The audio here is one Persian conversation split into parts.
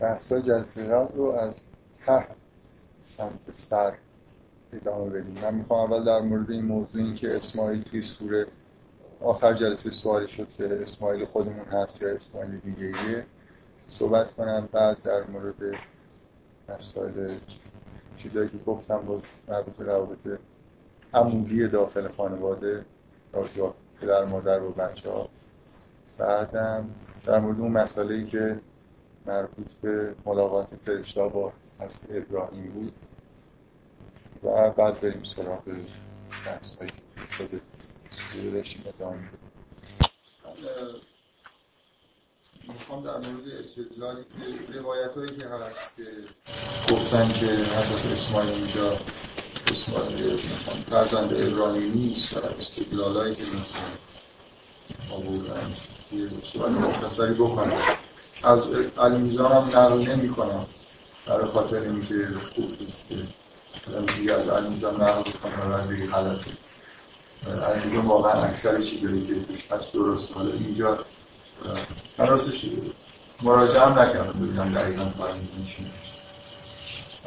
بحثا جلسه قبل رو از ته سمت سر ادامه بدیم. من می‌خوام اول در مورد این موضوع این که اسماعیل توی سوره آخر جلسه سوالی شد که اسماعیل خودمون هست یا اسماعیل دیگه ایه صحبت کنم بعد در مورد مسائل چیزایی که گفتم باز مربوط به روابط عمودی داخل خانواده راجع پدر مادر و بچه ها بعدم در مورد اون مسئله که مربوط به ملاقات فرشتا با از ابراهیم بود و بعد بریم سراغ بحث هایی شده داشتیم ادامه می‌خوام در مورد استدلال روایت هایی که هست که گفتن که حضرت اسماعیل اینجا اسماعیل فرزند ابراهیم نیست و استدلال هایی که مثلا آوردن. یه سوال مختصری بکنم از علی میزان هم نقل نمی کنم برای خاطر اینکه خوب نیست که دیگه از علی میزان نقل کنم و دیگه غلطه علی میزان واقعا اکثر چیزایی که توش هست درست. حالا اینجا من راستش مراجعه هم نکردم ببینم دقیقا علی میزان چی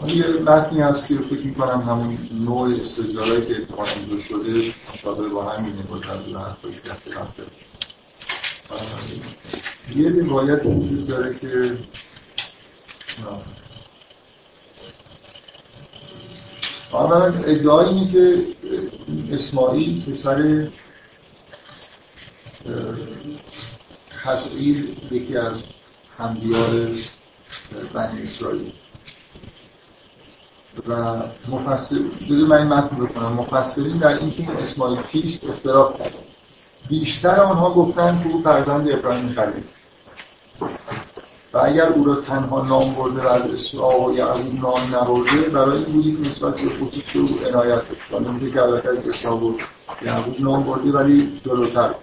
یه متنی هست که فکر می‌کنم همون نوع استدلالایی که اینجا شده مشابه با همینه با توجه به حرفایی که رفته یه روایت وجود داره که اولا ادعای اینه که اسماعیل پسر حسعیل یکی از همدیار بنی اسرائیل. و مفسر من این متن بکنم مفسرین در اینکه این اسماعیل کیست اختلاف کرد. بیشتر آنها گفتن که او فرزند ابراهیم خلیل و اگر او را تنها نام برده و از اسحاق و یعقوب نام نبرده برای این بودی که نسبت به خصوص او عنایت داشت. و که از اسحاق و یعقوب نام برده ولی جلوتر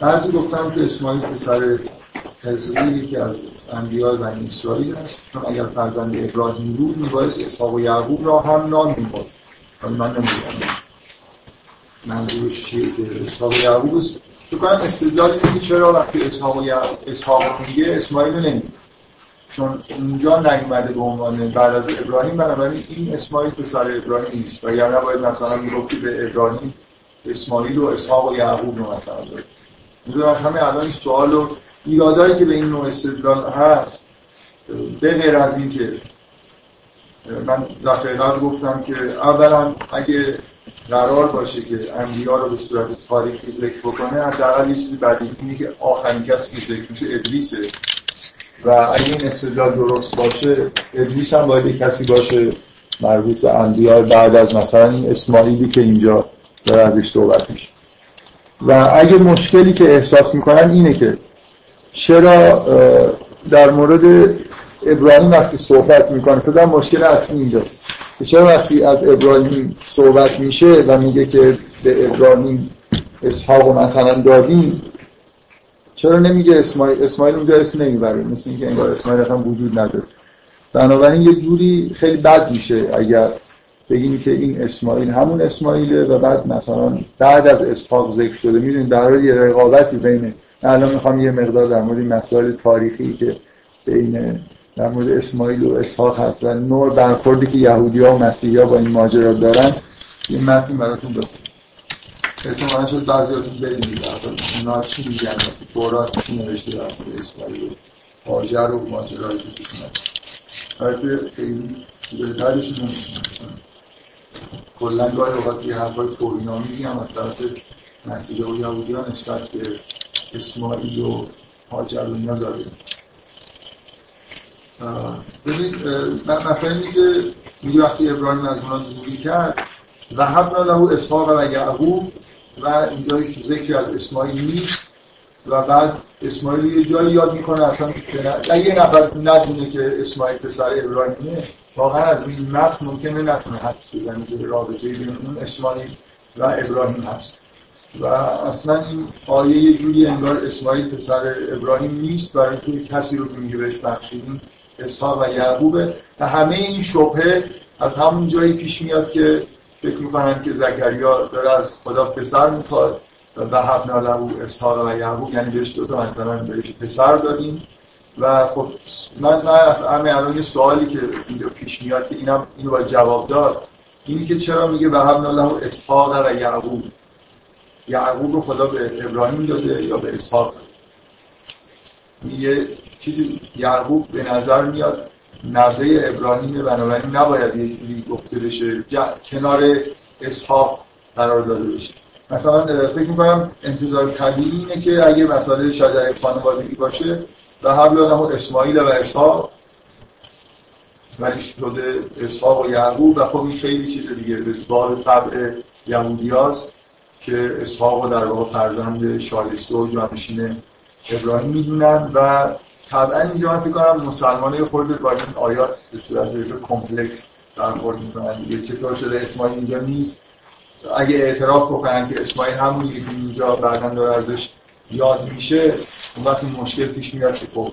بعضی گفتم که اسماعیل پسر حزقی که از انبیاء بنی اسرائیل است. چون اگر فرزند ابراهیم بود میبایست اسحاق و یعقوب را هم نام می‌برد. من نمی‌دونم. منظورش چیه که اسحاق یعقوب است بکنم استدلال اینه که چرا وقتی اسحاق و اسحاق میگه اسماعیل رو نمیگه چون اونجا نگمده به عنوان بعد از ابراهیم بنابراین این اسماعیل پسر ابراهیم نیست. و یا نباید مثلا می‌گفتی به ابراهیم اسماعیل و اسحاق و یعقوب رو مثلا داره. می‌دونم همه الان این سوال و ایرادایی که به این نوع استدلال هست به غیر از این که من دفعه گفتم که اولا اگه قرار باشه که انبیا رو به صورت تاریخی ذکر بکنه حداقل یه چیزی اینه که آخرین کسی که ذکر میشه ابلیسه و اگه این استدلال درست باشه ابلیس هم باید کسی باشه مربوط به انبیا بعد از مثلا این اسماعیلی که اینجا داره ازش صحبت میشه. و اگه مشکلی که احساس می‌کنن اینه که چرا در مورد ابراهیم وقتی صحبت می‌کنه خدا مشکل اصلی اینجاست. چرا وقتی از ابراهیم صحبت میشه و میگه که به ابراهیم اسحاق و مثلا دادیم چرا نمیگه اسماعیل؟ اسماعیل اونجا اسم نمی‌بره مثل اینکه انگار اسماعیل اصلا وجود نداره. بنابراین یه جوری خیلی بد میشه اگر بگیم که این اسماعیل همون اسماعیله و بعد مثلا بعد از اسحاق ذکر شده. می‌دونید در حال یه رقابتی بین الان می‌خوام یه مقدار در مورد مسائل تاریخی که بین در مورد اسماعیل و اسحاق هست و نوع برخوردی که یهودی ها و مسیحی ها با این ماجرا دارن یه متن براتون بخونم. احتمالا شد بعضی هاتون بریم اونا چی میگن؟ تورات چی نوشته در مورد اسماعیل و هاجر و ماجرای میشونن البته خیلی بهترش کلا گاهی اوقات یه حرفای توهین‌آمیزی هم از طرف مسیحی و یهودی ها نسبت به اسماعیل و هاجر و اینا زده. ببینید مثلا اینه که میگه وقتی ابراهیم از اونا دوری کرد و حبنا له اسحاق و یعقوب و اینجا ذکری از اسماعیل نیست و بعد اسماعیل یه جایی یاد می‌کنه اصلا اگه یه نفر ندونه که اسماعیل پسر ابراهیمه واقعا از این متن ممکنه نتونه حدس بزنه که رابطه بین اون اسماعیل و ابراهیم هست. و اصلا این آیه یه جوری انگار اسماعیل پسر ابراهیم نیست برای اینکه کسی رو که میگه بهش بخشیدیم اسحاق و یعقوبه و همه این شبهه از همون جایی پیش میاد که فکر می‌کنن که زکریا داره از خدا پسر می‌خواد و حبنا له اسحاق و یعقوب یعنی بهش دو تا مثلا بهش پسر دادیم. و خب من من الان یه سوالی که اینجا پیش میاد که اینم اینو باید جواب داد. اینی که چرا میگه هم له اسحاق و یعقوب؟ یعقوب رو خدا به ابراهیم داده یا به اسحاق؟ یه چیزی یعقوب به نظر میاد نوه ابراهیم بنابراین نباید یه جوری گفته بشه کنار اسحاق قرار داده بشه. مثلا فکر می‌کنم انتظار طبیعی اینه که اگه مسئله شجره خانوادگی باشه و حبل له اسماعیل و اسحاق ولی شده اسحاق و یعقوب و خب این خیلی چیز دیگه به بار طبع یهودی که اسحاق و در واقع فرزند شایسته و جانشین ابراهیم می‌دونن و طبعا اینجا من فکر کنم مسلمان خورده با این آیات به صورت کمپلکس برخورد می‌کنن دیگه. چطور شده اسماعیل اینجا نیست؟ اگه اعتراف بکنن که اسماعیل همونی که اینجا بعدا داره ازش یاد میشه اون وقت مشکل پیش میاد که خب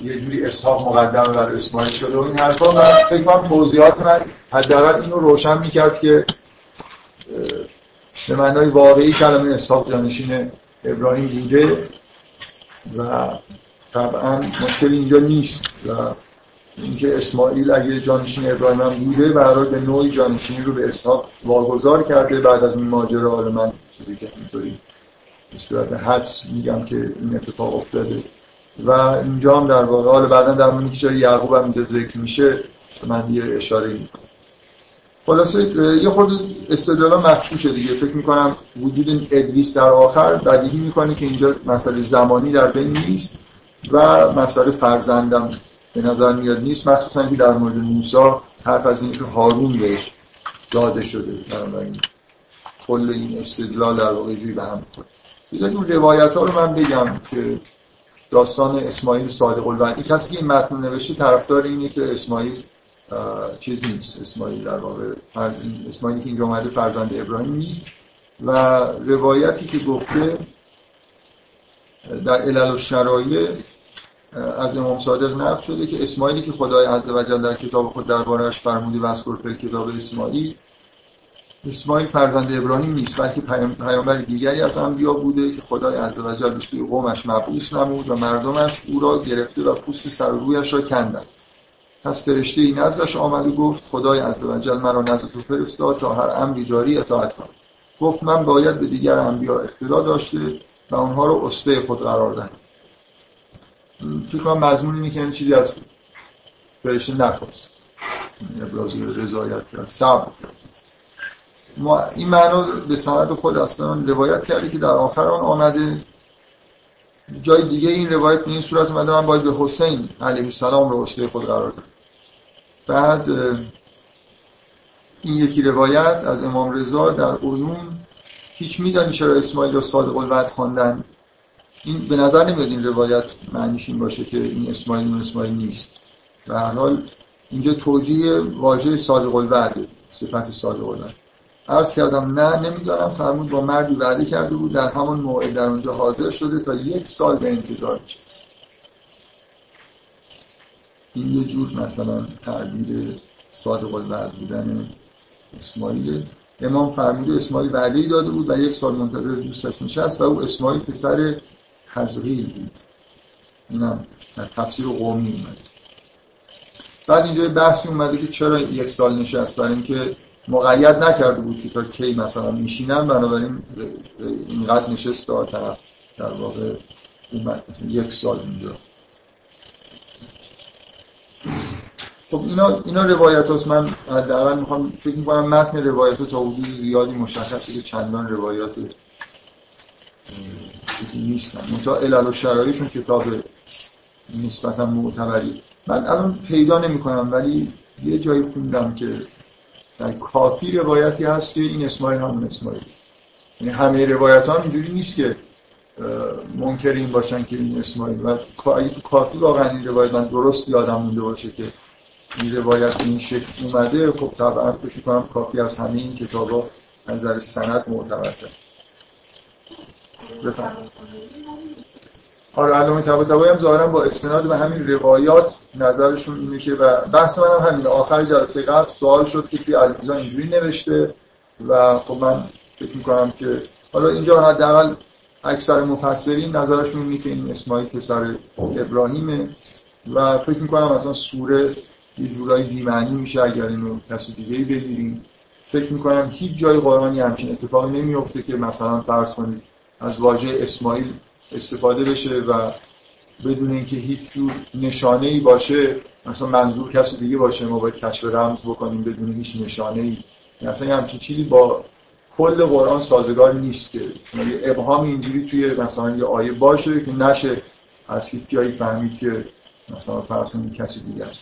یه جوری اسحاق مقدم بر اسماعیل شده. و این حرفا من فکر کنم توضیحات من حداقل اینو روشن می‌کرد که به معنای واقعی کلمه اسحاق جانشین ابراهیم بوده و طبعا مشکل اینجا نیست. و اینکه اسماعیل اگه جانشین ابراهیم هم بوده برای به نوعی جانشینی رو به اسحاق واگذار کرده. بعد از این ماجرا حالا من چیزی که اینطوری به صورت حدس میگم که این اتفاق افتاده. و اینجا هم در واقع حالا بعدا در مورد که یعقوب هم ذکر میشه من یه اشاره می‌کنم. خلاصه یه خورده استدلالا مخشوشه دیگه. فکر می‌کنم وجود این ادریس در آخر بدیهی می‌کنه که اینجا مسئله زمانی در بین نیست. و مسئله فرزندم به نظر میاد نیست. مخصوصا که در مورد موسی حرف از اینکه هارون بهش داده شده. بنابراین کل این استدلال در واقع جوی به هم خود بذارید اون روایت ها رو من بگم که داستان اسماعیل صادق الوعدی کسی که این متن نوشته طرفدار اینه که اسماعیل چیز نیست. اسماعیل در واقع اسماعیلی که اینجا اومده فرزند ابراهیم نیست. و روایتی که گفته در علل و از امام صادق نقل شده که اسماعیلی که خدای عزوجل در کتاب خود دربارهش فرموده و از کتاب اسماعیل اسماعیل فرزند ابراهیم نیست بلکه پیامبر دیگری از انبیا بوده که خدای عزوجل به سوی قومش مبعوث نمود و مردمش او را گرفته و پوست سر رویش را کندند. پس فرشته این نزدش آمد و گفت خدای عزوجل مرا نزد تو فرستاد تا هر امری داری اطاعت کنم گفت من باید به دیگر انبیا اقتدا داشته و اونها رو اسوه خود قرار دهم. فکر کنم مضمون اینه که چیزی از فرشته نخواست. ابراز رضایت کرد صبر ما این معنا به سند خود اصلا روایت کرده که در آخر آن آمده. جای دیگه این روایت به این صورت اومده من باید به حسین علیه السلام رو اسوه خود قرار دادم بعد این یکی روایت از امام رضا در عیون هیچ میدانی چرا اسماعیل را صادق الوعد خواندند. این به نظر نمیاد این روایت معنیش این باشه که این اسماعیل اون اسماعیل نیست. به هر حال اینجا توجیه واژه صادق الوعد صفت صادق الوعد. عرض کردم نه نمیدارم فرمود با مردی وعده کرده بود در همون موعد در اونجا حاضر شده تا یک سال به انتظار نشست این یه جور مثلا تعبیر صادق الوعد بودن اسماعیل. امام فرمود اسماعیل وعده ای داده بود و یک سال منتظر دوستش نشست و او اسماعیل پسر بود. اینم در تفسیر قومی اومده. بعد اینجا بحثی اومده که چرا یک سال نشست؟ برای اینکه مقید نکرده بود که تا کی مثلا میشینن بنابراین اینقدر نشست دار طرف در واقع اومد. مثلا یک سال اینجا. خب اینا اینا روایت هست من حداقل می‌خوام فکر می‌کنم متن روایت تا حدود زیادی مشخصه که چندان نیستن. منتها علل و شرایشون کتاب نسبتا معتبری. من الان پیدا نمی کنم ولی یه جایی خوندم که در کافی روایتی هست که این اسماعیل همون اسماعیل یعنی همه روایت ها اینجوری نیست که منکر این باشن که این اسماعیل و اگه تو کافی واقعا این روایت من درست یادم مونده باشه که این روایت این شکل اومده خب طبعا فکر کنم کافی از همه این کتاب ها نظر سند معتبر آره علامه طباطبایی هم ظاهرا با استناد به همین روایات نظرشون اینه که و بحث من هم همین آخر جلسه قبل سوال شد که توی المیزان اینجوری نوشته و خب من فکر می‌کنم که حالا اینجا حداقل اکثر مفسرین نظرشون اینه که این اسماعیل پسر ابراهیمه و فکر می‌کنم مثلا سوره یه جورایی بیمعنی میشه اگر اینو کسی دیگه بگیریم. فکر می‌کنم هیچ جای قرآنی همچین اتفاقی نمیفته که مثلا فرض کنید از واژه اسماعیل استفاده بشه و بدون اینکه هیچ جور نشانه ای باشه مثلا منظور کسی دیگه باشه ما باید کشف رمز بکنیم بدون هیچ نشانه ای مثلا همچین چیزی با کل قرآن سازگار نیست که شما یه ابهام اینجوری توی مثلا یه آیه باشه که نشه از هیچ جایی فهمید که مثلا فرض کسی دیگه است.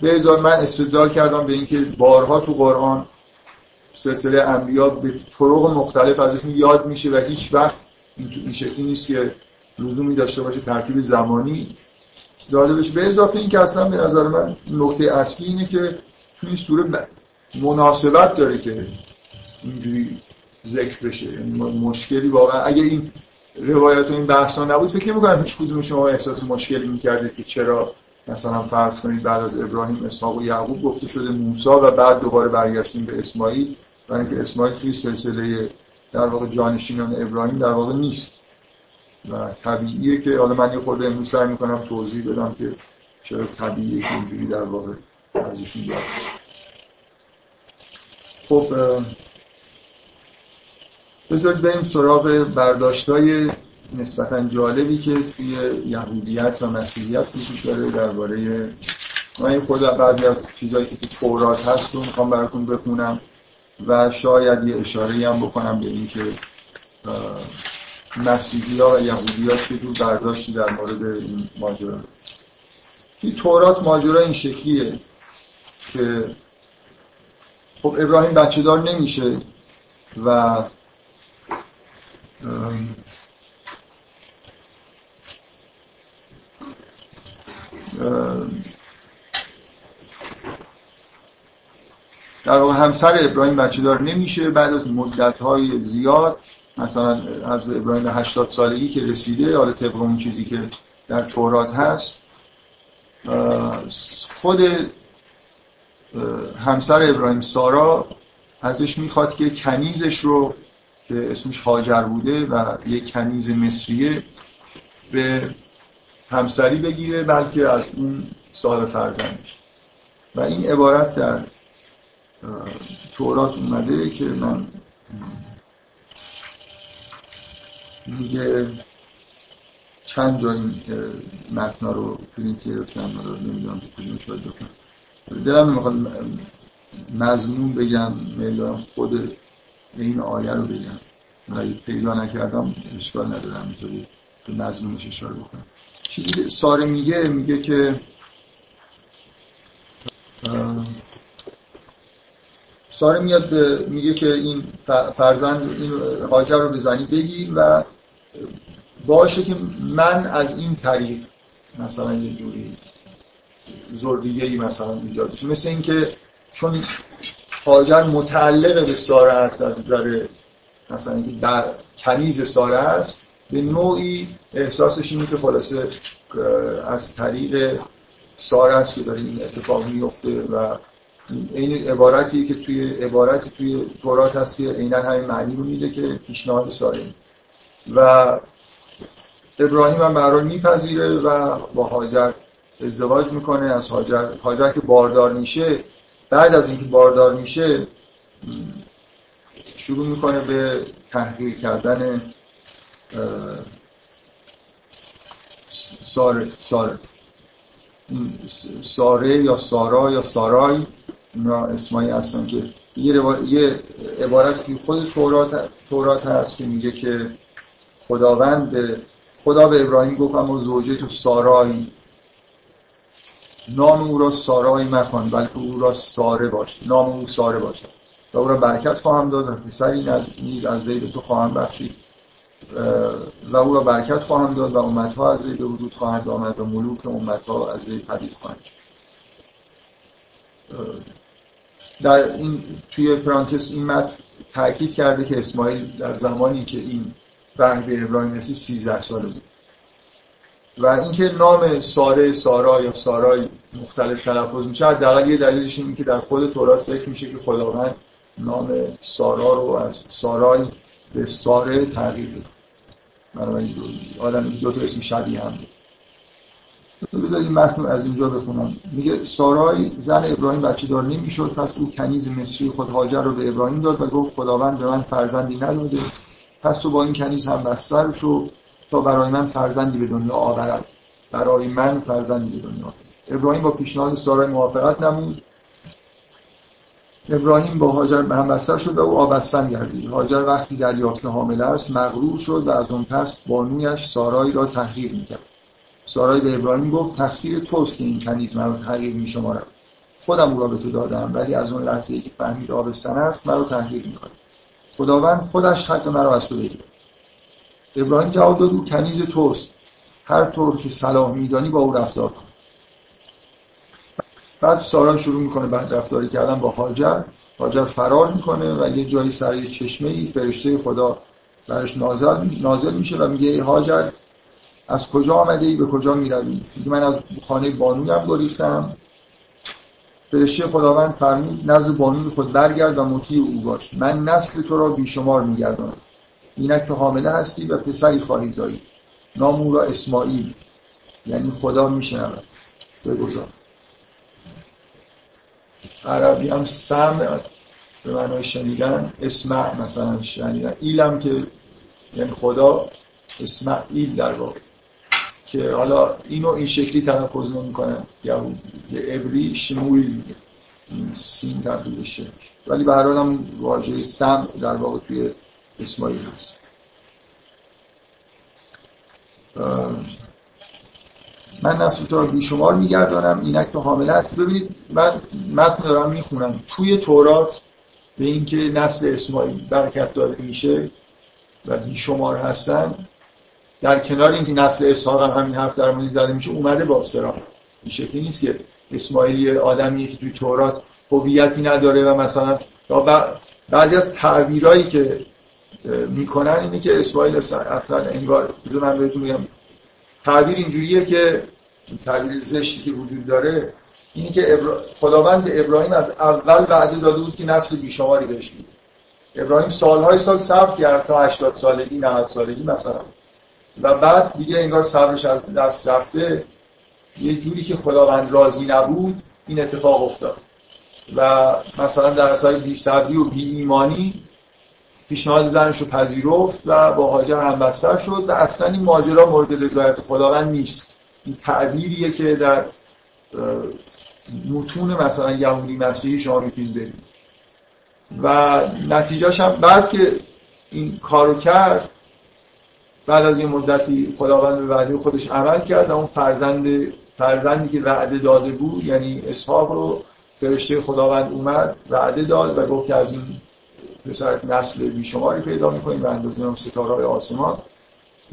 به ازای من استدلال کردم به اینکه بارها تو قرآن سلسله انبیا به طرق مختلف ازشون یاد میشه و هیچ وقت این شکلی نیست که لزومی داشته باشه ترتیب زمانی داده بشه. به اضافه این که اصلا به نظر من نکته اصلی اینه که تو این سوره مناسبت داره که اینجوری ذکر بشه. یعنی مشکلی واقعا اگر این روایت و این بحثا نبود فکر می‌کنم هیچ کدوم شما احساس مشکلی می‌کردید که چرا مثلا فرض کنید بعد از ابراهیم اسحاق و یعقوب گفته شده موسی و بعد دوباره برگشتیم به اسماعیل برای اینکه اسماعیل توی سلسله در واقع جانشینان ابراهیم در واقع نیست. و طبیعیه که حالا من یه خورده امروز سعی می‌کنم توضیح بدم که چرا طبیعیه که اینجوری در واقع ازشون یاد خب بذارید بریم سراغ برداشتای نسبتا جالبی که توی یهودیت و مسیحیت وجود داره درباره من خود بعضی از چیزهایی که تو تورات هست رو می‌خوام براتون بخونم. و شاید یه اشاره هم بکنم به اینکه مسیحی ها و یهودی ها چجور برداشتی در مورد این ماجرا. توی تورات ماجرا این شکلیه که خب ابراهیم بچه دار نمیشه و در واقع همسر ابراهیم بچه دار نمیشه بعد از مدت های زیاد مثلا از ابراهیم 80 سالگی که رسیده حالا طبق اون چیزی که در تورات هست خود همسر ابراهیم سارا ازش می‌خواد که کنیزش رو که اسمش هاجر بوده و یک کنیز مصریه به همسری بگیره بلکه از اون صاحب فرزندش. و این عبارت در تورات اومده که من میگه چند جا این متنا رو پرینت گرفتم رو نمی‌دونم که کدوم شاید بکنم دلم می‌خواد مضمون بگم می‌دونم خود این آیه رو بگم. و پیدا نکردم اشکال ندارم اینطوری به مضمونش اشاره بکنم. چیزی که ساره میگه میگه که ساره میاد میگه که این فرزند این هاجر رو به زنی بگیر و باشه که من از این طریق مثلا یه جوری زردیگه ای مثلا ایجاد بشه مثل اینکه چون هاجر متعلق به ساره هست از نظر مثلا اینکه در کنیز ساره هست به نوعی احساسش اینه که خلاصه از طریق ساره است که داره این اتفاق میفته و این عبارتی که توی عبارتی توی تورات هست که عینا همین معنی رو میده که پیشنهاد ساره و ابراهیم هم برای میپذیره و با هاجر ازدواج می‌کنه. از هاجر هاجر که باردار میشه بعد از اینکه باردار میشه شروع می‌کنه به تحقیر کردن ساره ساره. ساره یا سارا یا سارای اینا اسمایی هستن که یه, یه عبارت که خود تورات, تورات هست که میگه که خداوند خدا به ابراهیم گفت اما زوجه تو سارایی. نام او را سارایی مخوان بلکه او را ساره باش. نام او ساره باشه. و او را برکت خواهم داد و پسری نیز از وی تو خواهم بخشید. و او را برکت خواهم داد و امتها از وی به وجود خواهند آمد و ملوک امتها از وی پدید خواهند شد. در این توی پرانتس این متن تاکید کرده که اسماعیل در زمانی که این وحی به ابراهیم رسید 13 ساله بود. و اینکه نام ساره سارا یا سارای مختلف تلفظ میشه حداقل یه دلیلش اینه که در خود تورات ذکر میشه که خداوند نام سارا رو از سارای به ساره تغییر بده بنابراین آدم دو تا اسم شبیه هم بذارید متن از اینجا بخونم. میگه سارای زن ابراهیم بچه دار نمی‌شد پس او کنیز مصری خود هاجر رو به ابراهیم داد و گفت خداوند به من فرزندی نداده پس تو با این کنیز هم بستر شو تا برای من فرزندی به دنیا آورد. برای من فرزندی به دنیا. ابراهیم با پیشنهاد سارای موافقت نمود. ابراهیم با هاجر به هم بستر شد و او آبستن گردید. هاجر وقتی دریافت حامله است مغرور شد و از اون پس بانویش سارای را تحقیر می‌کرد. سارای به ابراهیم گفت تقصیر توست که این کنیز مرا تحقیر میشمارم خودم او را به تو دادم ولی از اون لحظه که فهمید آبستن است مرا تحقیر می‌کنه خداوند خودش خط مرا از تو بگیره ابراهیم جواب داد او کنیز توست. هر طور که صلاح میدانی با او رفتار کن. بعد سارا شروع می‌کنه بعد رفتاری کردن با هاجر هاجر فرار می‌کنه و یه جایی سر یه چشمه ای فرشته خدا برش نازل, نازل میشه و میگه ای هاجر از کجا آمده ای به کجا می‌روی؟ میگه من از خانه بانویم گریختم. فرشته خداوند فرمود نزد بانوی خود برگرد و مطیع او باش. من نسل تو را بیشمار میگردانم. اینک تو حامله هستی و پسری خواهی زایی. نام او را اسماعیل یعنی خدا میشنود. بگذار. عربی هم سم به معنای شنیدن اسمع مثلا شنیدن. ایلم که یعنی خدا اسمعیل در واقع. که حالا اینو این شکلی تلفظ نمی‌کنن یهود به عبری شمویل میگه. این سین تبدیل بشه ولی به هر هم واژه سم در واقع توی اسماعیل هست. من نسل تو رو بیشمار میگردانم. اینک تو حامله هست ببینید من متن دارم می‌خونم. توی تورات به اینکه نسل اسماعیل برکت داده میشه و بیشمار هستن در کنار اینکه نسل اسحاق هم همین حرف در موردش زده میشه اومده با این شکلی نیست که اسماعیل یه آدمیه که توی تورات هویتی نداره و مثلا بعضی از تعبیرایی که می‌کنن اینه که اسماعیل اصلا انگار من بهتون میگم تعبیر اینجوریه که تعبیر زشتی که وجود داره اینه که خداوند به ابراهیم از اول وعده داده بود که نسل بیشماری بهش میده. ابراهیم سالهای سال صبر کرد تا 80 سالگی 90 سالگی مثلا. و بعد دیگه انگار صبرش از دست رفته یه جوری که خداوند راضی نبود این اتفاق افتاد. و مثلا در اثر بی صبری و بی ایمانی پیشنهاد زنش رو پذیرفت و با هاجر همبستر شد و اصلا این ماجرا مورد رضایت خداوند نیست. این تعبیریه که در متون مثلا یهودی مسیحی شما می‌تونید ببینید و نتیجهش هم بعد که این کارو کرد بعد از این مدتی خداوند به وعده خودش عمل کرد و اون فرزند فرزندی که وعده داده بود یعنی اسحاق رو فرشته خداوند اومد وعده داد و گفت که از این پسر نسل بیشماری پیدا می‌کنیم و اندازه هم ستاره آسمان.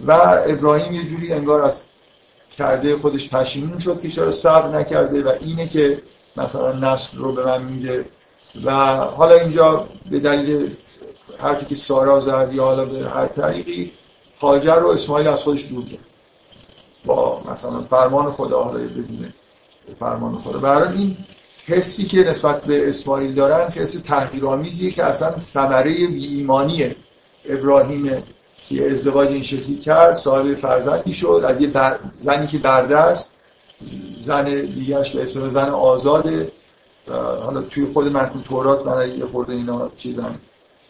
و ابراهیم یه جوری انگار از کرده خودش پشیمون شد که چرا صبر نکرده و اینه که مثلا نسل رو به من میده. و حالا اینجا به دلیل حرفی که سارا زد یا حالا به هر طریقی هاجر رو اسماعیل از خودش دور کرد. با مثلا فرمان خدا حالا بدونه فرمان خدا. برای این حسی که نسبت به اسماعیل دارن حس تحقیرآمیزیه که اصلا ثمره ایمانی ابراهیم که ازدواج این شکلی کرد صاحب فرزندی شد از یه زنی که برده است زن دیگرش به اسم زن آزاده. حالا توی خود متن تورات برای یه خورده اینا چیزن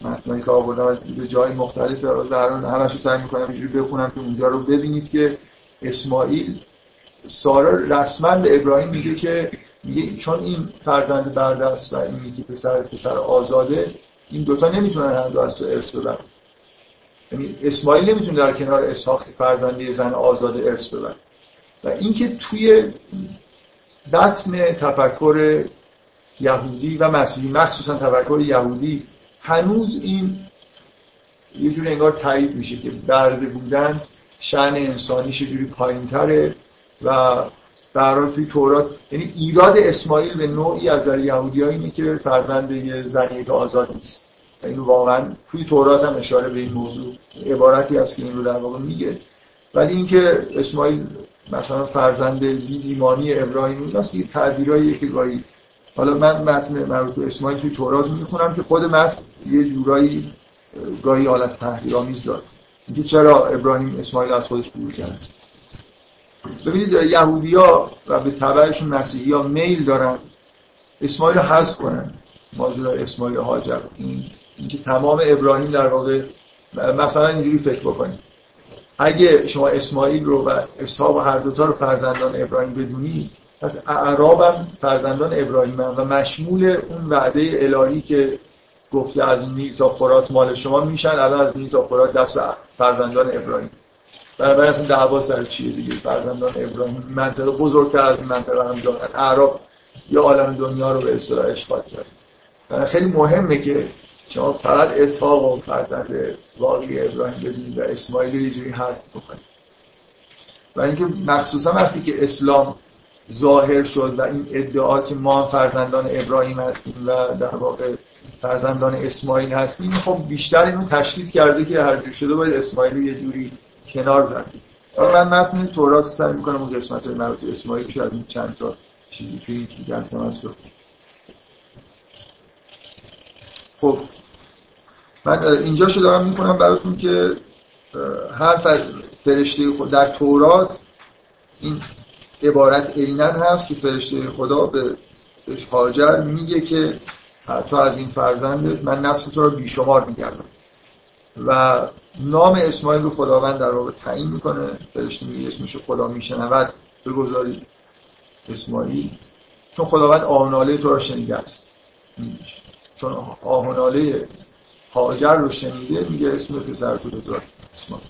متنایی که آوردم به جای مختلف در همش رو سعی می‌کنم اینجوری بخونم که اونجا رو ببینید که اسماعیل سارا رسما به ابراهیم میگه که میگه چون این فرزند برده است و این یکی پسر پسر آزاده این دوتا نمی‌تونن هر دو از تو ارث ببرن. یعنی اسماعیل نمی‌تونه در کنار اسحاق فرزندی زن آزاده ارث ببره. و اینکه توی بطن تفکر یهودی و مسیحی مخصوصا تفکر یهودی هنوز این یه جور انگار تایید میشه که برده بودن شن انسانیش جوری پایین و برای توی تورات یعنی ایراد اسماعیل به نوعی از در یهودی اینه که فرزند یه زنی که آزاد نیست. این واقعا توی تورات هم اشاره به این موضوع عبارتی هست که این رو در واقع میگه. ولی اینکه اسماعیل مثلا فرزند بی ایمانی ابراهیم ایناست یه تعبیرایی که گاهی حالا من متن مربوط به اسماعیل توی تورات می‌خونم که خود متن یه جورایی گاهی حالت تحقیرآمیز داد اینکه چرا ابراهیم اسماعیل از خودش دور کرد. ببینید یهودیا و به تبعشون مسیحی ها میل دارن اسماعیل رو حذف کنن. ماجرا اسماعیل هاجر این اینکه تمام ابراهیم در واقع مثلا اینجوری فکر بکنید. اگه شما اسماعیل رو و اسحاق و هر دوتا رو فرزندان ابراهیم بدونی پس هم فرزندان ابراهیم هم و مشمول اون وعده الهی که گفته از نیل تا فرات مال شما میشن الان از نیل تا فرات دست فرزندان ابراهیم. برای اصلا دعوا سر چیه دیگه؟ فرزندان ابراهیم منطقه بزرگتر از منطقه هم دارن. اعراب یا عالم دنیا رو به اصطلاح اشغال کرد خیلی مهمه که شما فقط اسحاق و فرزند واقعی ابراهیم بدونید و اسماعیل یه جوری هست بکنید. و اینکه مخصوصا وقتی که اسلام ظاهر شد و این ادعا که ما فرزندان ابراهیم هستیم و در واقع فرزندان اسماعیل هستیم خب بیشتر اینو تشدید کرده که هر جور شده باید اسماعیل رو یه جوری کنار زدیم. من متن تورات سعی می‌کنم اون قسمت های مربوط اسماعیل شاید این چند تا چیزی که دستم از خب من اینجا شو دارم می‌کنم براتون که هر فرشته خود در تورات این عبارت اینن هست که فرشته خدا به هاجر میگه که تو از این فرزندت من نسل تو رو بیشمار میگردم. و نام اسماعیل رو خداوند در واقع تعیین می‌کنه. فرشته میگه اسمش خدا میشنود. بگذاری اسماعیل. چون خداوند آناله تو رو شنیده است. چون آهناله هاجر رو شنیده میگه اسم پسر تو بذار اسماعیل.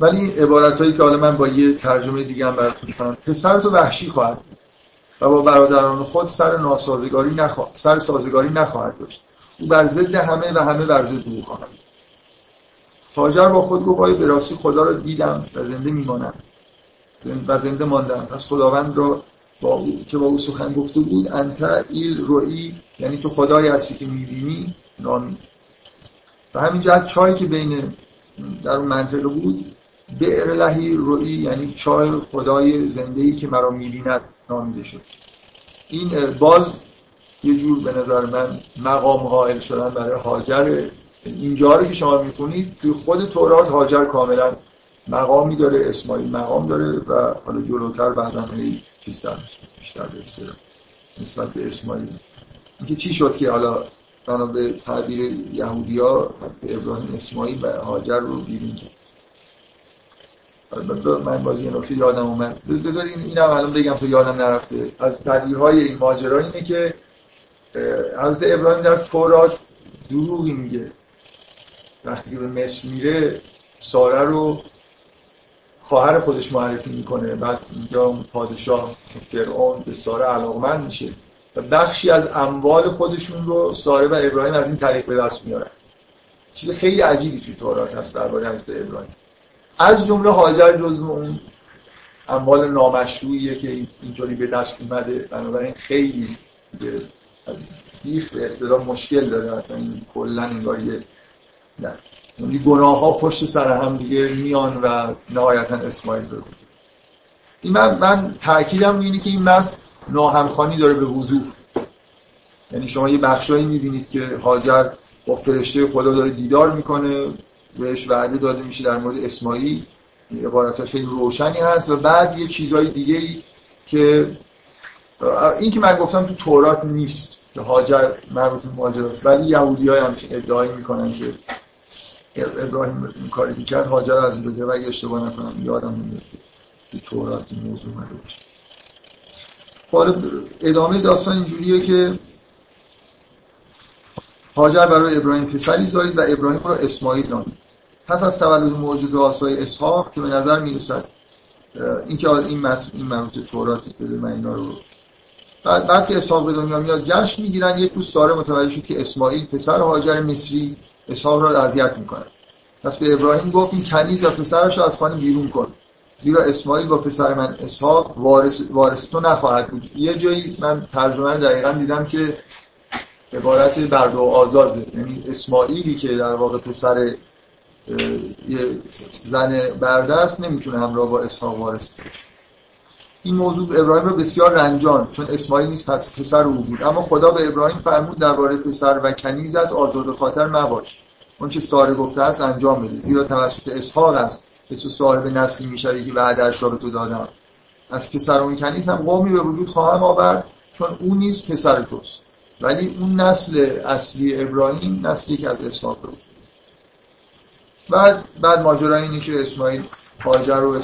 ولی این عبارت هایی که حالا من با یه ترجمه دیگه هم براتون کنم پسر تو وحشی خواهد و با برادران خود سر ناسازگاری نخواهد سر سازگاری نخواهد داشت. او بر ضد همه و همه بر ضد او خواهد تاجر با خود گفت به راستی خدا رو دیدم و زنده میمانم؟ و زنده ماندم. پس خداوند را با او که با او سخن گفته بود انت ایل روی یعنی تو خدای هستی که می‌بینی نامی. و همین جهت چایی که بین در اون منطقه بود بئر لهی روی یعنی چای خدای زنده ای که مرا می‌بیند نامیده شد. این باز یه جور به نظر من مقام حائل شدن برای هاجر اینجا رو که شما می‌خونید توی خود تورات هاجر کاملا مقامی داره اسماعیل مقام داره و حالا جلوتر بعدا هی چیز بیشتر به نسبت به اسماعیل. اینکه چی شد که حالا بنا به تعبیر ها ابراهیم اسماعیل و هاجر رو بیرون کرد؟ من بازی یه نکته یادم اومد. بذار این اینم الان بگم تو یادم نرفته. از های این ماجرا اینه که حضرت ابراهیم در تورات دروغی میگه. وقتی که به مصر میره ساره رو خواهر خودش معرفی می‌کنه. بعد اینجا پادشاه فرعون به ساره علاقمند میشه. و بخشی از اموال خودشون رو ساره و ابراهیم از این طریق به دست میارن. چیز خیلی عجیبی توی تورات هست درباره حضرت ابراهیم. از جمله هاجر جزو اون اموال نامشروعیه که اینطوری به دست اومده. بنابراین خیلی بیخ به اصطلاح مشکل داره. اصلا این کلا انگار یه یعنی گناه ها پشت سر هم دیگه میان و نهایتا اسماعیل بگو این من, من تاکیدم اینه که این مس ناهمخانی داره به وضوح. یعنی شما یه بخشایی می‌بینید که هاجر با فرشته خدا داره دیدار می‌کنه. بهش وعده داده میشه در مورد اسماعیل. عبارت خیلی روشنی هست و بعد یه چیزهای دیگه ای که این که من گفتم تو تورات نیست که هاجر مربوط به ماجراست ولی یهودی های همچین ادعایی می‌کنن که ابراهیم این کاری کرد هاجر از اینجا و اگه اشتباه نکنم یادم نمیاد تو تورات این موضوع اومده باشه. خب ادامه داستان اینجوریه که هاجر برای ابراهیم پسری زایید و ابراهیم را اسماعیل نامید. پس از تولد معجزه آسای اسحاق که به نظر می‌رسد اینکه این این مربوط توراتی بده من اینا رو بعد بعد که اسحاق به دنیا میاد جشن می‌گیرن. یک روز ساره متوجه شد که اسماعیل پسر هاجر مصری اسحاق را اذیت می‌کنه پس به ابراهیم گفت این کنیز و پسرش رو از خانه بیرون کن. زیرا اسماعیل با پسر من اسحاق وارث, وارث تو نخواهد بود. یه جایی من ترجمه رو دقیقا دیدم که عبارت برد و آزار یعنی اسماعیلی که در واقع پسر یه زن برده است نمی‌تونه همراه با اسحاق وارث بشه. این موضوع ابراهیم رو بسیار رنجان چون اسماعیل نیست پس پسر او بود. اما خدا به ابراهیم فرمود درباره پسر و کنیزت آزرده خاطر مباش. اون که ساره گفته است انجام بده. زیرا توسط اسحاق است که تو صاحب نسلی میشه که وعدهش را به تو دادم. از پسر اون کنیز هم قومی به وجود خواهم آورد چون اون نیست پسر توست. ولی اون نسل اصلی ابراهیم نسلی که از اسحاق بود. بعد بعد ماجرا اینه که اسماعیل هاجر و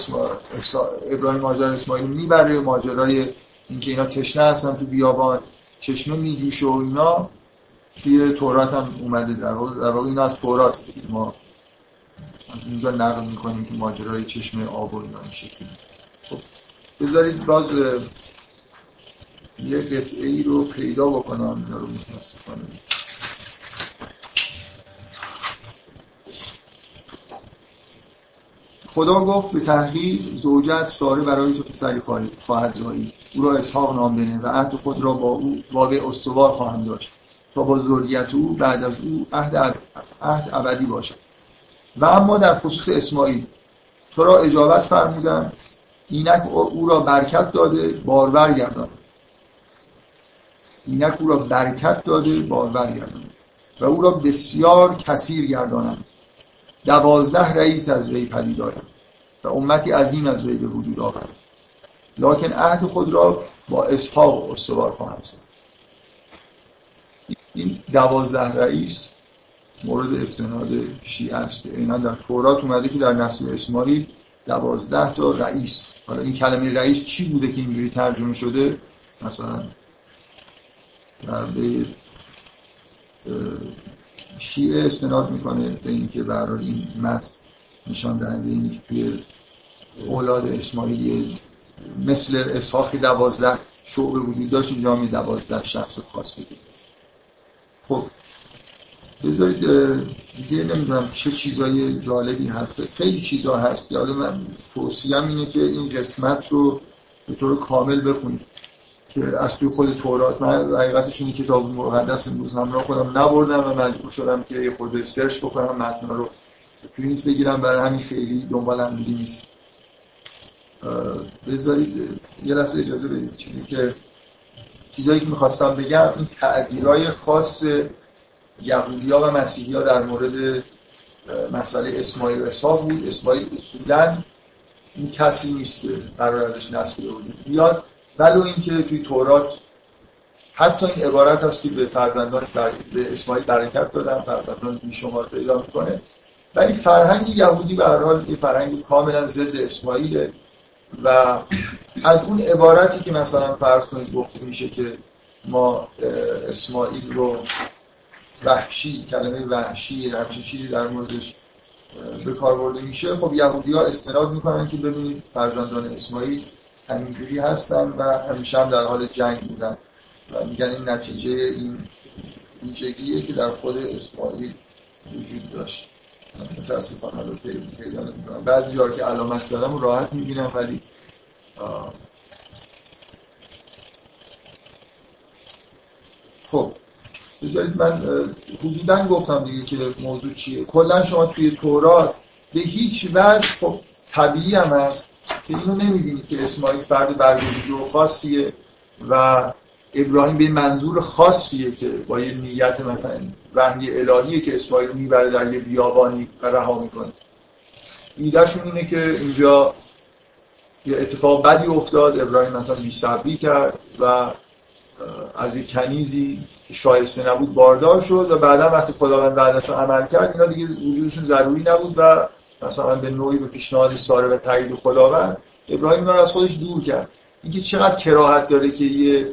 ابراهیم هاجر اسماعیل می‌بره ماجرای اینکه اینا تشنه هستن تو بیابان چشمه میجوشه و اینا. توی تورات هم اومده در واقع در واقع اینا از تورات ما از اونجا نقل می‌کنیم که ماجرای چشمه آب و اینا این شکلی. خب بذارید باز یه قطعه ای رو پیدا بکنم اینا رو متاسفانه. خدا گفت به تحقیق زوجت ساره برای تو پسری خواهد زایی. او را اسحاق نام بنه و عهد خود را با او واقع استوار خواهم داشت تا با ذریت او بعد از او عهد, عهد ابدی باشد. و اما در خصوص اسماعیل تو را اجابت فرمودم اینک او را برکت داده بارور گردان. اینک او را برکت داده بارور گردان. و او را بسیار کثیر گردانم. دوازده رئیس از وی پدید آید و امتی عظیم از وی به وجود آورد. لکن عهد خود را با اسحاق استوار خواهم زد این دوازده رئیس مورد استناد شیعه است اینا در تورات اومده که در نسل اسماعیل دوازده تا رئیس. حالا این کلمه رئیس چی بوده که اینجوری ترجمه شده؟ مثلا به شیعه استناد می‌کنه به اینکه برای این متن نشان دهنده اینه که توی اولاد اسماعیلی مثل اسحاقی دوازده شعبه وجود داشت اینجا می دوازده شخص خاص بگید خب بذارید دیگه نمی‌دونم چه چیزای جالبی هست. خیلی چیزا هست. یاد من توصیم اینه که این قسمت رو به طور کامل بخونید. که از توی خود تورات من حقیقتش این کتاب مقدس امروز همراه خودم نبردم و مجبور شدم که یه خورده سرچ بکنم متنا رو پرینت بگیرم. برای همین خیلی دنبال هم نیست. بذارید یه لحظه اجازه بدید. چیزی که چیزایی که می‌خواستم بگم این تعبیرهای خاص یهودی و مسیحی در مورد مسئله اسماعیل و اسحاق بود. اسماعیل اصولا این کسی نیست که قرار ازش وجود بیاد. ولو اینکه توی تورات حتی این عبارت هست که به فرزندان به اسماعیل برکت دادن فرزندان بیشمار پیدا می‌کنه. ولی فرهنگ یهودی به هر حال یه فرهنگ کاملا ضد اسماعیله و از اون عبارتی که مثلا فرض کنید گفته میشه که ما اسماعیل رو وحشی کلمه وحشی همچین چیزی در موردش به کار برده میشه خب یهودی ها استناد می‌کنن که ببینید فرزندان اسماعیل همینجوری هستن و همیشه هم در حال جنگ بودن. و میگن این نتیجه این ویژگیه که در خود اسماعیل وجود داشت. متاسفانه رو پیدا نمی‌کنم. بعضی جا که علامت زدم راحت می‌بینم ولی خب بذارید من حدودا گفتم دیگه که موضوع چیه. کلا شما توی تورات به هیچ وجه خب طبیعی هم هست. که اینو نمی‌بینید که اسماعیل فرد برگزیده و خاصیه و ابراهیم به منظور خاصیه که با یه نیت مثلا وحی الهیه که اسماعیل می‌بره در یه بیابانی و رها می‌کنه. ایدهشون اینه که اینجا یه اتفاق بدی افتاد ابراهیم مثلا بیصبری کرد و از یه کنیزی که شایسته نبود باردار شد و بعدا وقتی خداوند بعدش عمل کرد اینا دیگه وجودشون ضروری نبود و مثلا به نوعی به پیشنهاد ساره و تایید خداوند ابراهیم رو از خودش دور کرد. اینکه چقدر کراهت داره که یه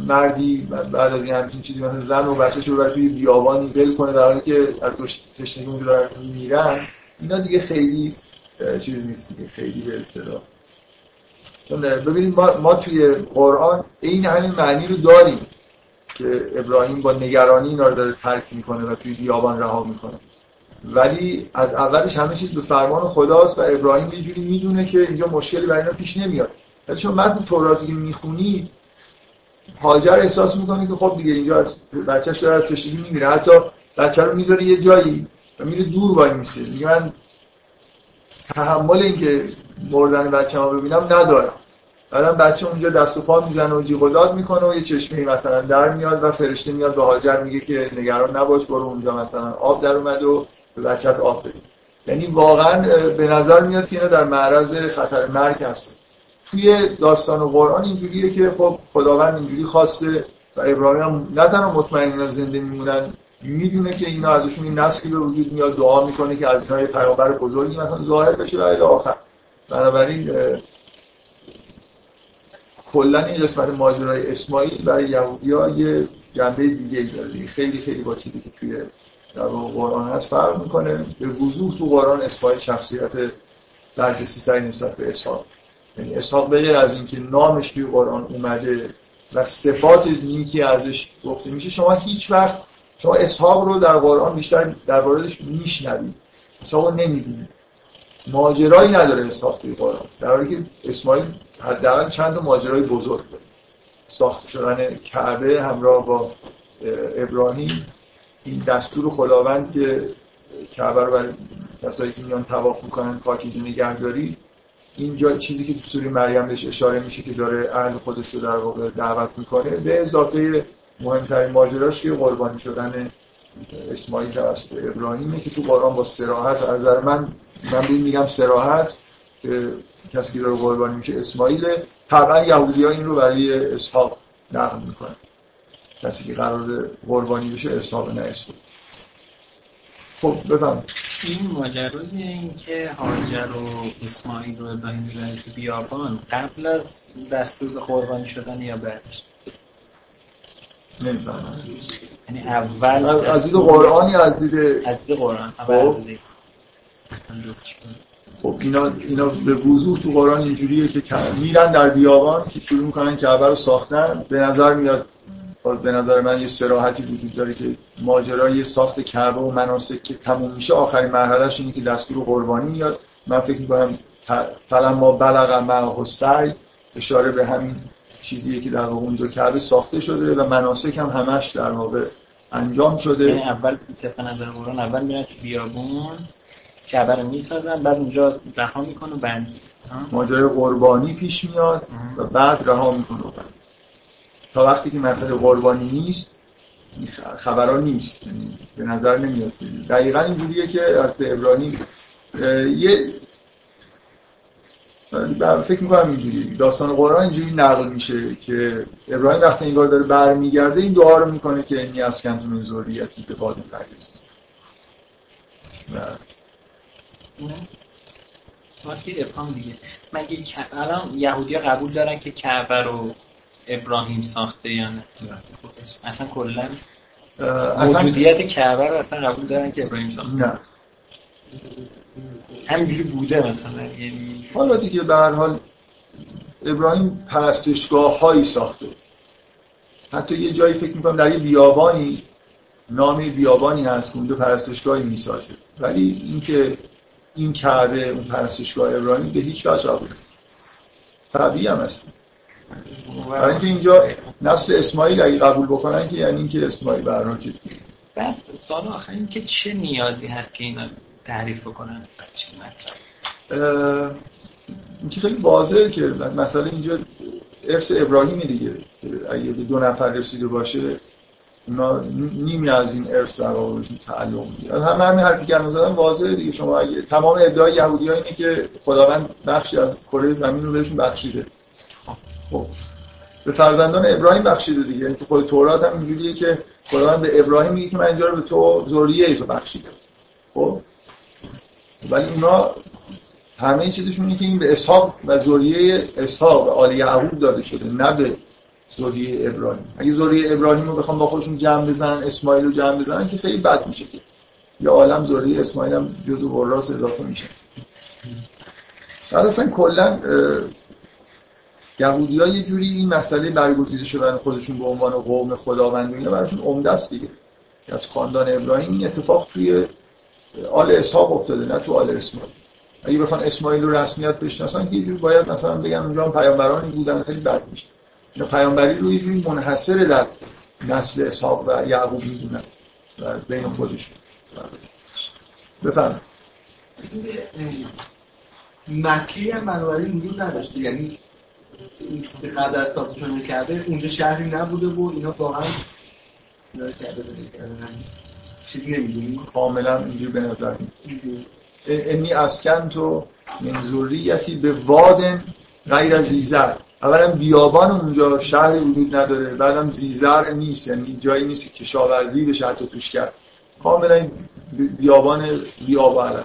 مردی بعد از این همچین چیزی مثلا زن و بچه‌ش رو توی بیابانی ول کنه در حالی که از تشنگی دارن میمیرن اینا دیگه خیلی چیز نیست دیگه خیلی به اصطلاح. ببینید ما, ما توی قرآن این همین معنی رو داریم که ابراهیم با نگرانی اینا رو داره ترک می‌کنه و توی بیابان رها می‌کنه. ولی از اولش همه چیز به فرمان خداست و ابراهیم یه جوری می‌دونه که اینجا مشکلی برای اینا پیش نمیاد. ولی چون متن توراتی که می‌خونی هاجر احساس می‌کنه که خب دیگه اینجا از بچهش داره از تشنگی میمیره. حتی بچه رو می‌ذاره یه جایی و میره دور وای میسه. میگه من تحمل اینکه مردن بچه ها ببینم ندارم. بعدم بچه اونجا دست و پا می‌زنه و جیغ و داد می‌کنه و یه چشمه مثلا در میاد و فرشته میاد به هاجر میگه که نگران نباش برو اونجا مثلا. آب در اومد و به بچت آب بدید یعنی واقعا به نظر میاد که اینا در معرض خطر مرگ هستن. توی داستان و قرآن اینجوریه که خب خداوند اینجوری خواسته و ابراهیم هم نه تنها مطمئن زنده میمونن می‌دونه که اینا ازشون این نسلی به وجود میاد دعا می‌کنه که از اینها پیامبر بزرگی مثلا ظاهر بشه و الی آخر. بنابراین کلا این قسمت ماجرای اسماعیل برای یهودی‌ها یه جنبه دیگه ای داره خیلی خیلی با چیزی که توی در قرآن هست فرق می‌کنه به وضوح تو قرآن اسماعیل شخصیت برجسته تری نسبت به اسحاق. یعنی اسحاق بغیر از اینکه نامش توی قرآن اومده و صفات نیکی ازش گفته میشه شما هیچ وقت شما اسحاق رو در قرآن بیشتر در واردش میشنوید. اسحاق رو نمی‌بینید. ماجرایی نداره اسحاق توی قرآن. در حالی که اسماعیل حداقل چند تا ماجرای بزرگ داره. ساخت شدن کعبه همراه با ابراهیم. این دستور خداوند که کعبه رو برای کسایی که میان تواف می‌کنن پاکیزه نگهداری اینجا چیزی که تو سوره مریم بهش اشاره میشه که داره اهل خودش رو در واقع دعوت می‌کنه به اضافه مهمترین ماجراش که قربانی شدن اسماعیل توسط ابراهیمه که تو قرآن با سراحت از نظر من من میگم سراحت که کسی که داره قربانی میشه اسماعیل طبعا یهودی ها این رو برای اسحاق نقل می‌کنه کسی که قرار قربانی بشه اسحاق نه اسماعیل خب بفهم این ماجرای این که هاجر و اسماعیل رو ابراهیم تو بیابان قبل از دستور به قربانی شدن یا بعدش نمی‌فهمم. یعنی اول از دید قرآن یا از دید از دید قرآن اول خب. خب اینا اینا به وضوح تو قرآن اینجوریه که میرن در بیابان که شروع می‌کنن کعبه رو ساختن به نظر میاد به نظر من یه سراحتی وجود داره که ماجرای ساخت کعبه و مناسک که تموم میشه آخرین مرحلهش اینه که دستور قربانی میاد. من فکر می‌کنم فلما ما بلغ معه سعی اشاره به همین چیزیه که در واقع اونجا کعبه ساخته شده و مناسک هم همش در واقع انجام شده. یعنی اول طبق نظر قرآن اول میرن تو بیابون کعبه رو می‌سازن بعد اونجا رها می‌کنه بعد ماجرای قربانی پیش میاد و بعد رها می‌کنه. تا وقتی که مسئله قربانی نیست خبران نیست. یعنی به نظر نمیاد. دقیقا اینجوریه که از ابراهیم یه فکر می‌کنم اینجوری. داستان قرآن اینجوری نقل میشه که ابراهیم وقتی این داره برمیگرده این دعا رو می‌کنه که اینی از کنتون زوریتی به باد پریز وقتی ابهام دیگه. مگه الان یهودی قبول دارن که کعبه رو ابراهیم ساخته یا نه؟ اصلا کلا موجودیت کعبه رو اصلا قبول دارن که ابراهیم ساخته؟ نه. همینجوری بوده مثلا یعنی حالا دیگه به هر حال ابراهیم پرستشگاه هایی ساخته. حتی یه جایی فکر می‌کنم در یه بیابانی نام بیابانی هست که اونجا پرستشگاهی می‌سازه. ولی اینکه این کعبه اون پرستشگاه ابراهیم به هیچ وجه قبول طبیعی هم هست. برای اینکه اینجا نسل اسماعیل اگه قبول بکنن که یعنی اینکه اسماعیل برنامه بعد سال آخر این که چه نیازی هست که اینا تعریف بکنن؟ چه مطلب این که خیلی واضحه که مثلا اینجا ارث ابراهیمی دیگه. اگه به دو نفر رسیده باشه اونا نیمی از این ارث در واقع تعلق می‌گیره. همه همین حرفی که زدن واضحه دیگه. شما اگه تمام ادعای یهودی ها اینه که خداوند بخشی از کره زمین رو بهشون بخشیده. خب. به فرزندان ابراهیم بخشیده دیگه. یعنی تو خود تورات هم اینجوریه که خداوند به ابراهیم میگه که من اینجا رو به تو ذریه تو بخشیده خب. ولی اونا همه چیزشون اینه که این به اسحاق و ذریه اسحاق و آل یعقوب داده شده نه به ذریه ابراهیم. اگه ذریه ابراهیم رو بخوام با خودشون جمع بزنن اسماعیل رو جمع بزنن که خیلی بد میشه که. یا عالم ذریه اسماعیل هم جزو وراث اضافه میشه. اصلا کلا یهودی ها یه جوری این مسئله برگزیده شدن خودشون به عنوان قوم خداوند اینا براشون عمده است دیگه. از خاندان ابراهیم این اتفاق توی آل اسحاق افتاده نه تو آل اسماعیل. اگه بخوان اسماعیل رو رسمیت بشناسن که یه جور باید مثلا بگن اونجا هم پیامبرانی بودن خیلی بد میشه اینا پیامبری رو یه جوری منحصر در نسل اسحاق و یعقوب می‌دونن و بین خودشون. بفرمایید. مکی هم بنابراین وجود نداشته. یعنی به قبل از ساختشون کرده اونجا شهری نبوده و اینا واقعا کرده چیزی نمی‌دونی. کاملا اینجوری به نظر انی اسکن تو من ذریتی به وادن غیر از زیزر. اولا بیابان اونجا شهری وجود نداره بعدم زیزر نیست. یعنی جایی نیست که کشاورزی بشه حتی توش کرد. کاملا بیابان بیابان.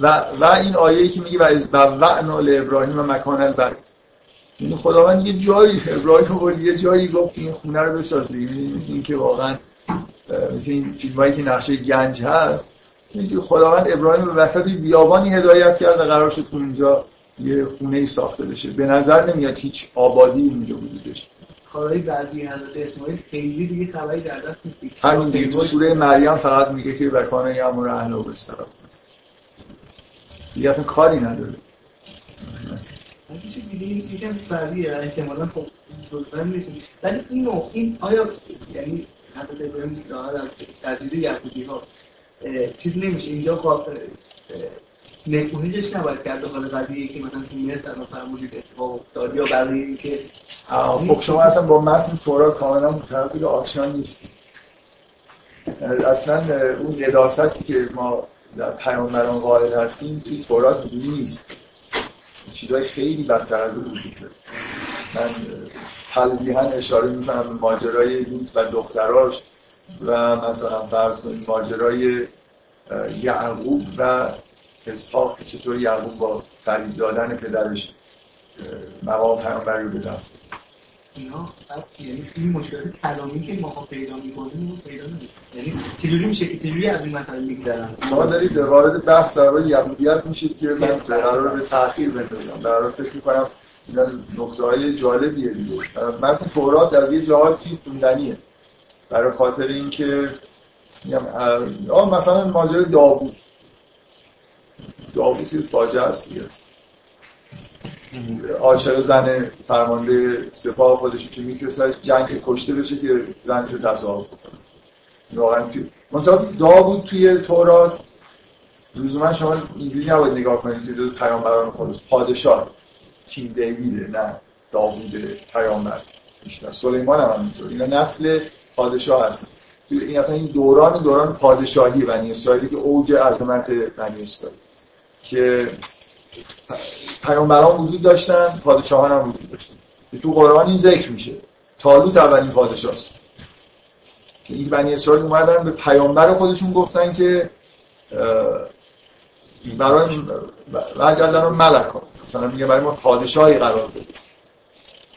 و و این آیه که میگه و از بوعنا ابراهیم و مکان البرد این یعنی خداوند یه جایی ابراهیم بود یه جایی گفت این خونه رو بسازی. یعنی مثل این که واقعا مثل این فیلم که نقشه گنج هست. اینجوری خداوند ابراهیم به وسط بیابانی هدایت کرد و قرار شد اونجا یه خونه ای ساخته بشه. به نظر نمیاد هیچ آبادی اونجا وجودش. کارهای بعدی حضرت اسماعیل خیلی دیگه خبری در دست نیست. همین دیگه. تو سوره مریم فقط میگه که بکانه یامر اهل و بسترات دیگه اصلا کاری نداره. چیز دیگه یکم فردیه احتمالا خب ولی اینو این آیا یعنی حضرت ابراهیم داره از تدریج یهودی ها چیز نمیشه. اینجا نکوهشش نباید کرد حال قضیه که مثلا تو مصر الان فرمودید اتفاق افتاد یا برای اینکه خب شما اصلا با متن تورات کاملا متوجه آشنا نیستید. اصلا اون قداستی که ما در پیامبران قائل هستیم توی تورات نیست. چیزهای خیلی بدتر از اون وجود داره من تلویحا اشاره می‌کنم به ماجرای لوط و دختراش و مثلا فرض کنید ماجرای یعقوب و اسحاق که چطور یعقوب با فریب دادن پدرش مقام پیامبری رو به دست اینا یعنی این مشکلات کلامی که ما پیدا می‌کنیم پیدا یعنی چجوری میشه که چجوری از این مسئله میگذرن؟ شما دارید وارد بحث در مورد یهودیت میشید که من قرار به تأخیر بندازم در فکر می‌کنم اینا نقطه های جالبیه دیگه. من تورات در یه جهاتی خوندنیه. برای خاطر اینکه میگم مثلا ماجرای داوود. داوود که فاجعه است عاشق زن فرمانده سپاه خودش که میفرستش جنگ کشته بشه که زنشو تصاحب کنه واقعا منتها داوود توی تورات. لزوما شما اینجوری نباید نگاه کنید که جز پیامبران خودش. پادشاه. تیم دیویده نه داوود پیامبر. بیشتر. سلیمان هم همینطور. اینا نسل پادشاه هست. این اصلا این دوران دوران پادشاهی بنی اسرائیلی که اوج عظمت بنی اسرائیل. که پیامبران وجود داشتن پادشاهان هم وجود داشتن. تو قرآن این ذکر میشه. تالوت اولین پادشاه است که این بنی اسرائیل اومدن به پیامبر خودشون گفتن که برای وجلنا ملک ها مثلا میگه برای ما پادشاهی قرار بده.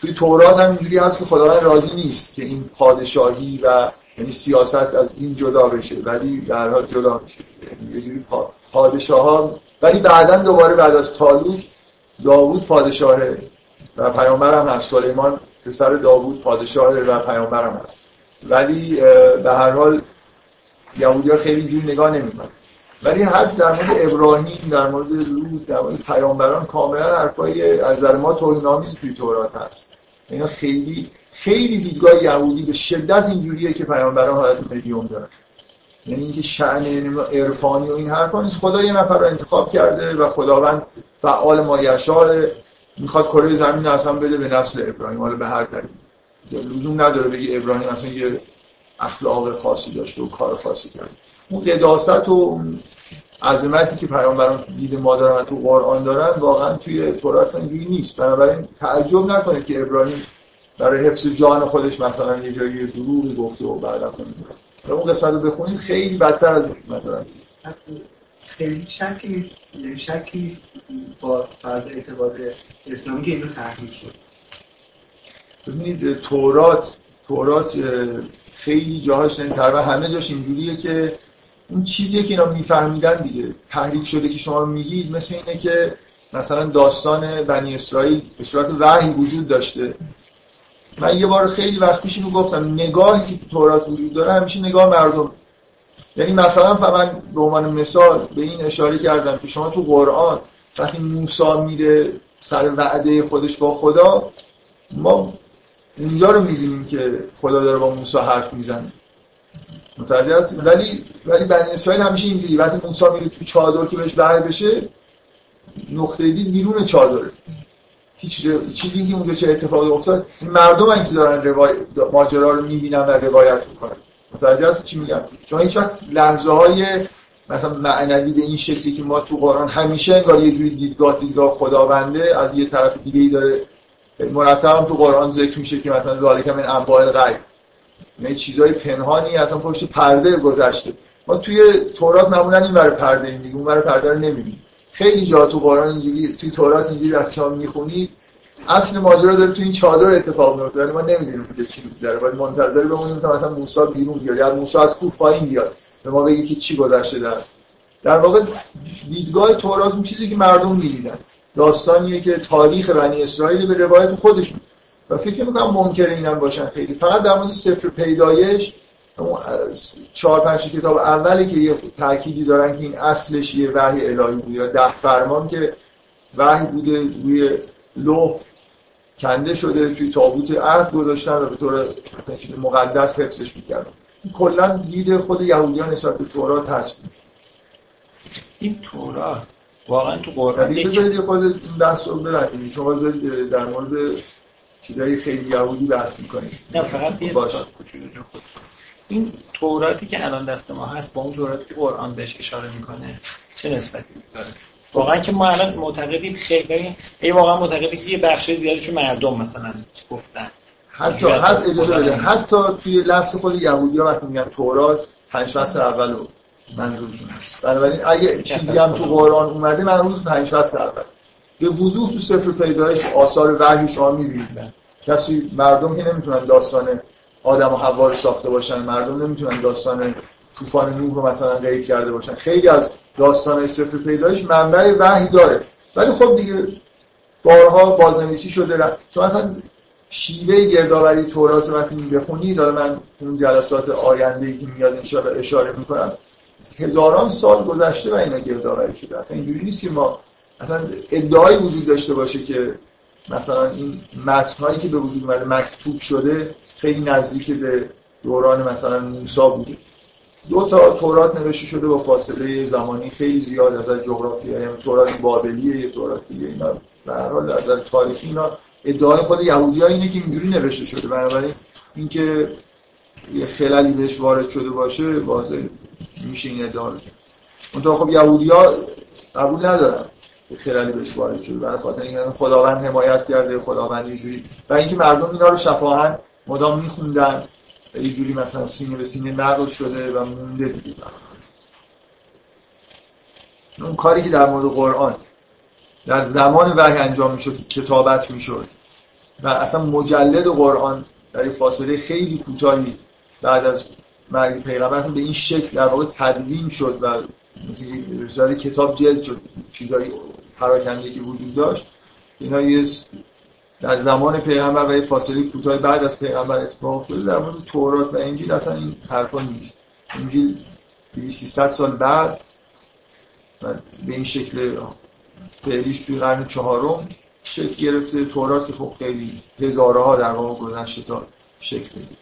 توی تورات هم اینجوری هست که خداوند راضی نیست که این پادشاهی و یعنی سیاست از این جدا بشه ولی در حال جدا میشه یعنی یه جوری پادشاه ها ولی بعدا دوباره بعد از تالوت داوود پادشاهه و پیامبر هم هست. سلیمان پسر داوود پادشاه و پیامبر هم هست. ولی به هر حال یهودی ها خیلی جوری نگاه نمی‌کنن. ولی حد در مورد ابراهیم در مورد لوط در مورد پیامبران کاملا حرفای از نظر ما توهین‌آمیز توی تورات هست. اینا خیلی خیلی دیدگاه یهودی به شدت اینجوریه که پیامبران حالت مدیوم دارن. یعنی اینکه شأن عرفانی و این حرفا نیست. خدا یه نفر رو انتخاب کرده و خداوند فعال مایشار می‌خواد کره زمین اصلا بده به نسل ابراهیم. حالا به هر دلیل. لزوم نداره بگی ابراهیم اصلا یه اخلاق خاصی داشته و کار خاصی کرد اون قداست و عظمتی که پیامبران دید ما دارن تو قرآن دارن واقعا توی تورات اینجوری نیست. بنابراین تعجب نکنه که ابراهیم برای حفظ جان خودش مثلا یه جایی دروغی گفته و بعد و اون قسمت رو بخونید خیلی بدتر از این دارن خیلی شکی یعنی شکی با فرض اعتقاد اسلامی که اینو تحریف شد. ببینید تورات تورات خیلی جاهاش یعنی تقریبا همه جاش اینجوریه که اون چیزی که اینا میفهمیدن دیگه تحریف شده که شما میگید مثل اینه که مثلا داستان بنی اسرائیل به صورت وحی وجود داشته. من یه بار خیلی وقت پیش اینو گفتم نگاهی که تو تورات وجود داره همیشه نگاه مردم. یعنی مثلا من به عنوان مثال به این اشاره کردم که شما تو قرآن وقتی موسی میره سر وعده خودش با خدا ما اونجا رو می‌دونیم که خدا داره با موسی حرف می‌زنه. متوجه هست ولی ولی بنی اسرائیل همیشه اینجوری وقتی موسی میره تو چادر که بهش بر بشه نقطه دید بیرون چادره. هیچ چیزی که اونجا چه اتفاقی افتاد مردم که دارن روای... ماجرا رو می‌بینن و روایت می‌کنن. متوجه هست چی میگم؟ چون هیچ وقت لحظه های مثلا معنوی به این شکلی که ما تو قرآن همیشه انگار یه جوری دیدگاه دیدگاه خداونده از یه طرف دیگه ای داره مرتب تو قرآن ذکر میشه که مثلا ذالک من انواع الغیب. یعنی چیزای پنهانی اصلا پشت پرده گذشته. ما توی تورات معمولا این برای پرده این دیگه اون برای پرده رو نمی‌بینیم. خیلی جا تو قرآن اینجوری توی تورات اینجوری وقتی شما می‌خونید اصل ماجرا داره تو این چادر اتفاق میفته ولی ما نمی‌دونیم که چی داره. باید منتظر بمونیم تا مثلا موسی بیرون بیاد. یا موسی از کوه پایین بیاد. به ما بگه که چی گذشته در. در واقع دیدگاه تورات اون چیزی که مردم می‌دیدن. داستانیه که تاریخ بنی اسرائیل به روایت خودشون. و فکر می‌کنم منکر اینم باشن خیلی. فقط در مورد سفر پیدایش چهار پنج کتاب اولی که یه تأکیدی دارن که این اصلش یه وحی الهی بود یا ده فرمان که وحی بوده روی لوح کنده شده توی تابوت عهد گذاشتن و به طور چیز مقدس حفظش می‌کردن. کلا دید خود یهودیان نسبت به تورات هست. این تورات واقعا تو قرآن یعنی بذارید خود این بحث رو برندید شما در مورد چیزای خیلی یهودی بحث می‌کنید نه فقط یه این توراتی که الان دست ما هست با اون توراتی که قرآن بهش اشاره می‌کنه چه نسبتی داره؟ واقعا که ما الان معتقدیم خیلی ای واقعا معتقدیم که یه بخش زیادیشو مردم مثلا گفتن. حتی حتی اجازه بده. حتی توی لفظ خود یهودی ها وقتی میگن تورات پنج فصل اولو منظورشون هست. بنابراین اگه چیزی هم تو قرآن اومده منظور پنج فصل اول. به وضوح تو سفر پیدایش آثار وحی شما می‌بینید کسی مردم که نمی‌تونن داستان آدم و حوا رو ساخته باشن مردم نمی‌تونن داستان طوفان نوح رو مثلا قید کرده باشن. خیلی از داستان سفر پیدایش منبع وحی داره. ولی خب دیگه بارها بازنویسی شده چون مثلا شیوه گردآوری تورات رو وقتی بخونی داره من اون جلسات آینده که میاد انشاءالله اشاره می‌کنم هزاران سال گذشته و اینا گردآوری شده. اصلا اینجوری نیست که ما اصلا ادعایی وجود داشته باشه که مثلا این متنهایی که به وجود اومده مکتوب شده خیلی نزدیک به دوران مثلا موسی بوده دو تا تورات نوشته شده با فاصله زمانی خیلی زیاد از جغرافی یعنی تورات بابلیه یه تورات دیگه اینا. به هر حال از تاریخی اینا ادعای خود یهودی ها اینه که اینجوری نوشته شده. بنابراین اینکه یه خلالی بهش وارد شده باشه واضح میشه این ادعا رو. کرد خب یهودی ها قبول ندارن خلالی بهش وارد شده. برای خاطر اینکه خداوند حمایت کرده خداوند یه جوری و اینکه مردم اینا رو شفاهن مدام میخوندن یه جوری مثلا سینه به سینه نقل شده و مونده دیگه. اون کاری که در مورد قرآن در زمان وحی انجام می‌شد کتابت می‌شد و اصلا مجلد قرآن در فاصله خیلی کوتاهی بعد از مرگ پیغمبر به این شکل در واقع تدوین شد و مثل کتاب جلد شد چیزایی پراکنده که وجود داشت. اینا یه در زمان پیغمبر و یه فاصله کوتاه بعد از پیغمبر اتفاق افتاده در مورد تورات و انجیل اصلا این حرفا نیست. انجیل 300 سال بعد به این شکل فعلیش توی قرن چهارم شکل گرفته. تورات که خب خیلی هزارها در واقع گذشته تا شکل بگیره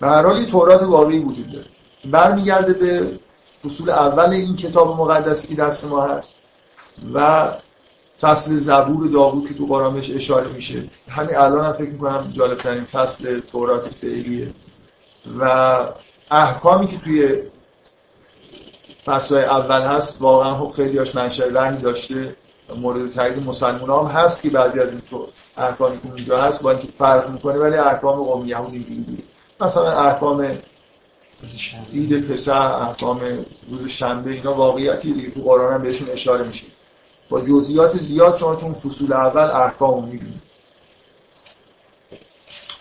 به هر حال تورات واقعی وجود داره. برمیگرده به فصول اول این کتاب مقدسی که دست ما هست و فصل زبور داوود که تو قرآن اشاره میشه. همین الان هم فکر می‌کنم جالب ترین فصل تورات فعلیه. و احکامی که توی فصل اول هست واقعا خب خیلی هاش منشأ وحی داشته مورد تایید مسلمان هم هست که بعضی از این احکامی که اونجا هست با اینکه فرق می‌کنه ولی احکام قوم یهود اینجوری بود مثلا احکام عید پسر احکام روز شنبه اینا واقعیتی دیگه تو قرآن هم بهشون اشاره میشه. با جزئیات زیاد شما تو فصول اول احکام می‌بینید.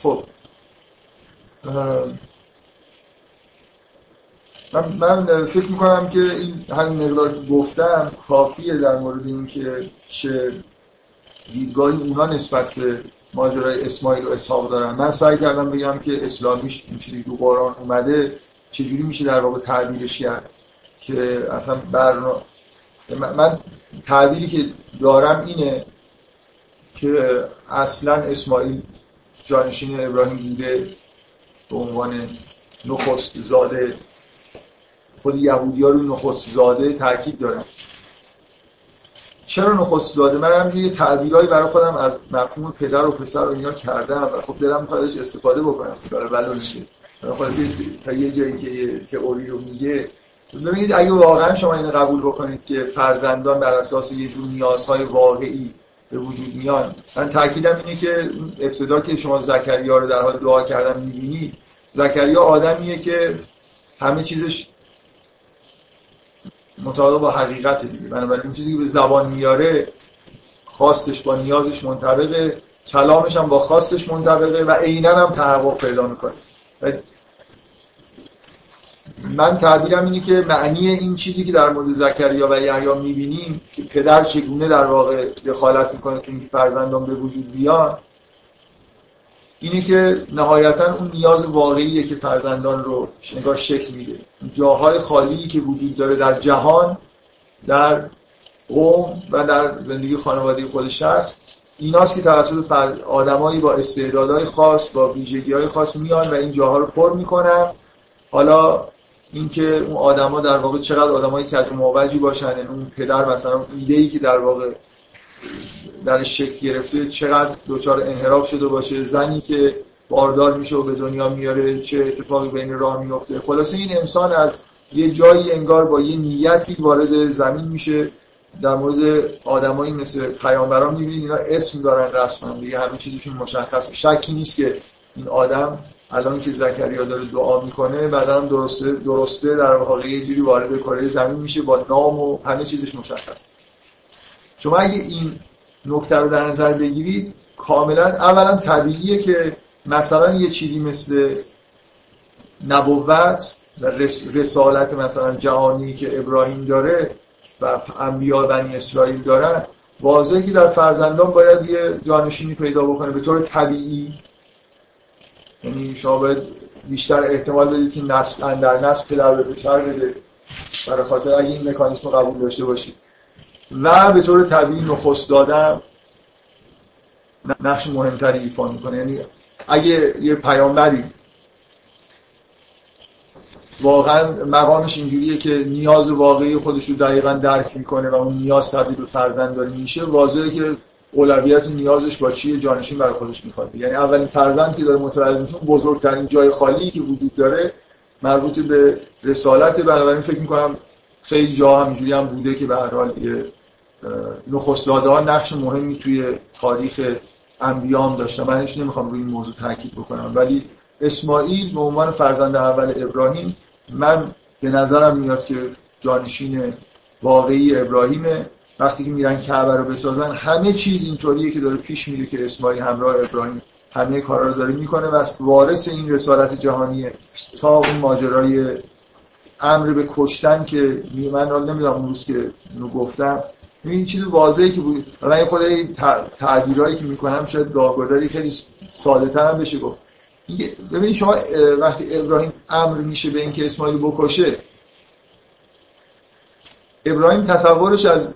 خب. من, من فکر می‌کنم که این همین مقدار که گفتم کافیه در مورد این که چه دیدگاهی اونا نسبت به ماجرای اسماعیل و اسحاق دارن. من سعی کردم بگم که اسلامیش چیزی تو قرآن اومده چجوری میشه در واقع تعبیرش کرد که اصلا برنا... من تعبیری که دارم اینه که اصلا اسماعیل جانشین ابراهیم بوده به عنوان نخست زاده. خود یهودی ها رو نخست زاده تاکید دارن چرا نخست زاده؟ من هم یه تعبیرهایی برای خودم از مفهوم پدر و پسر و اینا کردم و خب دلم می‌خواد استفاده بکنم. برای نشه تا یه جایی که تئوری رو میگه ببینید اگه واقعا شما این قبول بکنید که فرزندان بر اساس یه جور نیازهای واقعی به وجود میان من تاکیدم اینه که ابتدا که شما زکریا رو در حال دعا کردن می‌بینید زکریا آدمیه که همه چیزش مطابق با حقیقت دیگه. بنابراین اون چیزی که به زبان میاره خواستش با نیازش منطبقه کلامش هم با خواستش منطبقه و عینا هم تحقق پیدا می‌کنه. من تعبیرم اینه که معنی این چیزی که در مورد زکریا و یحیی می‌بینیم که پدر چگونه در واقع دخالت می‌کنه که این فرزندان به وجود بیان اینه که نهایتا اون نیاز واقعیه که فرزندان رو نگاه شکل میده. جاهای خالی که وجود داره در جهان در قوم و در زندگی خانواده خود شخص ایناست که توسط آدمایی با استعدادهای خاص با ویژگی های خاص میان و این جاها رو پر می‌کنن. حالا اینکه اون آدما در واقع چقدر آدمای کج موجی باشن یعنی اون پدر مثلا ایده ای که در واقع در شکل گرفته چقدر دچار انحراف شده باشه زنی که باردار میشه و به دنیا میاره چه اتفاقی بین راه میفته. خلاصه این انسان از یه جایی انگار با یه نیتی وارد زمین میشه. در مورد آدمایی مثل پیامبران می‌بینید اینا اسم دارن رسما دیگه همه چیزشون مشخص شکی نیست که این آدم الان که زکریا داره دعا می‌کنه بعدا هم درسته درسته در واقع یه جوری وارد زمین میشه با نام و همه چیزش مشخص. شما اگه این نکته رو در نظر بگیرید کاملا اولا طبیعیه که مثلا یه چیزی مثل نبوت و رسالت مثلا جهانی که ابراهیم داره و انبیا بنی اسرائیل دارن واضحه که در فرزندان باید یه جانشینی پیدا بکنه. به طور طبیعی یعنی شما باید بیشتر احتمال بدید که نسل در نسل پدر به پسر بده برای خاطر اگه این مکانیسم قبول داشته باشید. و به طور طبیعی نخست دادم نقش مهمتری ایفا می‌کنه. یعنی اگه یه پیامبری واقعا مقامش اینجوریه که نیاز واقعی خودش رو دقیقا درک می‌کنه و اون نیاز تبدیل به فرزندانی میشه واضحه که اولویت نیازش با چیه جانشین برای خودش می‌خواد. یعنی اولین فرزند که داره متولد میشه بزرگترین جای خالی که وجود داره مربوط به رسالت. بنابراین فکر می‌کنم خیلی جا هم اینجوری هم بوده که به هر حال نخست ها نقش مهمی توی تاریخ انبیام داشتن. من هیچ نمی‌خوام روی این موضوع تاکید بکنم. ولی اسماعیل به عنوان فرزند اول ابراهیم من به نظرم میاد که جانشین واقعی ابراهیمه. وقتی که میرن کعبه رو بسازن همه چیز اینطوریه که داره پیش میره که اسماعیل همراه ابراهیم همه کارا رو داره می‌کنه و وارث این رسالت جهانیه. تا اون ماجرای امر به کشتن که من نمی‌دونم اون روز که اینو گفتم. این چیز واضحی که بود. من خود تعبیرایی که می‌کنم شاید داغداری خیلی ساده تر هم بشه گفت. ببینید شما وقتی ابراهیم امر میشه به اینکه اسماعیل بکشه ابراهیم تصورش از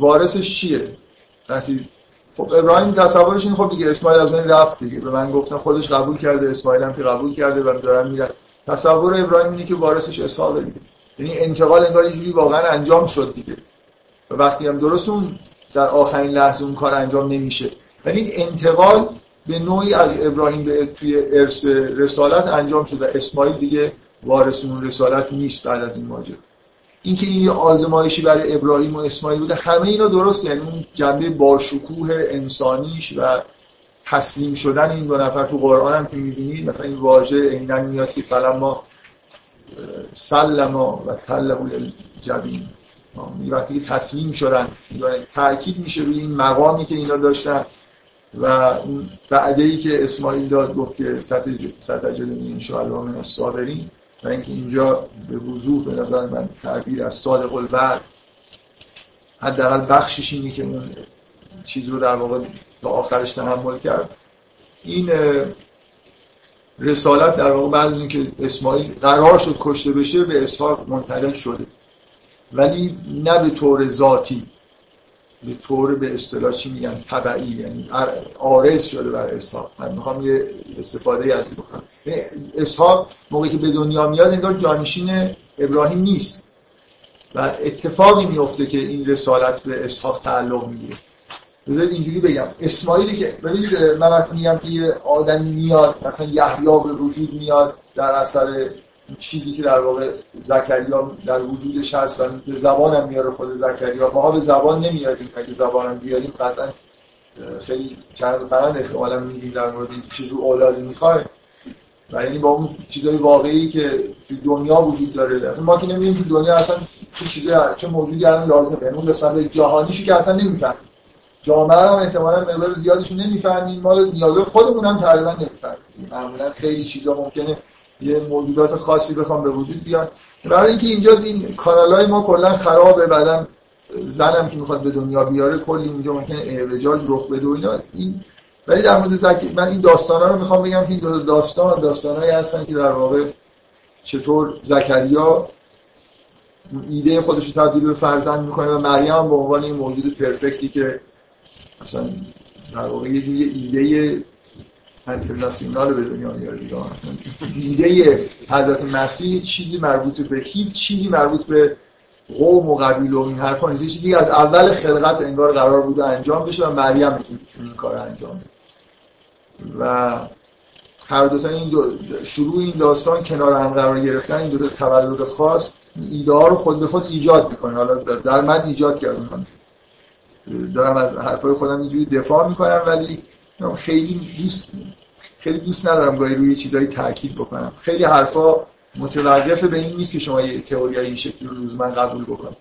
وارثش چیه؟ وقتی خب ابراهیم تصورش این خب دیگه اسماعیل از من رفت دیگه. به من گفتن خودش قبول کرده اسماعیل هم که قبول کرده و دارن میرن. تصور ابراهیم اینه که وارثش اسحاق دیگه. یعنی انتقال انگار یه واقعا انجام شد دیگه. و وقتی هم درست اون در آخرین لحظه اون کار انجام نمیشه. ولی انتقال به نوعی از ابراهیم به توی ارث رسالت انجام شده اسماعیل دیگه وارث اون رسالت نیست بعد از این ماجرا. اینکه این یه آزمایشی برای ابراهیم و اسماعیل بوده همه اینا درست یعنی اون جنبه باشکوه انسانیش و تسلیم شدن این دو نفر تو قرآن هم که می‌بینید مثلا این واژه عینا میاد که فلما سلما و تله الجبین وقتی که تسلیم شدن تاکید میشه روی این مقامی که اینا داشتن و اون که اسماعیل داد گفت که ستجدنی انشاءالله من الصابرین. و اینکه اینجا به وضوح به نظر من تعبیر از صادق الوعد حداقل بخشش اینه که اون چیز رو در واقع تا آخرش تحمل کرد. این رسالت در واقع بعد از اینکه اسماعیل قرار شد کشته بشه به اسحاق منتقل شده. ولی نه به طور ذاتی. به طور به اصطلاح چی میگن؟ طبعی یعنی آرز شده بر اسحاق. من می‌خوام یه استفاده از این بکنم. یعنی اسحاق موقعی که به دنیا میاد انگار جانشین ابراهیم نیست. و اتفاقی میفته که این رسالت به اسحاق تعلق می‌گیره. بذارید اینجوری بگم. اسماعیلی که ببینید من وقتی میگم که یه آدمی میاد مثلا یحیی به وجود میاد در اثر چیزی که در واقع زکریا در وجودش هست و به زبانم میاره خود زکریا. ما به زبان نمیاریم. اگه زبانم بیاریم قطعا خیلی چند فرند احتمالا میگیم در مورد اینکه چیزو اولادی می‌خوای و یعنی با اون چیزای واقعی که تو دنیا وجود داره. اصلا ما که نمی‌دونیم تو دنیا اصلا چه چیزی چه موجودی الان لازمه. یعنی اون قسمت جهانیشو که اصلا نمی‌فهمیم. جامعه هم احتمالا مقدار زیادیشون نمی‌فهمیم. مال نیازهای خودمون هم تقریبا نمی‌فهمیم. معمولا خیلی چیزا ممکنه یه موجودات خاصی بخوام به وجود بیان برای اینکه اینجا این کانال ما کلا خرابه بعدم زنم که می‌خواد به دنیا بیاره کلی اینجا ممکنه اعوجاج رخ بده و اینا. این ولی در مورد زکی من این داستانا رو می‌خوام بگم این دو داستان داستانایی هستن که در واقع چطور زکریا ایده خودش رو تبدیل به فرزند می‌کنه و مریم به عنوان این موجود پرفکتی که مثلا در واقع یه جوری ایده انترناسیونال به دنیا میاره ایده حضرت مسیح چیزی مربوط به هیچ چیزی مربوط به قوم و قبیل و این حرفا نیست. چیزی از اول خلقت انگار قرار بوده انجام بشه و مریم می‌تونه این کار انجام بده. و هر دو تا این دو شروع این داستان کنار هم قرار گرفتن این دو تا تولد خاص ایده ها رو خود به خود ایجاد می‌کنه. حالا در من ایجاد کردم دارم از حرفای خودم اینجوری دفاع می‌کنم ولی خیلی دوست خیلی دوست ندارم گاهی روی چیزایی تاکید بکنم. خیلی حرفا متوقف به این نیست که شما یه تئوری این شکلی رو من قبول بکنم.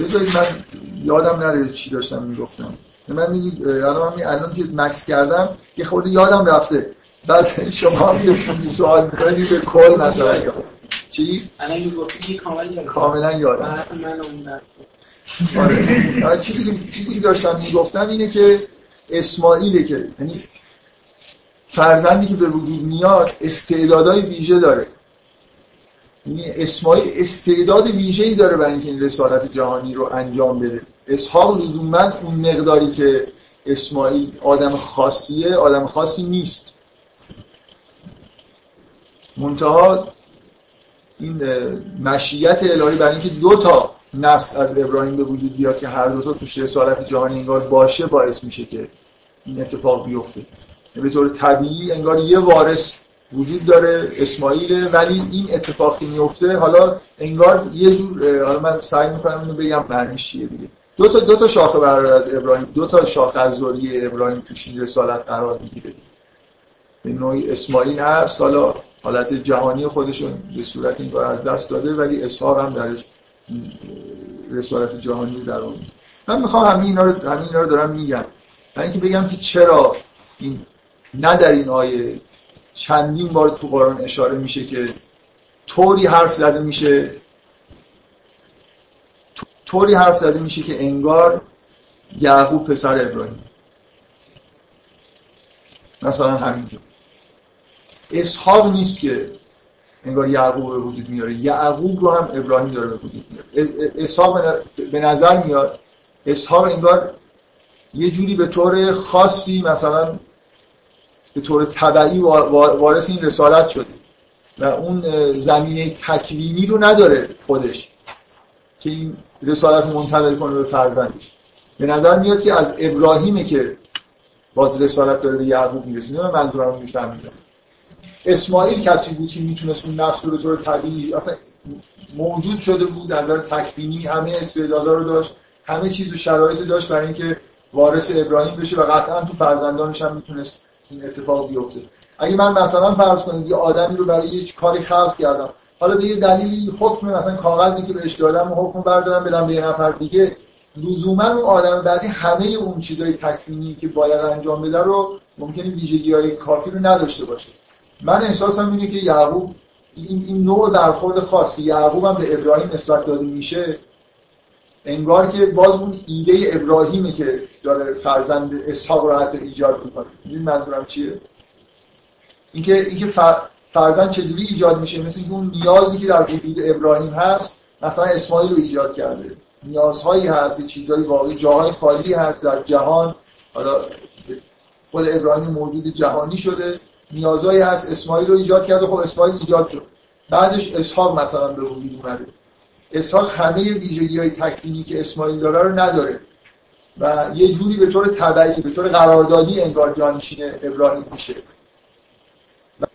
بذارید من یادم نره چی داشتم می‌گفتم. من میگید الان من الان که مکس کردم یه خورده یادم رفته. بعد شما هم یه سوال می‌کنید به کل مثلا چی؟ کاملا یادم. آره. چیزی چیزی که داشتم می‌گفتم اینه که اسماعیله که یعنی فرزندی که به وجود میاد استعدادهای ویژه داره. یعنی اسماعیل استعداد ویژه‌ای داره برای اینکه این رسالت جهانی رو انجام بده. اسحاق لزوما اون مقداری که اسماعیل آدم خاصیه آدم خاصی نیست. منتها این مشیت الهی برای اینکه دو تا نسل از ابراهیم به وجود بیاد که هر دو تا توش رسالت جهانی انگار باشه باعث میشه که این اتفاق بیفته. به طور طبیعی انگار یه وارث وجود داره اسماعیل ولی این اتفاقی میفته. حالا انگار یه جور حالا من سعی می‌کنم اینو بگم معنیش چیه دیگه. دو تا دو تا شاخه برای از ابراهیم دو تا شاخه از ذریه ابراهیم توش این رسالت قرار می‌گیره. به نوعی اسماعیل هست حالا حالت جهانی خودشون به صورت این از دست داده ولی اسحاق هم درش رسالت جهانی در اون من می‌خوام همین اینا رو همین اینا رو دارم میگم. برای اینکه بگم که چرا این نه در این آیه چندین بار تو قرآن اشاره میشه که طوری حرف زده میشه طوری حرف زده میشه که انگار یعقوب پسر ابراهیم. مثلا همینجا. اسحاق نیست که انگار یعقوب به وجود میاره. یعقوب رو هم ابراهیم داره به وجود میاره. اسحاق به نظر میاد اسحاق انگار یه جوری به طور خاصی مثلا به طور طبعی وارث این رسالت شده و اون زمینه تکوینی رو نداره خودش که این رسالت منتقل کنه به فرزندش. به نظر میاد که از ابراهیمه که باز رسالت داره به یعقوب می‌رسه. نه منظورم میفهمیدم. اسماعیل کسی بود که می‌تونست اون نسل رو طور طبیعی اصلا موجود شده بود نظر تکوینی همه استعدادا رو داشت همه چیز و شرایط داشت برای اینکه وارث ابراهیم بشه و قطعا تو فرزندانش هم می‌تونست این اتفاق بیفته. اگه من مثلا فرض کنید یه آدمی رو برای یه کاری خلق کردم حالا به یه دلیلی حکم مثلا کاغذی که بهش دادم و حکم بردارم بدم به یه نفر دیگه لزوما اون آدم بعدی همه اون چیزای تکوینی که باید انجام بده رو ممکنه ویژگی های کافی رو نداشته باشه. من احساسم اینه که یعقوب این, این نوع برخورد خاص یعقوب هم به ابراهیم نسبت داده میشه انگار که باز اون ایده ابراهیمه که داره فرزند اسحاق رو حتی ایجاد می‌کنه. این منظورم چیه؟ اینکه اینکه فرزند چجوری ایجاد میشه؟ مثل اینکه اون نیازی که در وجود ابراهیم هست مثلا اسماعیل رو ایجاد کرده. نیازهایی هست چیزهای واقعی جاهای خالی هست در جهان. حالا خود ابراهیم موجود جهانی شده. نیازهایی هست اسماعیل رو ایجاد کرده خب اسماعیل ایجاد شد. بعدش اسحاق مثلا به وجود اومده. اسحاق همه ویژگی های تکوینی که اسماعیل داره رو نداره. و یه جوری به طور تبعی به طور قراردادی انگار جانشین ابراهیم میشه.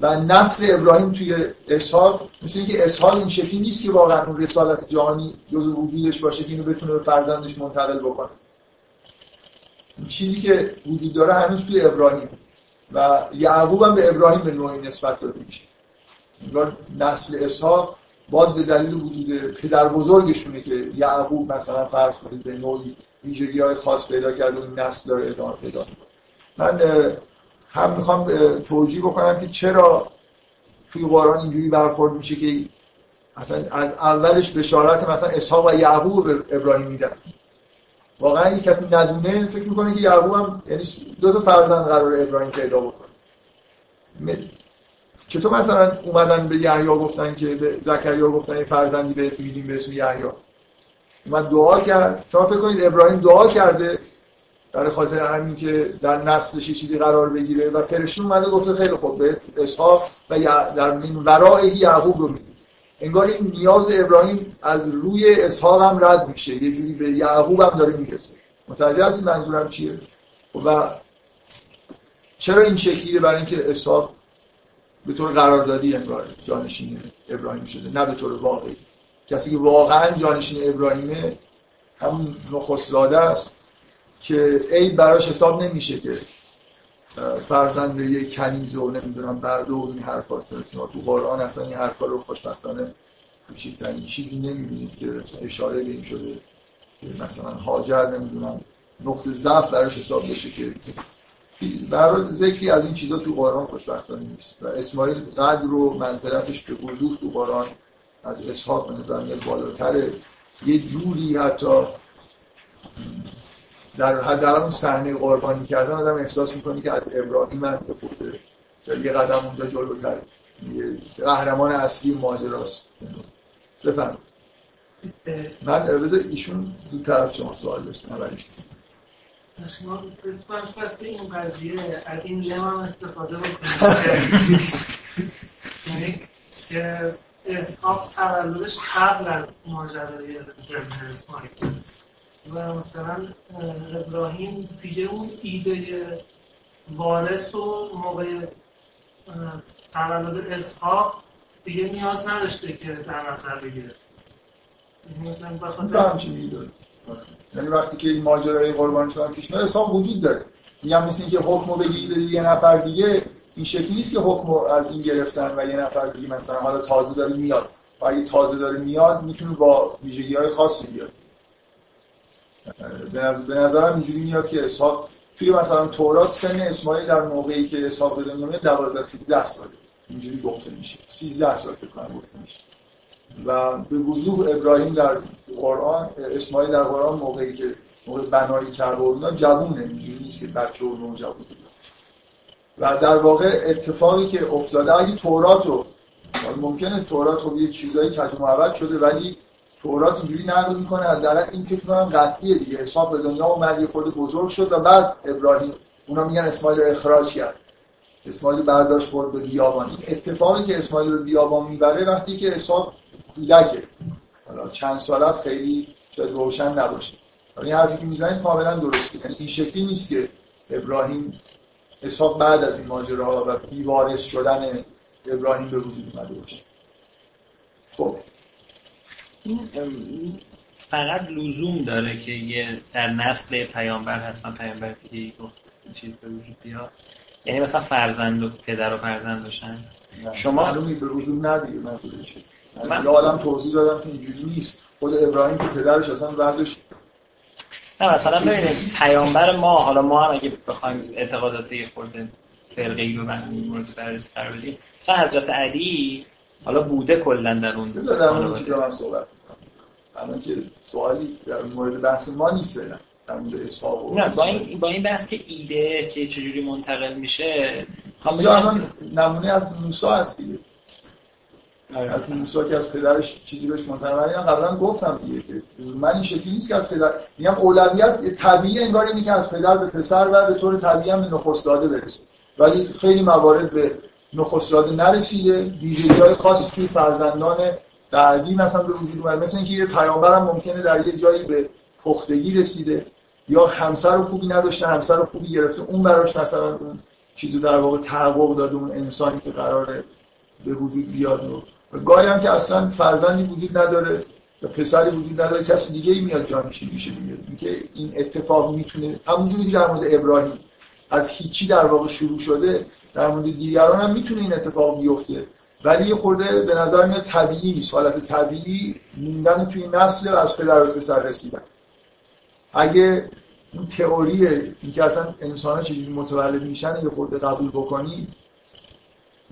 و نسل ابراهیم توی اسحاق مثل اینکه اسحاق این شکلی نیست که واقعا اون رسالت جهانی جزو وجودش باشه که اینو بتونه به فرزندش منتقل بکنه. چیزی که وجود داره هنوز توی ابراهیم. و یعقوب هم به ابراهیم به نوعی نسبت داده میشه. انگار نسل اسحاق باز به دلیل وجود پدر بزرگشونه که یعقوب مثلا فرض کنید به نوعی ویژگی های خاص پیدا کرده و این نسل داره ادامه پیدا من هم می‌خوام توجیه بکنم که چرا توی قرآن اینجوری برخورد میشه که مثلا از اولش بشارت مثلا اسحاق و یعقوب به ابراهیم میدن. واقعا یک کسی ندونه فکر می‌کنه که یعقوب هم یعنی دو تا فرزند قرار ابراهیم پیدا بکنه. چطور مثلا اومدن به یحیی گفتن که به زکریا گفتن فرزندی بهت میدیم به اسم یحیی؟ اومد دعا کرد. شما فکر کنید ابراهیم دعا کرده برای خاطر همین که در نسلش چیزی قرار بگیره و فرشته اومده گفته خیلی خوب به اسحاق و در این ورای یعقوب رو انگار این نیاز ابراهیم از روی اسحاق هم رد میشه. یه جوری به یعقوب هم داره می‌رسه. متوجه هستید منظورم چیه؟ و چرا این شکلیه برای اینکه اسحاق به طور قراردادی انگار جانشین ابراهیم شده نه به طور واقعی. کسی که واقعا جانشین ابراهیمه همون نخست است که عیب براش حساب نمیشه که فرزند یک کنیز و نمی‌دونم برده و این حرف هاست تو قرآن اصلا این حرفا رو خوشبختانه کوچکترین چیزی نمی‌بینید که اشاره به شده که مثلا هاجر نمی‌دونم نقطه ضعف براش حساب بشه که برای ذکری از این چیزا تو قرآن خوشبختانه نیست. و اسماعیل قدر و منزلتش به وضوح تو قرآن از اسحاق به نظر بالاتره. یه جوری حتی در حداقل اون صحنه قربانی کردن آدم احساس می‌کنه که از ابراهیم من بخورده یه قدم اونجا جلوتر. قهرمان اصلی ماجراست. بفرم من بذار ایشون زودتر از شما سوال داشتم. اولیش. شما قسمت این قضیه. از این لم هم استفاده بکنید. یعنی که اسحاق تولدش قبل از ماجرای زمین اسماعیل. و مثلا ابراهیم دیگه اون ایده وارث و موقع تولد اسحاق دیگه نیاز نداشته که در نظر بگیره. مثلا بخاطر یعنی وقتی که این ماجرای قربانی شدن پیش میاد اسحاق وجود داره. میگم مثل اینکه حکمو بگیری یه نفر دیگه این شکلی نیست که حکمو از این گرفتن و یه نفر دیگه مثلا حالا تازه داره میاد. و اگه تازه داره میاد می‌تونه با ویژگی های خاصی بیاد. به نظرم اینجوری میاد که اسحاق توی مثلا تورات سن اسماعیل در موقعی که اسحاق به دنیا میاد 12 13 ساله اینجوری گفته میشه. 13 سال فکر کنم گفته میشه. و به وضوح ابراهیم در قرآن اسماعیل در قرآن موقعی که موقع بنایی کرده و اونا جوونه. اینجوری نیست که بچه و نوجوان و در واقع اتفاقی که افتاده اگه تورات رو ممکنه تورات رو یه چیزایی کج شده ولی تورات اینجوری نقل می‌کنه حداقل این فکر کنم قطعیه دیگه. اسحاق به دنیا اومد یه خود بزرگ شد و بعد ابراهیم. اونا میگن اسماعیل اخراج کرد. اسماعیل برداشت برد به بیابان. این اتفاقی که اسماعیل به بیابان می‌بره وقتی که اسحاق کودکه. حالا چند سال است خیلی شاید روشن نباشه. این حرفی که می‌زنید کاملا درسته. یعنی این شکلی نیست که ابراهیم اسحاق بعد از این ماجراها و بیوارث شدن ابراهیم به وجود اومده باشه. خب. این فقط لزوم داره که یه در نسل پیامبر حتما پیامبر گفت چیز به وجود بیاد. یعنی مثلا فرزند و پدر و فرزند باشن. شما معلومی به وجود ندیگه من یه آدم توضیح دادم که اینجوری نیست. خود ابراهیم که پدرش اصلا وضعش نه مثلا ببینید پیامبر ما حالا ما هم اگه بخوایم اعتقادات خورده فرقه ای رو مورد بررسی قرار بدیم مثلا حضرت علی حالا بوده کلا در اون بذار در اون چیزا صحبت الان که سوالی در مورد بحث ما نیست فعلا در مورد اسحاق نه با این با این بحث که ایده که چجوری منتقل میشه خب نمونه از موسی هست دیگه. آره. از موسی که از پدرش چیزی بهش منتقل قبلا گفتم دیگه که من این شکلی نیست که از پدر میگم اولویت طبیعی انگار اینه که از پدر به پسر و به طور طبیعی هم به نخست داده برسه. ولی خیلی موارد به نخست داده نرسیده. ویژگی های خاصی توی فرزندان بعدی مثلا به وجود اومد مثل اینکه یه پیامبر هم ممکنه در یه جایی به پختگی رسیده یا همسر خوبی نداشته همسر خوبی گرفته اون براش مثلا اون چیزی در واقع تحقق داده اون انسانی که قراره به وجود بیاد. و گاهی هم که اصلا فرزندی وجود نداره و پسری وجود نداره کسی دیگه ای میاد جانشین میشه دیگه. اینکه این اتفاق می‌تونه همونجوری در مورد ابراهیم از هیچی در واقع شروع شده در مورد دیگران هم می‌تونه این اتفاق بیفته. ولی یه خورده به نظر میاد طبیعی نیست. حالت طبیعی موندن توی نسل و از پدر به پسر رسیدن. اگه این تئوری اینکه اصلا انسان ها چجوری متولد میشن یه خورده قبول بکنی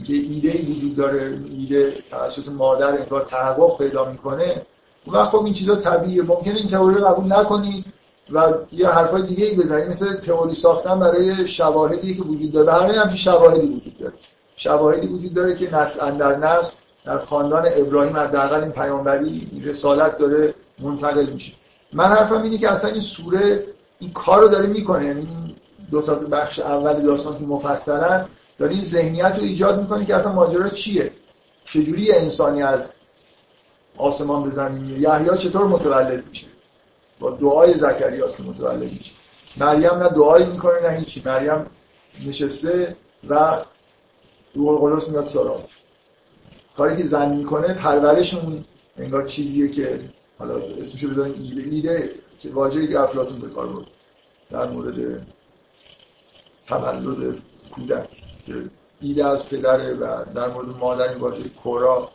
که ایده ای وجود داره ایده توسط مادر انگار تحقق پیدا می‌کنه اون وقت خب این چیزا طبیعیه. ممکنه این تئوری رو قبول نکنی و یه حرفای دیگه ای بزنی مثل تئوری ساختن برای شواهدی که وجود داره. همه هم شواهدی وجود داره. شواهدی وجود داره که نسل اندر نسل در خاندان ابراهیم حداقل این پیامبری رسالت داره منتقل میشه. من حرفم اینه که اصلا این سوره این کار رو داره می‌کنه. یعنی این دو تا بخش اول داستان که مفصلا داره این ذهنیت رو ایجاد می‌کنه که اصلا ماجرا چیه؟ چجوری انسانی از آسمان به زمین میاد یحیی چطور متولد میشه؟ با دعای زکریا که متولد میشه. مریم نه دعایی می‌کنه نه هیچی. مریم نشسته و روح القدس میاد سراغ. کاری که زن می‌کنه پرورشمون انگار چیزیه که حالا اسمشو بذاریم ایده ایده که واژه‌ای که افلاطون به کار برد. در مورد تولد کودک که ایده از پدره و در مورد مادر این واژه کورا.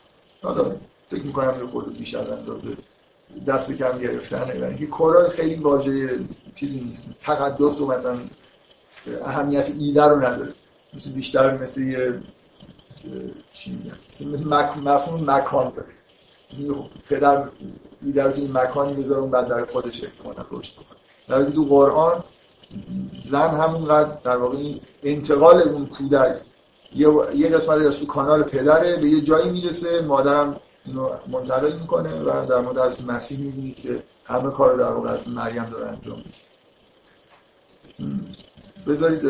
فکر می‌کنم یه خورده بیش از اندازه دست کم گرفتنه یعنی که کورا خیلی واژه چیزی نیست. تقدس و مثلا اهمیت ایده رو نداره. مثل بیشتر مثل یه چی میگم مثل مفهوم مکان داره. پدر ایده رو این مکانی بذاره اون در خودش احتمالا رشد بکنه. در تو قرآن زن همونقدر در واقع انتقال اون کودک یه قسمت از تو کانال پدره به یه جایی می‌رسه مادرم اینو منتقل می‌کنه و در مورد از مسیح می‌بینید که همه کار در واقع از مریم داره انجام میده. بذارید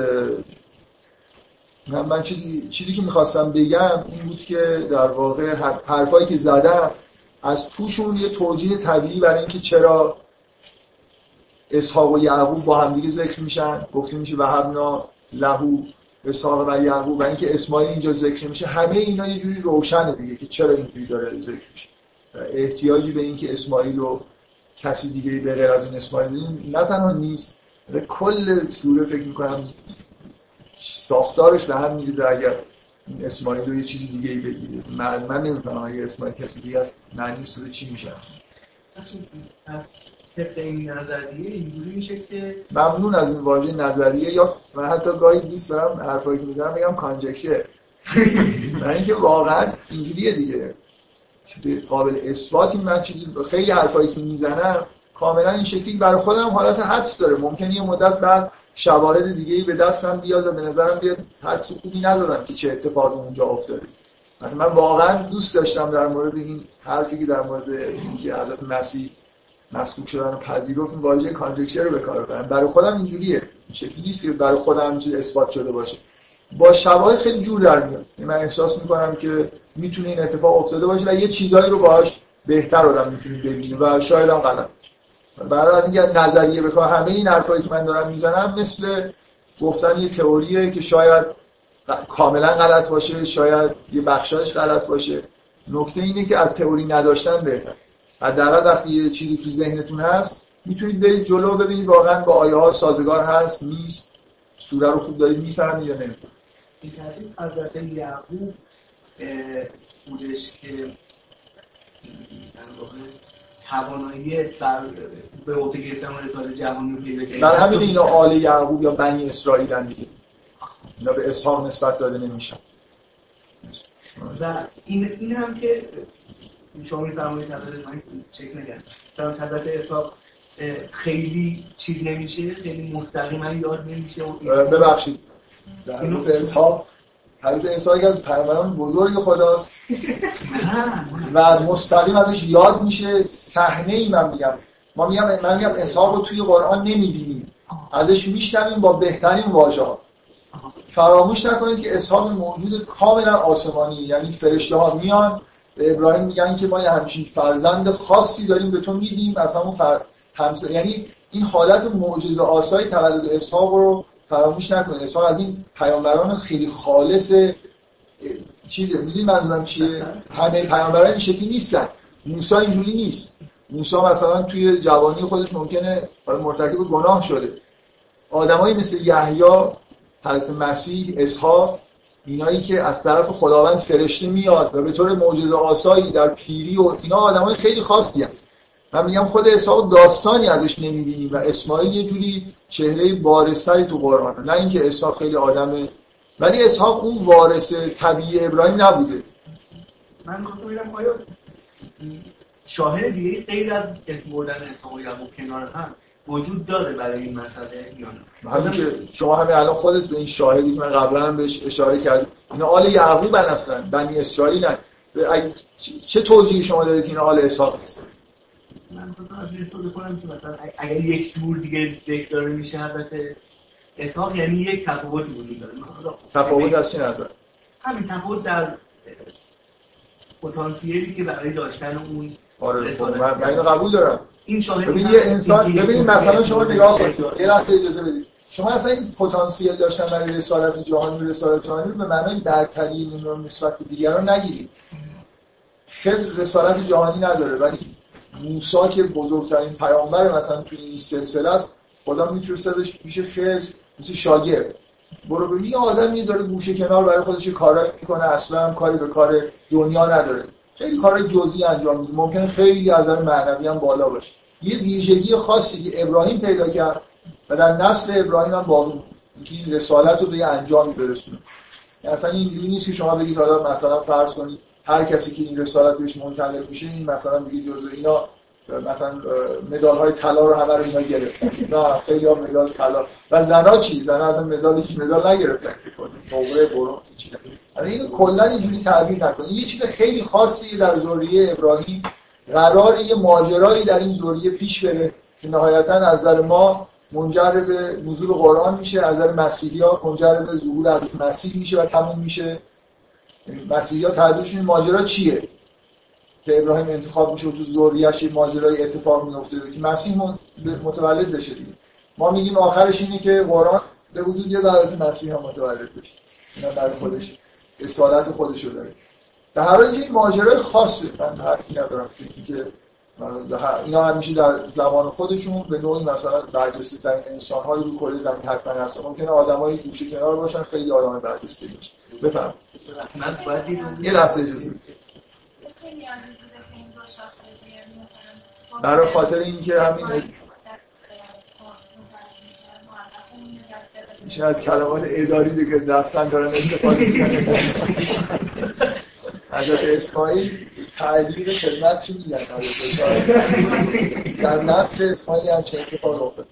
من, من چیزی, چیزی که می‌خواستم بگم این بود که در واقع حرفایی که زدم از توشون یه توجیه طبیعی برای اینکه چرا اسحاق و یعقوب با همدیگه ذکر میشن. گفته میشه و همنا لهو اسحاق و یعقوب و اینکه اسماعیل اینجا ذکر میشه همه اینا یه جوری روشنه دیگه که چرا اینجوری داره ذکر میشه. احتیاجی به اینکه اسماعیل رو کسی دیگه به غیر از اون اسماعیل نه تنها نیست. کل سوره فکر می‌کنم ساختارش به هم میریزه. اگر این اسماعیل رو یه چیزی دیگه ای بگیره. من, من نمی‌فهمم اگه اسماعیل کسی دیگه است معنی سوره چی میشه. طبق این نظریه اینجوری میشه که ممنون از این واژه نظریه یا من حتی گاهی دوست دارم حرفایی که می‌زنم بگم کانجکشر من اینکه واقعا اینجوریه دیگه. قابل اثباتی من چیزی خیلی حرفایی که می‌زنم کاملا این شکلی برای خودم حالت حدس داره. ممکنه یه مدت بعد شواهد دیگه ای به دستم بیاد و به نظرم بیاد حدس خوبی ندادم که چه اتفاقی اونجا افتاده. من واقعا دوست داشتم در مورد این حرفی که در مورد اینکه حضرت مسیح مسکوک شدن و پذیرفت واژه کانجکچر رو به کار ببرم. برای خودم اینجوریه. این شکلی نیست که برای خودم چیز اثبات شده باشه. با شواهد خیلی جور در میاد. یعنی من احساس می‌کنم که می‌تونه این اتفاق افتاده باشه و یه چیزایی رو باهاش بهتر آدم می‌تونه ببینه و شاید هم غلط برای از اینکه نظریه بکنم همه این حرفایی که من دارم می‌زنم مثل گفتن یه تئوریه که شاید کاملا غلط باشه شاید یه بخشایش غلط باشه. نکته اینه که از تئوری نداشتن بهتر حداقل وقتی یه چیزی تو ذهنتون هست می‌تونید برید جلو ببینید واقعا با آیه ها سازگار هست نیست سوره رو خوب دارید می‌فهمید یا نمی‌فهمید. این حضرت یعقوب بودش که توانایی به عهده گرفتن رسالت جهانی رو پیدا کرد بر همین اینا آل یعقوب یا بنی اسرائیل هم دیگه. اینا به اسحاق نسبت داده نمیشن. و این این هم که شما میفرمایید حضرت من چک نگرد. چون حضرت اسحاق خیلی چیز نمیشه خیلی مستقیما یاد نمیشه ببخشید. در اسحاق حضرت عیسی اگر پیامبران بزرگ خداست. و مستقیم ازش یاد میشه صحنه ای من میگم. ما میگم من میگم اسحاق رو توی قرآن نمی‌بینیم. ازش میشنویم با بهترین واژه ها. فراموش نکنید که اسحاق موجود کاملا آسمانی یعنی فرشته ها میان به ابراهیم میگن که ما یه همچین فرزند خاصی داریم به تو میدیم. از همون فر... همس... یعنی این حالت معجزه آسایی تولد اسحاق رو فراموش نکنید. اسحاق از این پیامبران خیلی خالص چیزه می‌دونی منظورم چیه؟ همه پیامبران این شکلی نیستن. موسی اینجوری نیست. موسی مثلا توی جوانی خودش ممکنه مرتکب گناه شده. آدمایی مثل یحیی حضرت مسیح اسحاق اینایی که از طرف خداوند فرشته میاد و به طور معجزه آسایی در پیری و اینا آدمای خیلی خاصی هم. من میگم خود اسحاق داستانی ازش نمی‌بینیم و اسماعیل یه جوری چهره بارستری تو قرآن. نه اینکه اسحاق خیلی آدم ولی اسحاق اون وارث طبیعی ابراهیم نبوده. من میگم آیا شاهد دیگه غیر از اسم بردن اسحاق و کنار هم وجود داره برای این مسئله یا همین که شما همه الان خودت به این شاهدی که من قبلا هم بهش اشاره کردم. اینا آل یعقوب اصلا بنی اسرائیل چه توجیهی شما دارید که اینا آل اسحاق نیستن من مثلا اگر یک جور دیگه داره میشه البته اسحاق یعنی یک تفاوتی وجود داره تفاوت از چه نظر؟ همین تفاوت در پتانسیلی که برای داشتن اون آره خب من, اینو قبول دارم. این شاهد ببین یه انسان ببینید مثلا شما نگاه کنید. یه لحظه اجازه بدید. شما اصلا این پتانسیل داشتن برای رسالت جهانی و رسالت جهانی رو به معنای برتری نسبت به دیگران نگیرید. خضر رسالت جهانی نداره ولی موسی که بزرگترین پیامبر مثلا توی این سلسله است خدا میفرستادش پیش خضر مثل شاگرد. برو ببین یه آدمی داره گوشه کنار برای خودش کارایی می‌کنه اصلا هم کاری به کار دنیا نداره. خیلی کارهای جزئی انجام میده. ممکن خیلی از نظر معنوی هم بالا باشه. یه ویژگی خاصی که ابراهیم پیدا کرد و در نسل ابراهیم هم باقی که این رسالت رو به یه انجامی برسونه. یعنی اصلا اینجوری نیست که شما بگید حالا مثلا فرض کنید هر کسی که این رسالت بهش منتقل میشه این مثلا بگید جزء اینا مثلا مدال های طلا رو همه رو اینا گرفتن. نه خیلی ها مدال طلا. و زنا چی؟ زنا اصلا مدال هیچ مدال نگرفتن. نمره برونز چی یعنی اینو کلا اینجوری تعبیر نکنید یه چیز خیلی خاصی در ذریه ابراهیم. قرار یه ماجرایی در این ذریه پیش بره که نهایتا از نظر ما منجر به نزول قرآن میشه از نظر مسیحی ها منجر به ظهور از مسیح میشه و تموم میشه. مسیحی ها تعبیرشون ماجرا چیه؟ که ابراهیم انتخاب میشه و تو یه ماجرای اتفاق میفته که مسیح متولد بشه دیگه. ما میگیم آخرش اینه که قرآن به وجود یه دعوت مسیح هم متولد بشه. اینا برای خودش اصالت خودش رو داره. در هر حال این ماجرای خاصه. من حرفی ندارم که اینا همیشه در زمان خودشون به نوعی مثلا برجسته ترین انسان های رو کره زمین حتما هستن. ممکنه آدمای گوشه کنار باشن خیلی آدم برجسته باشن. بفهم یه لحظه اجازه برای خاطر اینکه همین میشه از کلمات اداری دیگه دستن دارن استفاده می‌کنن. حضرت اسماعیل تعلیق خدمت چی میگن در نسل اسماعیل هم چه اتفاق افتاد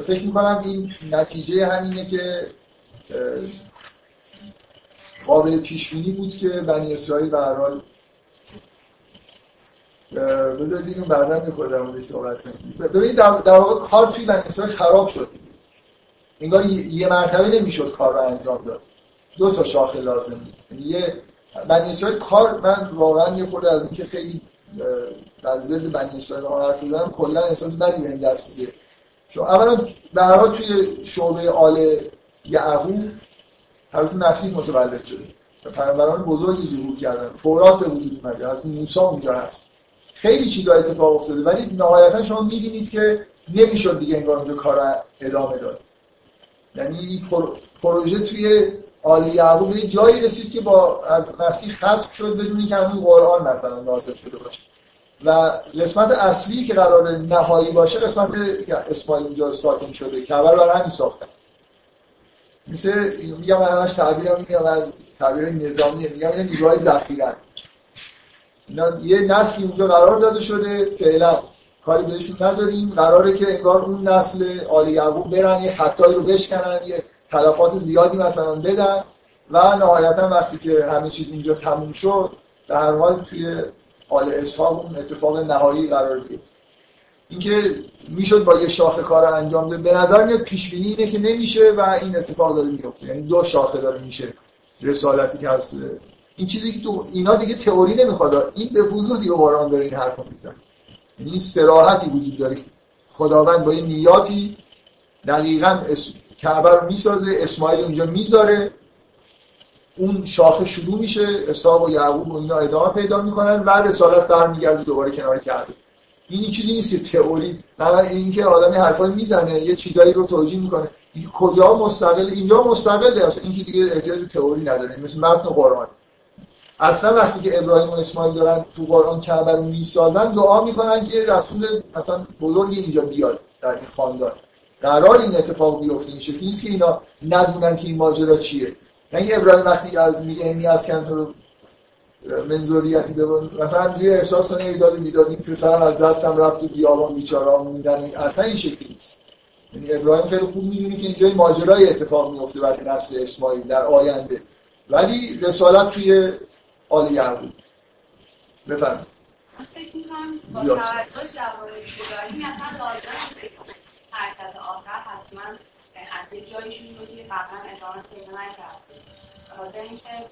فکر می‌کنم این نتیجه همینه که قابل پیش بود که بنی اسرائیل به هر حال بذارید اینو بعدا می‌خوره در صحبت ببینید در, واقع کار توی بنی اسرائیل خراب شد. انگار یه مرتبه نمی‌شد کار رو انجام داد. دو تا شاخه لازم یعنی یه بنی اسرائیل کار من واقعا یه خورده از اینکه خیلی در ضد بنی اسرائیل حرف بزنم کلا احساس بدی بهم دست میده چون اولا به هر حال توی شعبه آل یعقوب حضرت مسیح متولد شده. و پیامبران بزرگی ظهور کردن. تورات به وجود اومده. از موسی اونجا هست. خیلی چیزا اتفاق افتاده. ولی نهایتا شما می‌بینید که نمی‌شد دیگه انگار اونجا کار ادامه داد. یعنی پروژه توی آل یعقوب به جایی رسید که با از مسیح ختم شد بدون که همون قرآن مثلا نازل شده باشه. و قسمت اصلی که قرار نهایی باشه قسمت اسماعیل اونجا ساکن شده اول برای همین ساختن. مثل میگم من همش تعبیرم میگم من تعبیر نظامی میگم این نیروهای ذخیره. اینا یه نسلی اونجا قرار داده شده فعلا کاری بهشون نداریم. قراره که انگار اون نسل آل یعقوب برن یه خطایی رو بشکنن یه تلفات زیادی مثلا بدن و نهایتا وقتی که همه چیز اینجا تموم شد در هر حال توی آل اسحاق اون اتفاق نهایی قرار گرفت. اینکه می‌شد با یه شاخه کار انجام ده به نظر میاد پیش بینی اینه که نمیشه و این اتفاق داره میفته یعنی دو شاخه داره میشه رسالتی که هست. این چیزی که تو اینا دیگه تئوری نمی‌خواد. این به وضوح دیگه قرآن داره این حرفو می‌زنه. یعنی این صراحتی وجود داره. خداوند با این نیاتی دقیقا کعبه رو می‌سازه اسماعیل اونجا می‌ذاره. اون شاخه شروع میشه اسحاق و یعقوب و اینا ادامه پیدا می‌کنن و رسالت برمیگرده دوباره کنار کعبه. این چیزی نیست که تئوری نه اینکه آدمی حرفایی می‌زنه یه چیزایی رو توجیه می‌کنه. این کجا مستقل؟ اینجا مستقله. اصلا اینکه دیگه احتیاج تئوری نداره. مثل متن قرآن. اصلا وقتی که ابراهیم و اسماعیل دارن تو قرآن کعبه رو می‌سازن دعا می‌کنن که رسول مثلا بزرگ اینجا بیاد در این خاندان. قرار این اتفاق بیفته این شکلی نیست که اینا ندونن که این ماجرا چیه. نه ابراهیم وقتی از میگه انی از کن تو منظوریتی ببین مثلا همجوری احساس کنه ایداد می‌داد این پسرم از دستم رفت و بیابان بیچاره میدن. اصلا این شکلی نیست. یعنی ابراهیم خیلی خوب می‌دونه که اینجا ماجرای اتفاق میفته برای نسل اسماعیل در آینده. ولی رسالت توی آل یعقوب. بفرمایید. فکر می‌کنم با توجه جواب ابراهیم اصلا حرکت آخر حتما از یک جایشون باشه که قبلا ادامه پیدا نکرده. بخاطر اینکه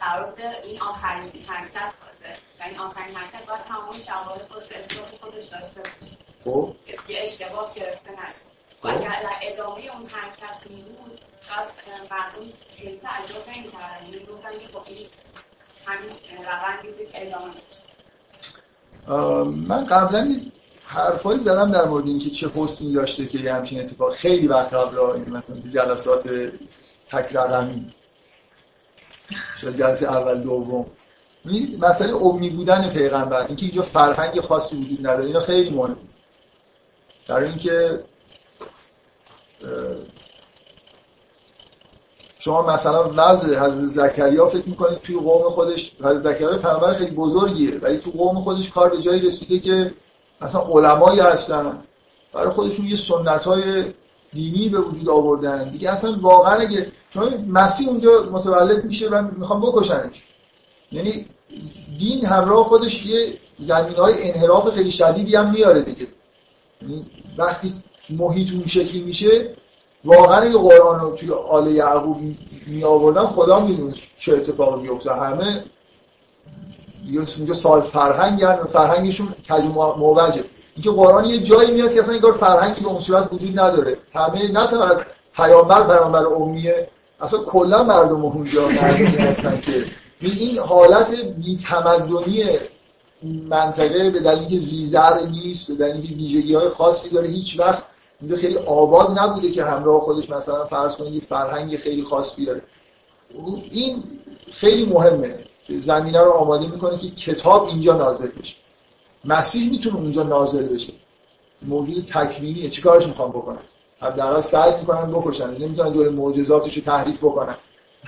قرار این آخرین حرکت باشه. و این آخرین حرکت باید تمام شواهد خود اصلاح خودش داشته باشه. خب. یه اشتباه گرفته نشه. و خب. اگر ادامه اون حرکت میبود شاید مردم خیلی تعجب نمی‌کردن یعنی گفتن که خب این همین روندی بود که ادامه داشت من قبلا حرفایی زدم در مورد اینکه چه حسنی داشته که یه همچین اتفاق خیلی وقت قبل مثلا تو جلسات تک رقمی شاید جلسه اول دوم. مسئله امی بودن پیغمبر اینکه اینجا فرهنگ خاصی وجود نداره اینا خیلی مهمه. در اینکه شما مثلا نزد حضرت زکریا فکر می‌کنید توی قوم خودش حضرت زکریا پیغمبر خیلی بزرگیه ولی تو قوم خودش کار به جایی رسیده که مثلا علمایی هستن. برای خودشون یه سنت های دینی به وجود آوردن. دیگه اصلا واقعا اگه چون مسیح اونجا متولد میشه و می‌خوام بکشنش. یعنی دین همراه خودش یه زمین های انحراف خیلی شدیدی هم میاره دیگه. یعنی وقتی محیط اون شکلی میشه واقعا یه قرآن رو توی آل یعقوب می آوردن خدا می‌دونه چه اتفاقی میفته همه اونجا سال فرهنگ و فرهنگشون کج موجه. اینکه قرآن یه جایی میاد که اصلا این فرهنگی به اون صورت وجود نداره. همه نه تنها پیامبر پیامبر امیه اصلا کلا مردم اونجا هستن که این حالت بیتمدنی منطقه به دلیل که زیزر نیست به دلیل که ویژگی های خاصی داره هیچ وقت اینجا خیلی آباد نبوده که همراه خودش مثلا فرض کنید یه فرهنگ خیلی خاص بیاره این خیلی مهمه. زمینه رو آماده می‌کنه که کتاب اینجا نازل بشه. مسیح می‌تونه اونجا نازل بشه. موجود تکوینیه. چیکارش می‌خوام بکنم حداقل سعی می‌کنن بکشن. نمی‌تونن دور معجزاتش رو تحریف بکنن.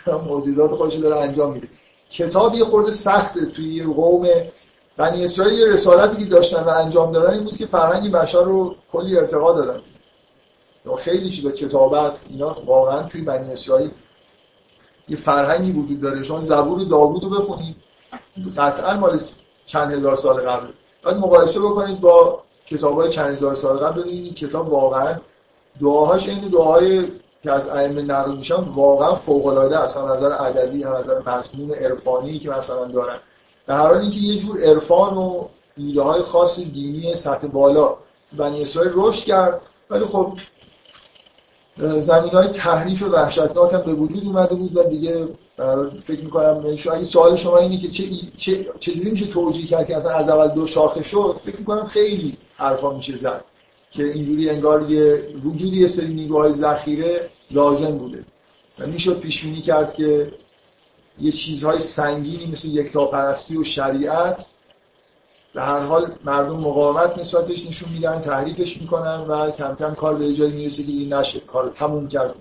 معجزات خودش داره انجام میده. کتاب یه خورده سخته. توی یه قوم بنی اسرائیل رسالتی که داشتن و انجام دادن این بود که فرهنگ بشر رو کلی ارتقا دادن. خیلی چیزا کتابت اینا واقعا توی بنی اسرائیل یه فرهنگی وجود داره. شما زبور داوود رو بخونید قطعا مال چند هزار سال قبل. باید مقایسه بکنید با کتاب های چند هزار سال قبل. ببینید کتاب واقعا دعاهاش این دعاهای که از ائمه نقل میشن واقعا فوق العاده است نظر ادبی هم نظر مضمون عرفانی که مثلا دارن. در هر حال اینکه یه جور عرفان و ایده های خاص دینی سطح بالا بنی اسرائیل رشد کرد. ولی خب زمین های تحریف وحشتناک هم به وجود اومده بود و دیگه فکر می‌کنم یعنی اگه سوال شما اینه که چه چه میشه توجیه کرد که اصلا از اول دو شاخه شد؟ فکر می‌کنم خیلی حرفا میشه زد که اینجوری انگار یه وجودی یه سری نیروهای ذخیره لازم بوده. و می‌شد پیش بینی کرد که یه چیزهای سنگینی مثل یکتاپرستی و شریعت به هر حال مردم مقاومت نسبت بهش نشون میدن تحریفش می‌کنن و کم کم کار به جایی می‌رسه که این نشه. کار تموم کرد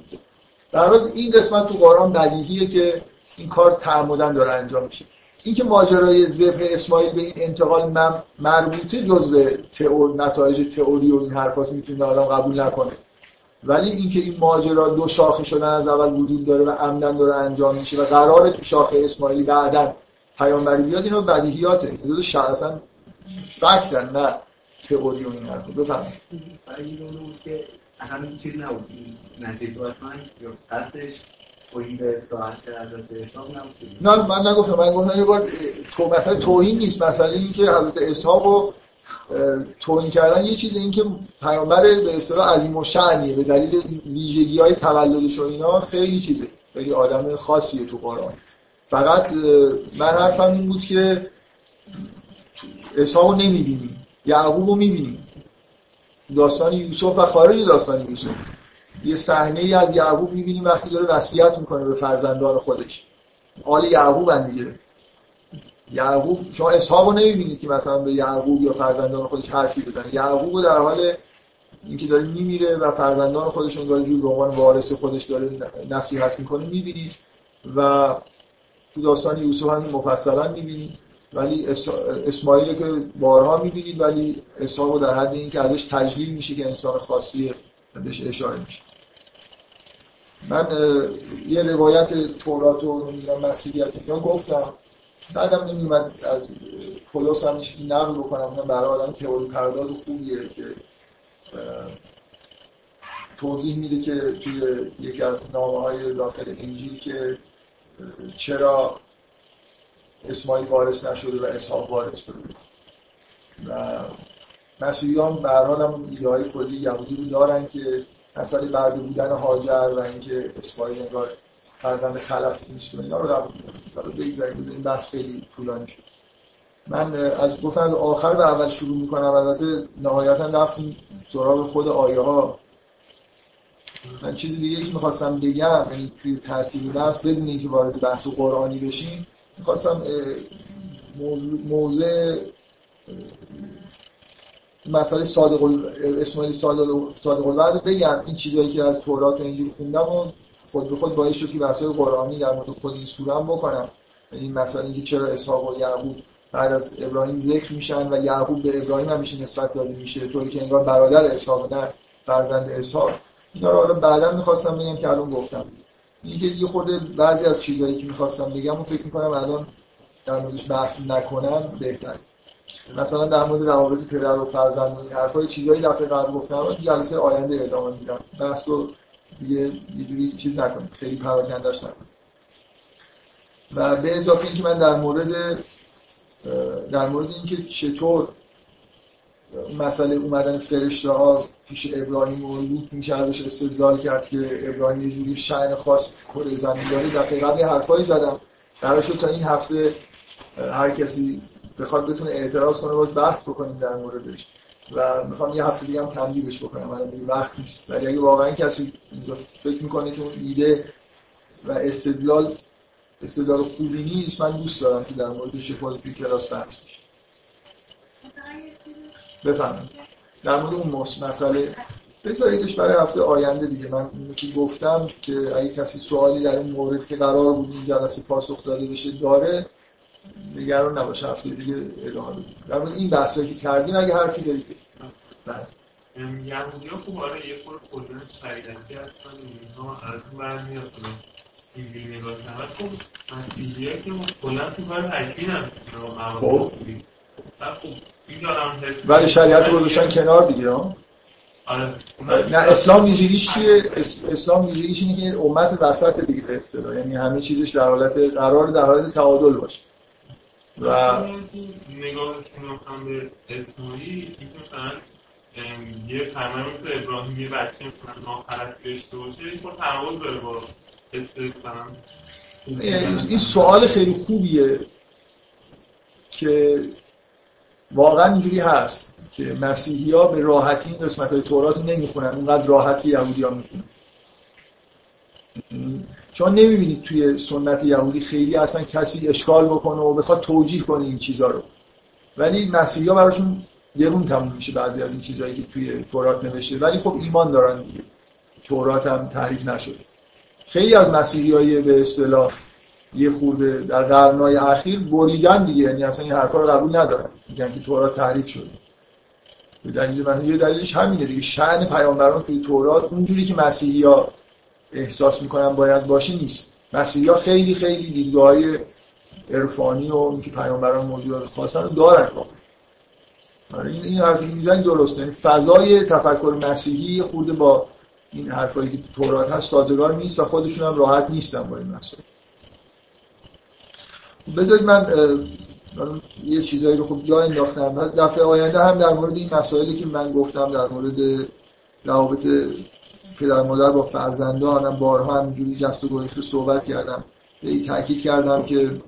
در حال این قسمت تو قرآن بدیهیه که این کار تعمدن داره انجام میشه. اینکه ماجرای ذبح اسماعیل به این انتقال مربوطه جزء تئور نتایج تئوری و این حرفاست می‌تونه آدم قبول نکنه. ولی اینکه این ماجرا دو شاخه شدن از اول وجود داره و عمدن داره انجام میشه و قرار تو شاخه اسماعیلی بعدا پیامبری بیاد اینو بدیهیاته. اصلا فکتن نه تئوری و این حرفا. بفهمید که همین چیز نبود. نجیب یا قصدش نه من نگفتم. من گفتم یه بار تو مثلا توهین نیست. مثلا این که حضرت اسحاق و توهین کردن یه چیز این که پیامبر به اصطلاح عظیم و شعنیه به دلیل ویژگی های تولدش و اینا خیلی چیزه. خیلی آدم خاصیه تو قرآن. فقط من حرفم این بود که اسحاق رو نمی‌بینیم. یعقوب رو می‌بینیم. داستان یوسف و خارج داستان یوسف. یه صحنه ای از یعقوب می‌بینیم وقتی داره وصیت می‌کنه به فرزندان خودش. آل یعقوب هم دیگه. یعقوب شما اسحاق رو نمی‌بینید که مثلا به یعقوب یا فرزندان خودش حرفی بزنه. یعقوب در حال اینکه داره میمیره و فرزندان خودش انگار جور به عنوان وارث خودش داره نصیحت می‌کنه می‌بینید. و تو داستان یوسف هم مفصلا می‌بینید. ولی اسماعیل که بارها می‌بینید ولی اسحاق در حد اینکه ازش تجلیل میشه که انسان خاصی بهش اشاره میشه. من یه روایت تورات و نمی‌دونم مسیحیت اینا گفتم. بعدم نمیومد از پولس هم چیزی نقل بکنم. اونم برای آدم تئوری پرداز خوبیه که توضیح میده که توی یکی از نامه های داخل انجیل که چرا اسماعیل وارث نشده و اسحاق وارث شده. و مسیحیان به هر هم ایده کلی یهودی رو دارن که مسئله برده بودن هاجر و اینکه اسماعیل انگار فرزند خلف نیست و اینا رو دارم بگذاریم این بحث خیلی طولانی شد. من از گفتن از آخر به اول شروع می‌کنم البته نهایتا رفتیم سراغ خود آیه ها من چیزی دیگه که می‌خواستم بگم یعنی توی ترتیبی بحث بدون اینکه وارد بحث قرآنی بشیم می‌خواستم موضوع مسئله صادق اسماعیل صادق صادق بگم. این چیزایی که از تورات و انجیل خوندم و خود به خود باعث شد که بحث‌های قرآنی در مورد خود این سوره بکنم. این مثلا اینکه چرا اسحاق و یعقوب بعد از ابراهیم ذکر میشن و یعقوب به ابراهیم همیشه نسبت داده میشه طوری که انگار برادر اسحاق نه فرزند اسحاق. اینا رو بعدا می‌خواستم بگم که الان گفتم. اینکه یه خورده بعضی از چیزایی که می‌خواستم بگم و فکر می‌کنم الان در موردش بحث نکنم بهتر مثلا در مورد روابط پدر و فرزند این حرفای چیزایی دفعه قبل گفتم جلسه آینده ادامه میدم. بحث رو دیگه یه جوری چیز نکنیم خیلی پراکندش نکنیم. و به اضافه اینکه من در مورد در مورد اینکه چطور مسئله اومدن فرشته ها پیش ابراهیم و لوط میشه ازش استدلال کرد که ابراهیم یه جوری شعن خاص کره زمین داره. دفعه قبل حرفایی زدم. قرار شد تا این هفته هر کسی بخواد بتونه اعتراض کنه باز بحث بکنیم در موردش. و می‌خوام یه هفته دیگه هم تمدیدش بکنم. الان دیگه وقت نیست. ولی اگه واقعا کسی اینجا فکر می‌کنه که اون ایده و استدلال استدلال خوبی نیست من دوست دارم که در مورد شفای توی کلاس بحث بشه. بفهمم در مورد اون مسئله بذاریدش برای هفته آینده دیگه. من اینو که گفتم که اگه کسی سوالی در این مورد که قرار بود این جلسه پاسخ داده بشه داره. نگران نباشه هفته دیگه ادامه بدیم در مورد این بحثایی که کردیم اگه حرفی دارید. بله. یهودی ها خوب آره یه خور خودن شریعتی هستن. اینها از اون برمیاد اینجوری نگاه کرد خب مسیحی که کلا تو کار تکبیر هم خب ولی شریعت رو گذاشتن کنار دیگه آره. نه اسلام ویژگیش چیه؟ اسلام ویژگیش اینه که امت وسط دیگه به اصطلاح یعنی همه چیزش در حالت قرار در حالت تعادل باشه. و نگاه کنم به اسماعیل مثلا یه پیامبر مثل ابراهیم یه بچه مثلا ناخرک داشته باشه این تناقض داره با مثلا. این سوال خیلی خوبیه که واقعا اینجوری هست که مسیحی ها به راحتی این قسمت های تورات نمی‌خونن. اونقدر راحتی یهودی ها می‌خونن. چون نمی‌بینید توی سنت یهودی خیلی اصلا کسی اشکال بکنه و بخواد توجیه کنه این چیزها رو. ولی مسیحی ها براشون گرون تموم میشه بعضی از این چیزهایی که توی تورات نوشته. ولی خب ایمان دارن دیگه. تورات هم تحریف نشده. خیلی از مسیحی به اصطلاح یه خورده در قرنهای اخیر بریدن دیگه یعنی اصلا این حرفا رو قبول ندارن. میگن که تورات تحریف شده. به دلیل من یه دلیلش همینه دیگه. شأن پیامبران توی تورات اونجوری که مسیحی ها احساس می‌کنن باید باشه نیست. مسیحی خیلی خیلی دیدگاه های عرفانی و اینکه پیامبران موجودات خاصن رو دارن آره این این حرفی می‌زنی درسته. یعنی فضای تفکر مسیحی خورده با این حرفایی که تورات هست سازگار نیست و خودشون هم راحت نیستن با این مسئله بذارید من یه چیزایی رو خوب جا انداختم. دفعه آینده هم در مورد این مسائلی که من گفتم در مورد روابط پدر مادر با فرزندان هم بارها همینجوری جست و گریخته صحبت کردم. به تاکید کردم که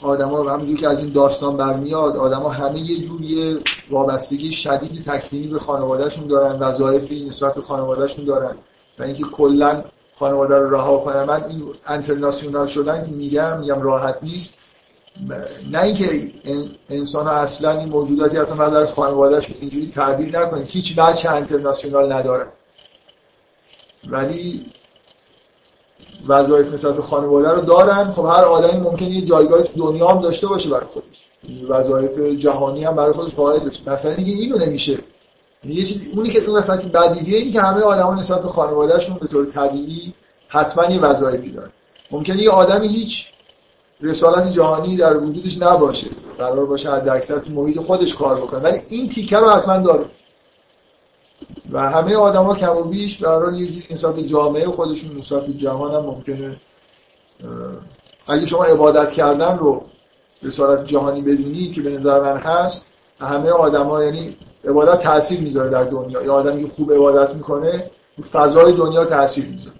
آدما همونجور که از این داستان برمیاد آدما همه یه جوری وابستگی شدیدی تکوینی به خانوادهشون دارن وظایفی نسبت به خانوادهشون دارن. و اینکه کلا خانواده رو رها کنن من این انترناسیونال شدن که میگم میگم راحت نیست. نه اینکه انسان ها اصلا این موجوداتی اصلا در خانوادهش اینجوری تعبیر نکنه هیچ بچه انترناسیونال نداره ولی وظایف نسبت به خانواده رو دارن. خب هر آدمی ممکنه یه جایگاه دنیا هم داشته باشه برای خودش. وظایف جهانی هم برای خودش قائل بشه. مثلا دیگه اینو نمیشه یه چیز اونی که اون مثلا بدیهیه این که همه آدما نسبت به خانوادهشون به طور طبیعی حتما یه وظایفی دارن. ممکنه یه آدمی هیچ رسالت جهانی در وجودش نباشه قرار باشه حد اکثر تو محیط خودش کار بکنه. ولی این تیکه رو حتما داره. و همه آدما کم و بیش هر یه نسبت جامعه خودشون نسبت جهان هم ممکنه اگه شما عبادت کردن رو رسالت جهانی بدونی که به نظر من هست همه آدما یعنی عبادت تاثیر می‌ذاره در دنیا. یا آدمی که خوب عبادت می‌کنه فضای دنیا تاثیر می‌ذاره.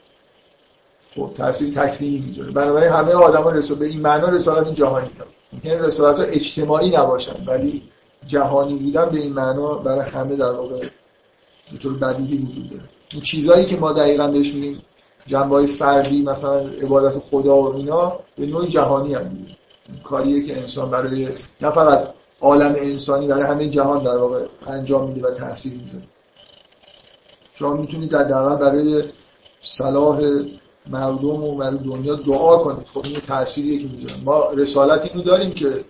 خب تاثیر تکوینی می‌ذاره. بنابراین همه آدما رسالت به این معنا رسالت جهانی دارن ممکن رسالت ها اجتماعی نباشن ولی جهانی بودن به این معنا برای همه در واقع به طور بدیهی وجود داره. این چیزهایی که ما دقیقا بهش میگیم جنبه فردی مثلا عبادت خدا و اینا به نوع جهانی هم کاریه که انسان برای نه فقط عالم انسانی برای همه جهان در واقع انجام میده و تاثیر می‌ذاره. شما می‌تونید در دقیقا برای صلاح مردم و برای دنیا دعا کنید. خب این تأثیریه که می‌ذاره. ما رسالت اینو داریم که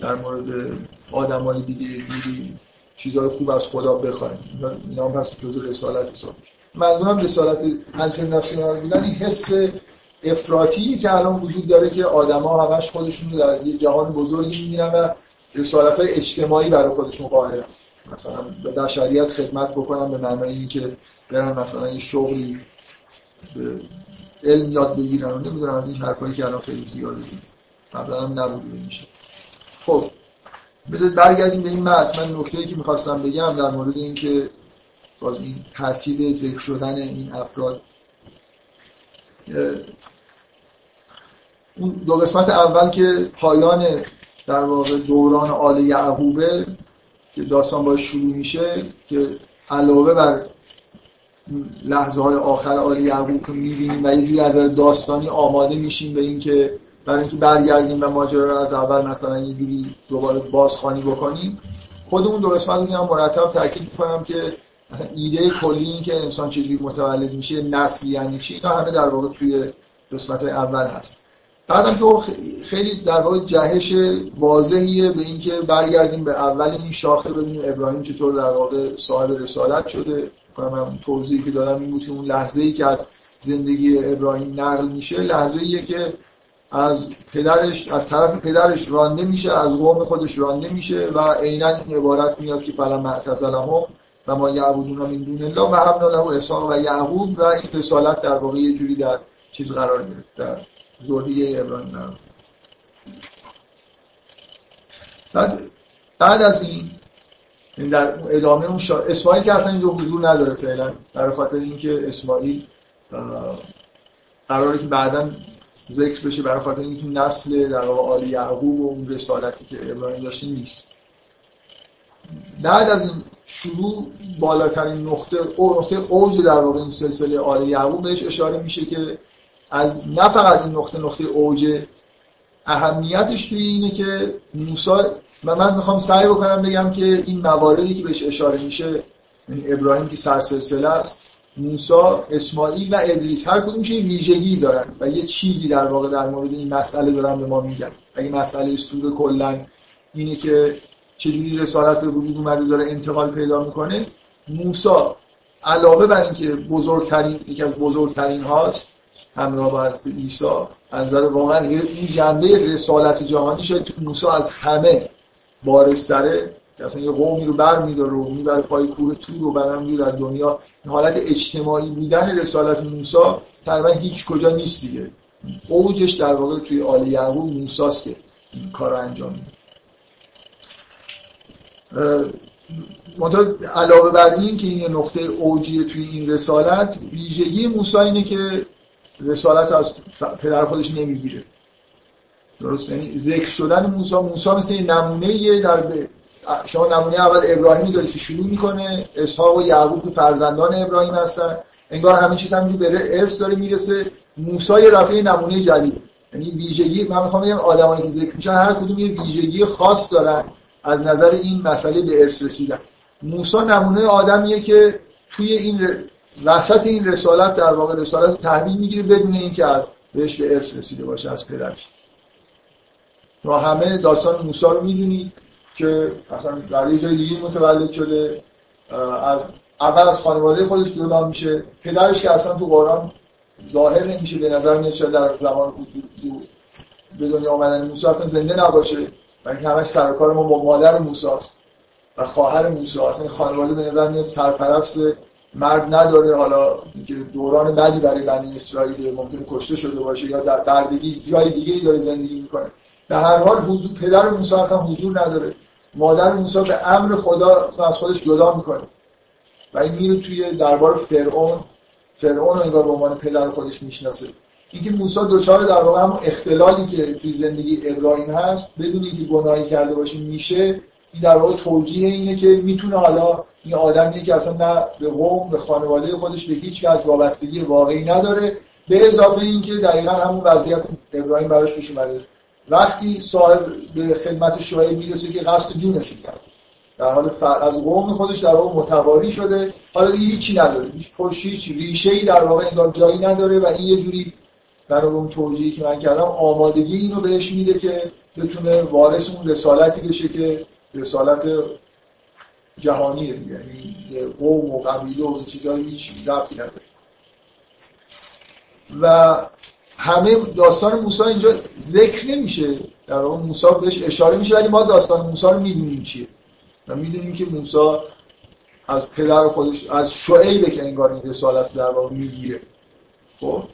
در مورد آدمای دیگه جوری چیزهای خوب از خدا بخوایم. اینا هم پس جزء رسالت حساب میشه. منظورم رسالت انترناسیونال بودن این حس افراطی که الان وجود داره که آدما همش خودشون در یه جهان بزرگی می‌بینن و رسالت های اجتماعی برای خودشون قائلن. مثلا به بشریت خدمت بکنن به معنای اینکه برن مثلا یه شغلی به علم یاد بگیرن و نمی‌دونم از این حرفایی که الان خیلی زیاده. قبلا هم نبود میشه خب بذارید برگردیم به این متن من نکته‌ای که می‌خواستم بگم در مورد اینکه باز این ترتیب ذکر شدن این افراد اون دو قسمت اول که پایان در واقع دوران آل یعقوبه که داستان باش شروع میشه که علاوه بر لحظه های آخر آل یعقوب که می‌بینیم و یه جوری از داستانی آماده میشیم به اینکه برای اینکه برگردیم و ماجرا رو از اول مثلا یه جوری دوباره بازخوانی بکنیم خودمون دو قسمت رو مرتب تاکید می‌کنم که ایده کلی این که انسان چجوری متولد میشه نسل یعنی چی اینا همه در واقع توی قسمت اول هست. بعدم که خیلی در واقع جهش واضحیه به اینکه برگردیم به اول این شاخه ببینیم ابراهیم چطور در واقع صاحب رسالت شده. کنم توضیحی که دارم این بود که اون لحظه ای که از زندگی ابراهیم نقل میشه لحظه ایه که از پدرش از طرف پدرش رانده میشه از قوم خودش رانده میشه و عینا این عبارت میاد که فلا معتزلهم و ما یعبدون من دون الله و هم له اسحاق و یعقوب و این رسالت در واقع یه جوری در چیز قرار گرفت در ذریه ابراهیم قرار بعد بعد از این در ادامه اون شا... اسماعیل که اصلا اینجا حضور نداره فعلا برای خاطر اینکه اسماعیل قراره که بعدا ذکر بشه برای خاطر اینکه نسل در آل یعقوب و اون رسالتی که ابراهیم داشته نیست. بعد از این شروع بالاترین نقطه او نقطه اوج در واقع این سلسله آل یعقوب بهش اشاره میشه که از نه فقط این نقطه نقطه اوج اهمیتش توی اینه که موسی و من می‌خوام سعی بکنم بگم که این مواردی که بهش اشاره میشه یعنی ابراهیم که سرسلسله است موسی، اسماعیل و ادریس هر کدومش یه ویژگی دارن و یه چیزی در واقع در مورد این مسئله دارن به ما میگن. اگه مسئله استور کلا اینه که چجوری رسالت به وجود اومده داره انتقال پیدا می‌کنه موسی علاوه بر اینکه بزرگترین یکی از بزرگترین هاست همراه با حضرت عیسی. از نظر واقعا این جنبه رسالت جهانی شاید تو موسی از همه بارستره. که اصلا یه قومی رو بر میداره و می‌بره پای کوه تور و برم در دنیا. این حالت اجتماعی بودن رسالت موسی تقریبا هیچ کجا نیست دیگه. اوجش در واقع توی آل یعقوب موساست که این کار رو انجام میده. علاوه بر این که این نقطه اوجیه توی این رسالت ویژگی موسی اینه که رسالت از پدر خودش نمی‌گیره. درست یعنی ذکر شدن موسی موسی مثل نمونه در ب... شما نمونه اول ابراهیمی دارید که شروع می‌کنه. اسحاق و یعقوب که فرزندان ابراهیم هستن. انگار همه چیز همینجوری به ارث داره می‌رسه. موسی یه رفعه نمونه جدید. یعنی ویژگی من می‌خوام بگم آدمایی که ذکر میشن هر کدوم یه ویژگی خاص دارن از نظر این مسئله به ارث رسیدن. موسی نمونه آدمیه که توی این وسط این رسالت در واقع رسالت تحویل می‌گیره بدون اینکه از بهش به ارث رسیده باشه از پدرش. و همه داستان موسی رو می‌دونید که اصلا در یه جای دیگه متولد شده از اول از خانواده خودش جدا میشه. پدرش که اصلا تو قرآن ظاهر نمیشه به نظر میاد در زمان به دنیا آمدن موسی اصلا زنده نباشه و اینکه همش سر کار ما با مادر موسی و خواهر موسی اصلا خانواده به نظر میاد سرپرست مرد نداره. حالا که دوران بعدی برای بنی اسرائیل ممکن کشته شده باشه یا در بردگی جای دیگه داره زندگی می‌کنه. به هر حال حضور پدر موسی اصلا حضور نداره. مادر موسی به امر خدا از خودش جدا می‌کنه. و این میره توی دربار فرعون. فرعون رو به عنوان پدر خودش می‌شناسه. اینکه موسی دچار در واقع همون اختلالی که توی زندگی ابراهیم هست بدون اینکه گناهی کرده باشه میشه این در واقع توجیه اینه که می‌تونه حالا این آدمی که اصلا نه به قوم به خانواده خودش به هیچ وجه وابستگی واقعی نداره. به اضافه اینکه دقیقا همون وضعیت ابراهیم براش پیش اومده. وقتی صاحب به خدمت شعیب می‌رسه که قصد جونش کرد. در حال از قوم خودش در واقع متواری شده. حالا دیگه هیچی نداره. هیچ پشتی هیچ ریشه ای در واقع انگار جایی نداره و این یه جوری در اون توجیهی که من کردم آمادگی اینو بهش میده که بتونه وارث اون رسالتی بشه که رسالت جهانیه یعنی قوم و قبیله و چیزایی هیچ ربطی نداره. و همه داستان موسی اینجا ذکر نمیشه. در واقع موسی بهش اشاره میشه ولی ما داستان موسی رو می‌دونیم چیه. و می‌دونیم که موسی از پدر خودش از شعیبه که انگار این رسالت در واقع می‌گیره. خب؟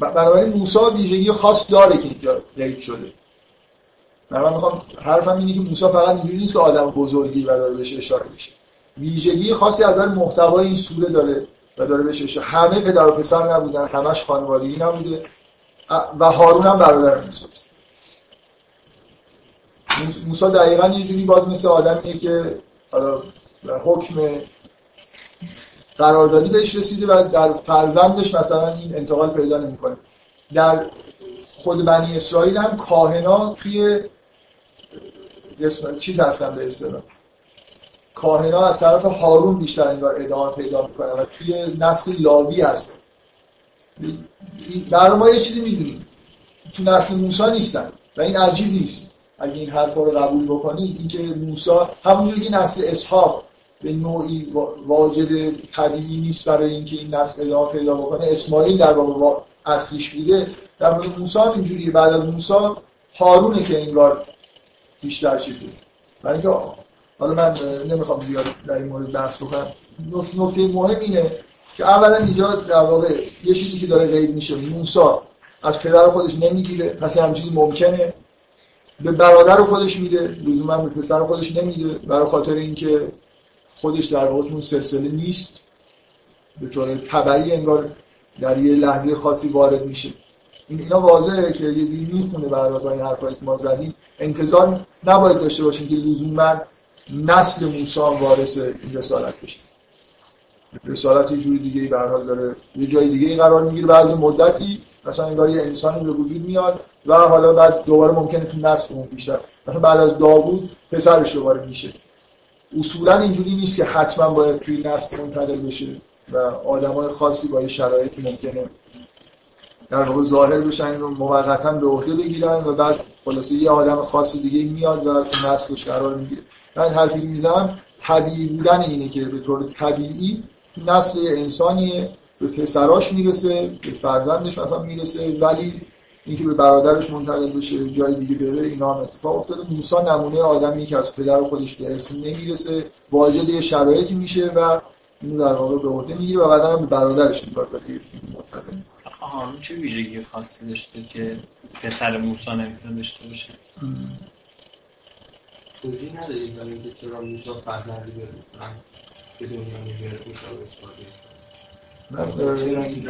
بنابراین موسی ویژگی خاص داره که اینجا قید شده. من می‌خوام حرفم اینه که موسی فقط اینجوری نیست که آدم بزرگی و داره بهش اشاره میشه. ویژگی خاصی از محتوای این سوره داره و داره بهش اشاره. همه پدر و پسر نبودن همش خانوادگی نبوده. و هارون هم برادر موسی موسی دقیقا یه جوری باز مثل آدمیه که حالا حکم قراردادی بهش رسیده و در فرزندش مثلا این انتقال پیدا نمی‌کنه. در خود بنی اسرائیل هم کاهنا توی چیز هستن به اصطلاح. کاهنا از طرف هارون بیشتر انگار ادامه پیدا می‌کنن و توی نسل لاوی هست. برای ما یه چیزی می‌دونیم. تو نسل موسی نیستن و این عجیب نیست. اگه این حرف رو قبول بکنید اینکه موسی همونجوری که نسل اسحاق به نوعی واجد طبیعی نیست برای اینکه این نسل ادامه پیدا بکنه اسماعیل در واقع اصلیش بوده. در مورد موسی هم اینجوریه. بعد از موسی هارونه که انگار بیشتر چیزی برای اینکه حالا من نمی‌خوام زیاد در این مورد بحث بکنم. نکته مهم اینه که اولا اینجا در واقع یه چیزی که داره غیر میشه موسی از پدر خودش نمی‌گیره پس همچینی ممکنه. به برادر خودش میده لزوما به پسر خودش نمیده برای خاطر اینکه خودش در واقع اون سلسله نیست. به طور طبعی انگار در یه لحظه خاصی وارد میشه. این اینا واضحه که یه جوری می‌خونه برای با این حرفایی که ما زدیم. انتظار نباید داشته باشیم که لزوما نسل موسی وارث این رسالت بشه. رسالت یه جوری دیگه به حال داره. یه جای دیگه قرار می‌گیره. بعضی مدتی مثلا انگار یه انسانی به وجود میاد و حالا بعد دوباره ممکنه تو نسل اون بیشتر. مثلا بعد از داوود پسرش دوباره میشه. اصولا اینجوری نیست که حتما باید توی نسل منتقل بشه و آدمای خاصی با شرایطی ممکنه در واقع ظاهر بشن رو موقتا به عهده بگیرن و بعد خلاصه یه آدم خاص دیگه میاد و نسلش قرار می‌گیره. من حرفی می‌زنم طبیعی بودن اینه که به طور طبیعی تو نسل انسانی به پسراش می‌رسه به فرزندش مثلا می‌رسه ولی اینکه به برادرش منتقل بشه جای دیگه بره اینا هم اتفاق افتاده. موسی نمونه آدمی که از پدر خودش به ارث نمی‌رسه واجد یه شرایطی میشه و اینو در واقع به عهده می‌گیره و بعدا به برادرش این کار منتقل هارون چه ویژگی خاصی داشته که پسر موسی نمی‌تونه داشته باشه؟ توجیه ندارید برای اینکه چرا موسی فرزندی به مثلا به دنیا موسی من چرا این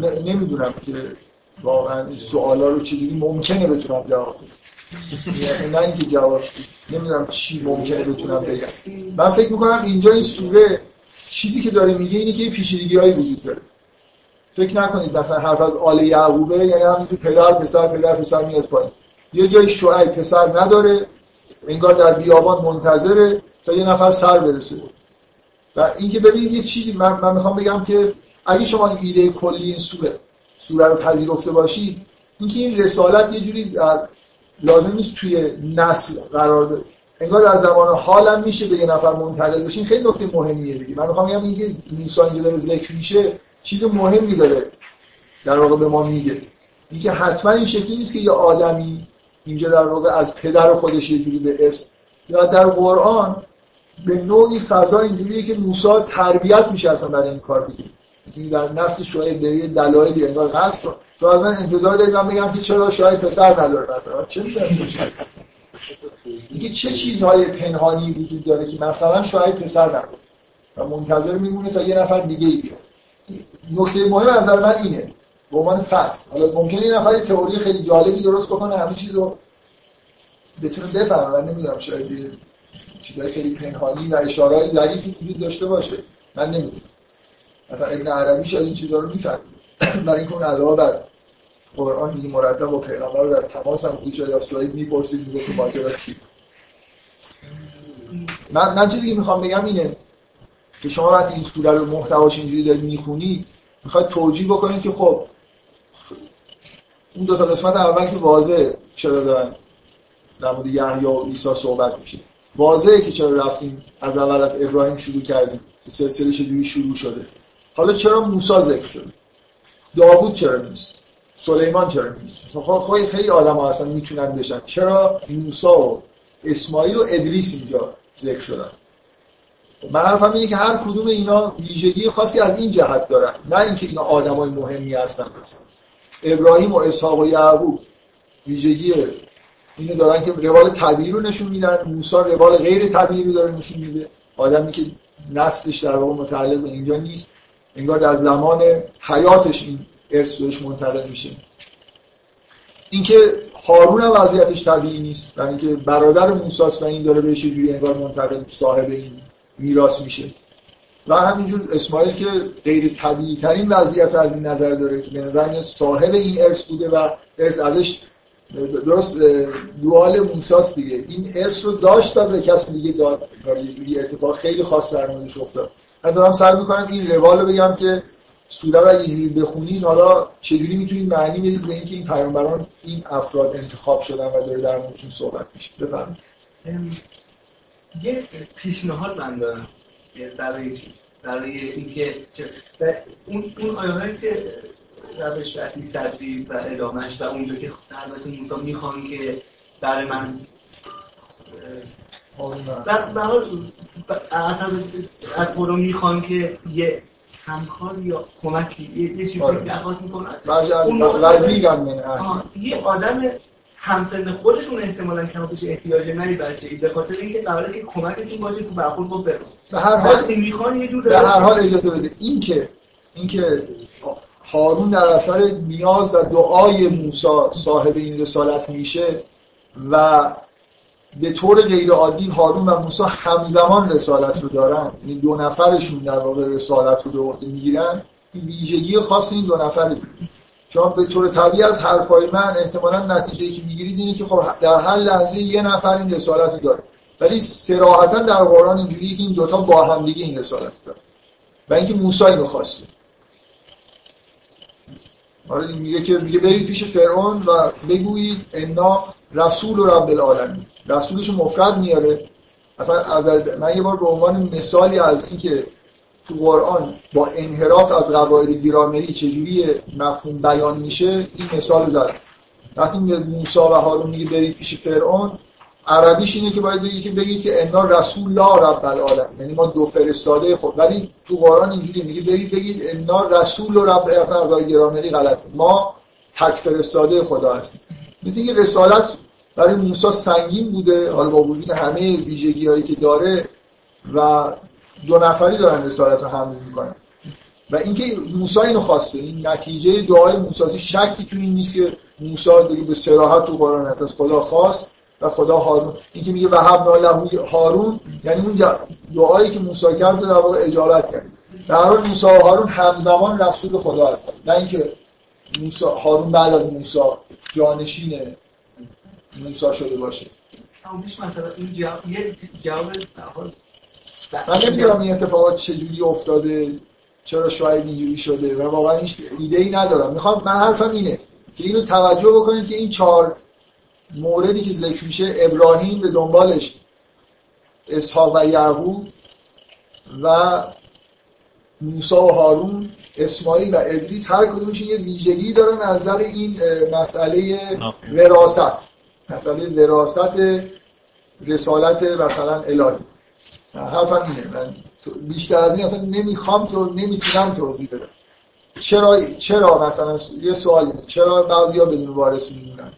من نمی‌دونم که واقعا این سوالا رو چجوری ممکنه بتونم جواب بدم. نه اینکه جواب نمی‌دونم چی ممکنه بتونم بگم. من فکر می‌کنم اینجا این سوره چیزی که داره میگه اینه که یه وجود داره. فکر نکنید مثلا حرف از آل یعقوبه یعنی همینجور پدر پسر پدر پسر میاد پایین. یه جای شعیب پسر نداره انگار در بیابان منتظره تا یه نفر سر برسه. و اینکه ببینید یه چیزی من, من می‌خوام بگم که اگه شما ایده کلی این سوره سوره رو پذیرفته باشید اینکه این رسالت یه جوری لازم نیست توی نسل قرار ده. انگار در زمان حالم میشه به یه نفر منتقل بشین. خیلی نکته مهمیه دیگه. من می‌خوام بگم اینکه موسی اینجا ذکر میشه چیز مهمی داره در واقع به ما میگه. اینکه حتما این شکلی نیست که یه آدمی اینجا در واقع از پدر خودش یه جوری به اسم یا در قرآن به نوعی فضا اینجوریه که موسی تربیت میشه اصلا برای این کار بگیره در نسل شاید به دلایلی انگار شد. تو از من انتظار دارید من بگم که چرا شاید پسر نداره مثلا. چه می‌دونم؟ اینکه چه چیزهای پنهانی وجود داره که مثلا شاید پسر نداره و منتظر میمونه تا یه نفر دیگه ای بیاد. نکته مهم از من اینه. به عنوان فکت. حالا ممکنه یه نفر تئوری خیلی جالبی درست بکنه همه چیزو بتونه بفهمه. من نمی‌دونم شاید چیزهای خیلی پنهانی و اشارهای ظریفی وجود داشته باشه. من نمی‌دونم. مثلا ابن عربی شاید این چیزها رو می‌فهمه. برای اینکه اون علاوه بر قرآن میگه مرتب با پیغمبر در تماس هم بود از سوالید می‌پرسید میگه که ماجرا من من چیزی که می‌خوام بگم اینه که شما وقتی این سوره رو محتواش اینجوری دارید می‌خونی می‌خواد توجیه بکنید که خب اون دو تا قسمت اول که واضحه چرا دارن در مورد یحیی و عیسی صحبت میشه واضحه که چرا رفتیم از اول از ابراهیم شروع کردیم سلسله چجوری شروع شده. حالا چرا موسی ذکر شده؟ داوود چرا نیست؟ سلیمان چرا نیست مثلا خب خیلی آدم ها اصلا می‌تونن بشن. چرا موسی و اسماعیل و ادریس اینجا ذکر شدن؟ من حرفم اینه که هر کدوم اینا ویژگی خاصی از این جهت دارن نه اینکه اینا آدمای مهمی هستن مثلا. ابراهیم و اسحاق و یعقوب ویژگی اینو دارن که روال طبیعی رو نشون میدن موسی روال غیر طبیعی رو داره نشون میده. آدمی که نسلش در واقع متعلق به اینجا نیست انگار در زمان حیاتش این ارث بهش منتقل میشه. اینکه هارون هم وضعیتش طبیعی نیست یعنی اینکه برادر موسی و این داره بهش جوری انگار منتقل صاحب این میراث میشه. و همینجور اسماعیل که غیر طبیعی ترین وضعیت از این نظر داره که به نظر صاحب این ارث بوده و ارث ازش درست دوال موساست دیگه. این ارث رو داشت و به کسی دیگه داد. یه جوری اتفاق خیلی خاص در موردش افتاد. من دارم سعی می‌کنم این روال رو بگم که سوره رو اگه بخونید حالا چجوری می‌تونید معنی بدید به اینکه این پیامبران این افراد انتخاب شدن و داره در موردشون صحبت میشه؟ بفرمایید. یه پیشنهاد من دارم برای چی؟ برای اینکه اون اون آیاتی که روش رفتی صدری و ادامش و اونجا که البته موسی می‌خوان که برای من در حال از از برو می‌خوان که یه همکار یا کمکی یه, یه چیزی آره. درخواست می‌کنن؟ یه آدم همسن خودشون احتمالا کمابیش احتیاج نری بچه ای به خاطر اینکه قراره که کمکشون باشه تو برخورد با فرعون به هر حال می‌خوان یه جور به هر حال اجازه بده. این که این که هارون در اثر نیاز و دعای موسی صاحب این رسالت میشه و به طور غیر عادی هارون و موسی همزمان رسالت رو دارن. یعنی دو نفرشون در واقع رسالت رو به عهده می‌گیرن. این ویژگی خاص این دو نفره. چون به طور طبیعی از حرفای من احتمالا نتیجه که می‌گیرید اینه که خب در هر لحظه یه نفر این رسالت رو داره. ولی صراحتا در قرآن اینجوریه که این دوتا با هم دیگه این رسالت داره و اینکه موسی اینو خواسته. آره میگه که میگه برید پیش فرعون و بگویید انا رسول رب العالمین. رسولش مفرد میاره. اصلا من یه بار به عنوان مثالی از اینکه تو قرآن با انحراف از قواعد گرامری چجوری مفهوم بیان میشه این مثال زد وقتی موسی و هارون میگه برید پیش فرعون عربیش اینه که باید بگی که بگی که انا رسول لا رب العالم یعنی ما دو فرستاده خود ولی تو قرآن اینجوری میگه بگید بگید انا رسول رب اصلا از گرامری غلط ما تک فرستاده خدا هستیم. مثل اینکه رسالت برای موسی سنگین بوده حالا با وجود همه ویژگی هایی که داره و دو نفری دارن رسالت رو حمل می‌کنن. و اینکه موسی اینو خواسته. این نتیجه دعای موسی شکی تو این نیست که موسی دیگه به صراحت تو قرآن هست. از خدا خواست و خدا هارون. این که میگه وهب له هارون یعنی اون دعایی که موسی کرد در واقع اجابت کرد. در حال موسی و هارون همزمان رسول خدا هستن. نه اینکه موسی هارون بعد از موسی جانشین موسی شده باشه. مثلا این جواب من نمی‌دونم این اتفاقات چجوری افتاده چرا شاید اینجوری شده و واقعا هیچ ایده ای ندارم. می‌خوام من حرفم اینه که اینو توجه بکنید که این چهار موردی که ذکر میشه ابراهیم به دنبالش اسحاق و یعقوب و موسی و هارون اسماعیل و ادریس هر کدومشون یه ویژگی دارن از نظر این مسئله وراست مسئله وراست رسالت مثلا الهی. حرفم اینه. من بیشتر از این اصلا نمی‌خوام تو نمی‌تونم توضیح بدم. چرا چرا مثلا یه سوال چرا بعضیا بدون وارث میمونن؟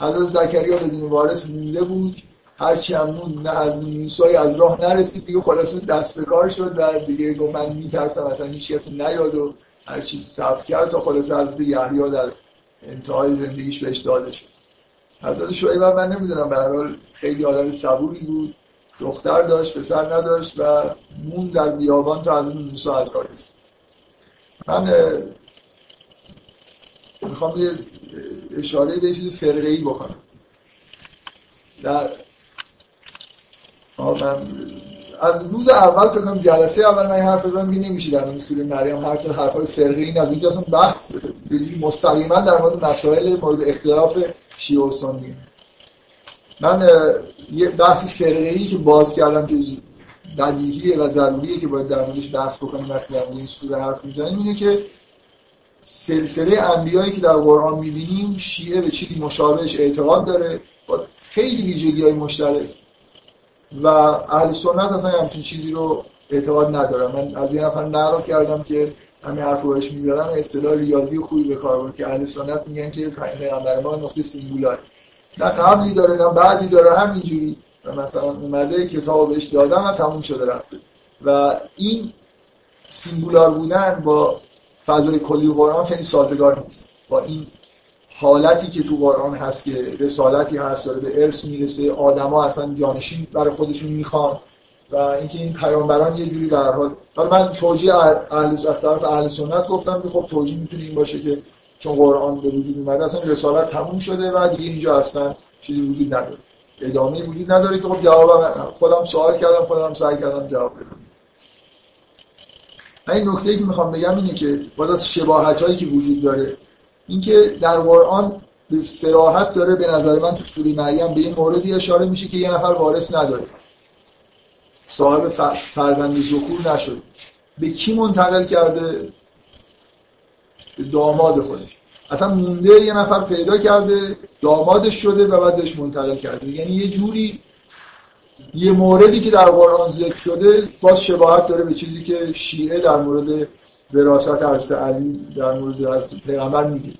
حضرت زکریا بدون وارث مونده بود. هرچی هم موند نه از موسی از راه نرسید دیگه خلاص دست به کار شد و دیگه گفت من میترسم اصلا هیچ کسی نیاد و هر صبر کرد تا خلاص حضرت یحیی در انتهای زندگیش بهش داده شد. حضرت شعیب من نمی‌دونم به هر حال خیلی آدم صبوری بود دختر داشت پسر نداشت و مون در بیابان تا از موسی از کار من می‌خوام یه اشاره به چیز فرقه ای بکنم. در از روز اول کنم جلسه اول من حرف بزنم که نمیشه در مورد سوره مریم هر چه حرفای فرقه ای از اینجا اصلا بحث مستقیما در مورد مسائل مورد اختلاف شیعه و سنی. من یه بحث فرقه ای که باز کردم که بدیهیه و ضروریه که باید در موردش بحث بکنیم وقتی در این سوره حرف می‌زنیم اینه که سلسله انبیایی که در قرآن می‌بینیم شیعه به چیزی مشابهش اعتقاد داره با خیلی ویژگی های مشترک. و اهل سنت اصلا همچین چیزی رو اعتقاد ندارم. من از یه نفر نقل کردم که همین حرف رو بهش می‌زدم اصطلاح ریاضی خوبی به کار بود که اهل سنت میگن که پیامبر ما نقطه سینگولار. نه قبلی داره نه بعدی داره همینجوری. و مثلا اومده کتاب بهش دادم و تموم شده رفته. و این سینگولار بودن با فضای کلی قرآن خیلی سازگار نیست. با این حالتی که تو قرآن هست که رسالتی هست داره به ارث می‌رسه آدما اصلا جانشین برای خودشون می‌خوان و اینکه این پیامبران یه جوری به حال حالا من توجیه اهل از طرف اهل سنت گفتم خب توجیه می‌تونه این باشه که چون قرآن به وجود اومده اصلا رسالت تموم شده و دیگه اینجا اصلا چیزی وجود نداره. ادامه وجود نداره که خب جواب خودم سوال کردم خودم سعی کردم جواب بدم. این نکته که می‌خوام بگم اینه که باز از شباهت هایی که وجود داره اینکه در قرآن به سراحت داره به نظر من تو سوره مریم به این موردی اشاره میشه که یه نفر وارث نداره. صاحب فرزند ذکور نشده. به کی منتقل کرده؟ به داماد خودش. اصلا مونده یه نفر پیدا کرده دامادش شده و بعدش منتقل کرده. یعنی یه جوری یه موردی که در قرآن ذکر شده باز شباهت داره به چیزی که شیعه در مورد وراثت حضرت علی در مورد حضرت پیغمبر میگه.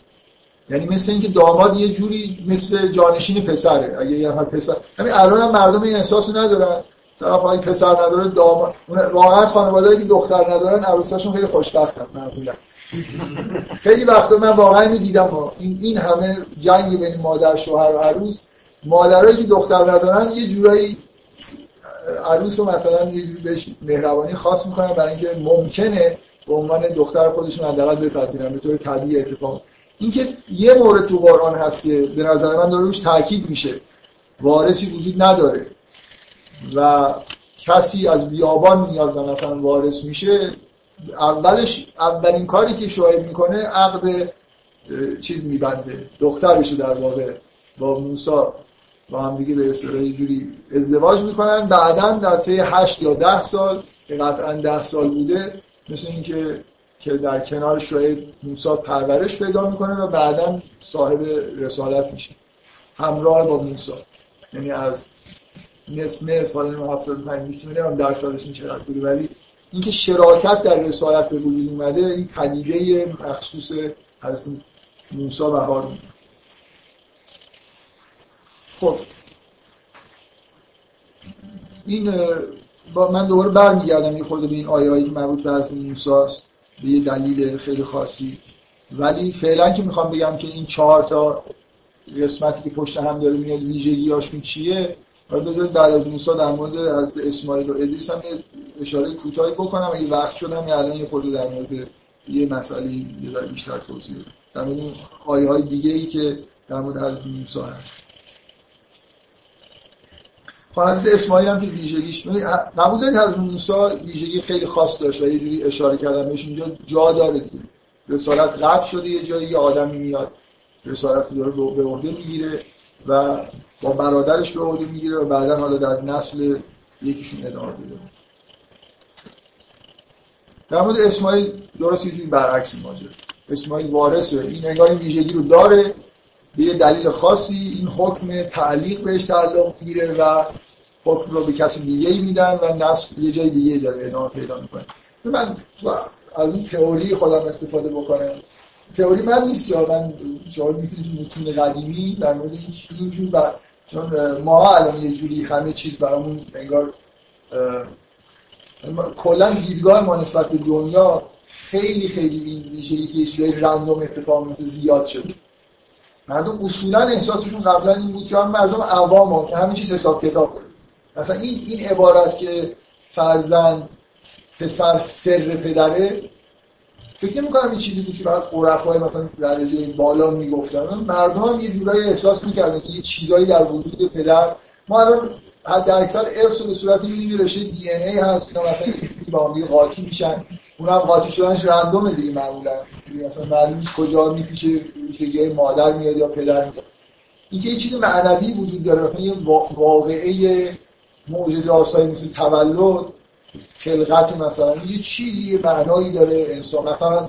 یعنی مثل اینکه داماد یه جوری مثل جانشین پسره. اگه یه نفر پسر همین الان هم مردم این احساسو ندارن. طرف های پسر نداره داماد واقعا خانواده‌ای که دختر ندارن عروساشون خیلی خوشبختن معمولا. خیلی وقتا من واقعا می‌دیدم این این همه جنگ بین مادر شوهر و عروس. مادرایی که دختر ندارن یه جورایی عروس رو مثلا یه جوری بهش مهربانی خاص می‌کنن برای اینکه ممکنه به عنوان دختر خودشون حداقل بپذیرن به طور طبیعی اتفاق. اینکه یه مورد تو قرآن هست که به نظر من داره روش تاکید میشه وارثی وجود نداره و کسی از بیابان میاد و مثلا وارث میشه اولش اولین کاری که شاهد می‌کنه عقد چیز میبنده دخترش در واقع با موسا با هم دیگه به اصطلاح جوری ازدواج می‌کنن بعدا در طی هشت یا ده سال که قطعا ده سال بوده مثل اینکه که در کنار شعیب موسا پرورش پیدا می‌کنه و بعدا صاحب رسالت میشه. همراه با موسا یعنی از نصف نصف حالا 75 20 میلیون درصدش چقدر بوده. ولی اینکه شراکت در رسالت به وجود اومده این پدیده مخصوص حضرت موسی و هارون. خب. این با من دوباره برمیگردم. یه خورده به این آیه هایی که مربوط به حضرت موسی است به یه دلیل خیلی خاصی. ولی فعلا که می‌خوام بگم که این چهار تا قسمتی که پشت هم داره میاد ویژگی هاشون چیه؟ حالا بذارید بعد از موسی در مورد از اسماعیل و ادریس هم اشاره کوتاهی بکنم. اگه وقت شدم یا الان یه خورده در مورد یه مسئله یه بیشتر توضیح بدم. در مورد آیه های دیگه ای که در مورد حضرت موسی هست. حضرت اسماعیل هم که ویژگیش قبول دارید حضرت موسی ویژگی خیلی خاص داشت و یه جوری اشاره کردم بهش اینجا جا داره دیگه. رسالت قطع شده یه جایی یه آدمی میاد رسالت رو به عهده می‌گیره و با برادرش به عهده می‌گیره و بعدا حالا در نسل یکیشون ادامه میده در مورد اسماعیل درست یه جوری برعکس ماجرا. اسماعیل وارثه. این انگار این ویژگی رو داره به یه دلیل خاصی این حکم تعلیق بهش تعلق می‌گیره و حکم رو به کسی دیگه میدن و نسل یه جای دیگه داره ادامه پیدا می‌کنه. من از این تئوری خودم استفاده بکنم. تئوری من نیست یا من شما می‌تونید متون قدیمی در مورد این جور چون ما الان یه جوری همه چیز برامون انگار کلا دیدگاه ما نسبت به دنیا خیلی خیلی این ویژگی که چیزای رندوم اتفاق میفته زیاد شد مردم اصولا احساسشون قبلا این بود که هم مردم عوام که همین چیز حساب کتاب کنه مثلا این این عبارت که فرزند پسر سر پدره فکر می‌کنم این چیزی بود که بعد عرفای مثلا درجه بالا می‌گفتن. مردم هم یه جورایی احساس می‌کردن که یه چیزایی در وجود پدر. ما الان حد اکثر ارث به صورت یه رشته دی ان ای هست اینا مثلا با هم قاطی میشن. اونم قاطی شدنش رندومه دیگه معمولا. مثلا معلوم کجا میپیچه ویژگی مادر میاد یا پدر میاد. اینکه یه چیز معنوی وجود داره مثلا یه واقعه معجزه آسایی مثل تولد خلقت مثلا یه چیزی یه معنایی داره انسان. مثلا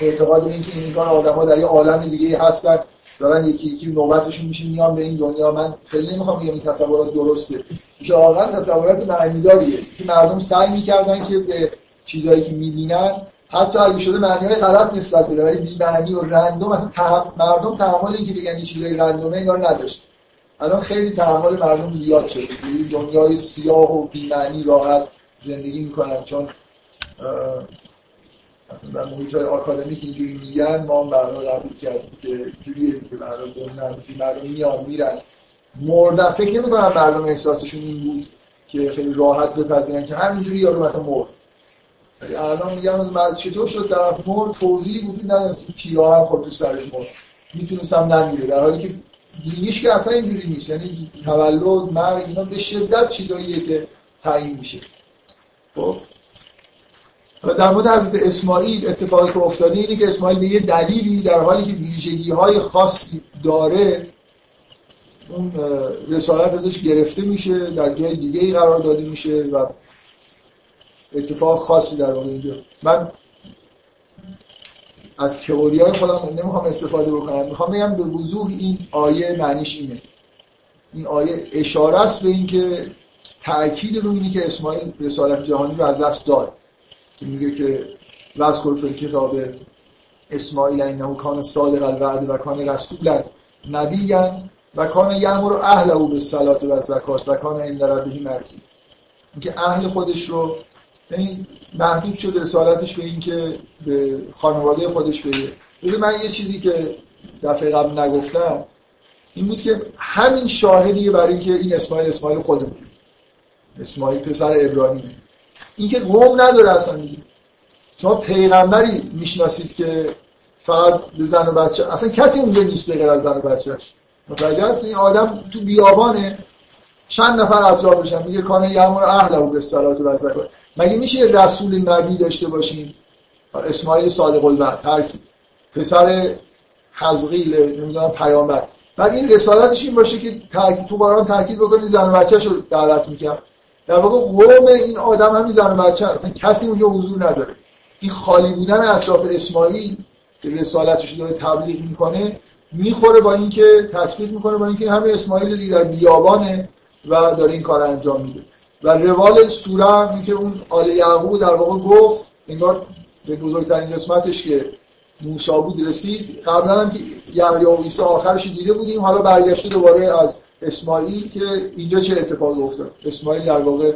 اعتقاد به اینکه این آدم ها در یه عالم دیگه هستن دارن یکی یکی نوبتشون میشه میان به این دنیا. من خیلی نمی‌خوام بگم این تصورات درسته. که واقعا تصورات معنیداریه. که مردم سعی می‌کردن که به چیزایی که می‌بینن حتی اگه شده معنی های غلط نسبت بده ولی بی معنی و رندوم مثلا. مردم تحمل اینکه بگن این چیزای رندومه انگار نداشت. الان خیلی تحمل مردم زیاد شده. دنیای سیاه و بی معنی راحت زندگی می‌کنن چون مثلا در محیط های آکادمیک اینجوری میگن ما هم برنامه قبول کردیم که جوریه که مردم مردم میان میرن. مردن فکر نمی کنم مردم احساسشون این بود که خیلی راحت بپذیرن که همینجوری یارو مثلا مرد. الان میگم چطور شد طرف مرد؟ توضیحی وجود نداره. تیرا هم خود تو سرش مرد. می‌تونستم نمیره در حالی که دینیش که اصلا اینجوری نیست. یعنی تولد مرگ اینا به شدت چیزاییه که تعیین میشه. خب؟ در مورد حضرت اسماعیل اتفاقی که افتاده اینه که اسماعیل به یه دلیلی در حالی که ویژگی های خاصی داره اون رسالت ازش گرفته میشه در جای دیگه ای قرار داده میشه و اتفاق خاصی در اینجا. من از تئوری های خودم نمی‌خوام استفاده بکنم. می‌خوام بگم به وضوح این آیه معنیش اینه. این آیه اشاره است به اینکه تأکید رو اینه که اسماعیل رسالت جهانی رو از دست داد. که میگه که وذکر فی کتاب اسماعیل انه کان صادق الوعد و کان رسولا نبیا و کان یامر اهله به صلات و زکات و کان عند ربه مرضی اینکه اهل خودش رو یعنی محدود شد رسالتش به اینکه به خانواده خودش بگه. من یه چیزی که دفعه قبل نگفتم این بود که همین شاهدیه برای اینکه این اسماعیل اسماعیل خودمون. اسماعیل پسر ابراهیمه. این که قوم نداره اصلا دیگه. شما پیغمبری می‌شناسید که فقط به زن و بچه اصلا کسی اونجا نیست به از زن و بچهش متوجه هست این آدم تو بیابانه. چند نفر اطرافش میگه کانه یامر اهل و به صلات و مگه میشه رسول نبی داشته باشیم اسماعیل صادق الوعد هر کی پسر حزقیل نمی‌دونم پیامبر. بعد این رسالتش این باشه که تاکید تو قرآن تاکید بکنی زن و بچه‌شو دعوت می‌کنه در واقع قوم این آدم همین زن و بچه اصلا کسی اونجا حضور نداره. این خالی بودن اطراف اسماعیل که رسالتش داره تبلیغ می‌کنه می‌خوره با اینکه تثبیت می‌کنه با اینکه همه اسماعیل دیگه در بیابانه و داره این کار انجام میده. و روال سوره هم که اون آل یعقوب در واقع گفت انگار به بزرگترین قسمتش که موسی بود رسید. قبلا هم که یحیی و عیسی آخرش دیده بودیم حالا برگشته دوباره از اسماعیل که اینجا چه اتفاقی افتاد؟ اسماعیل در واقع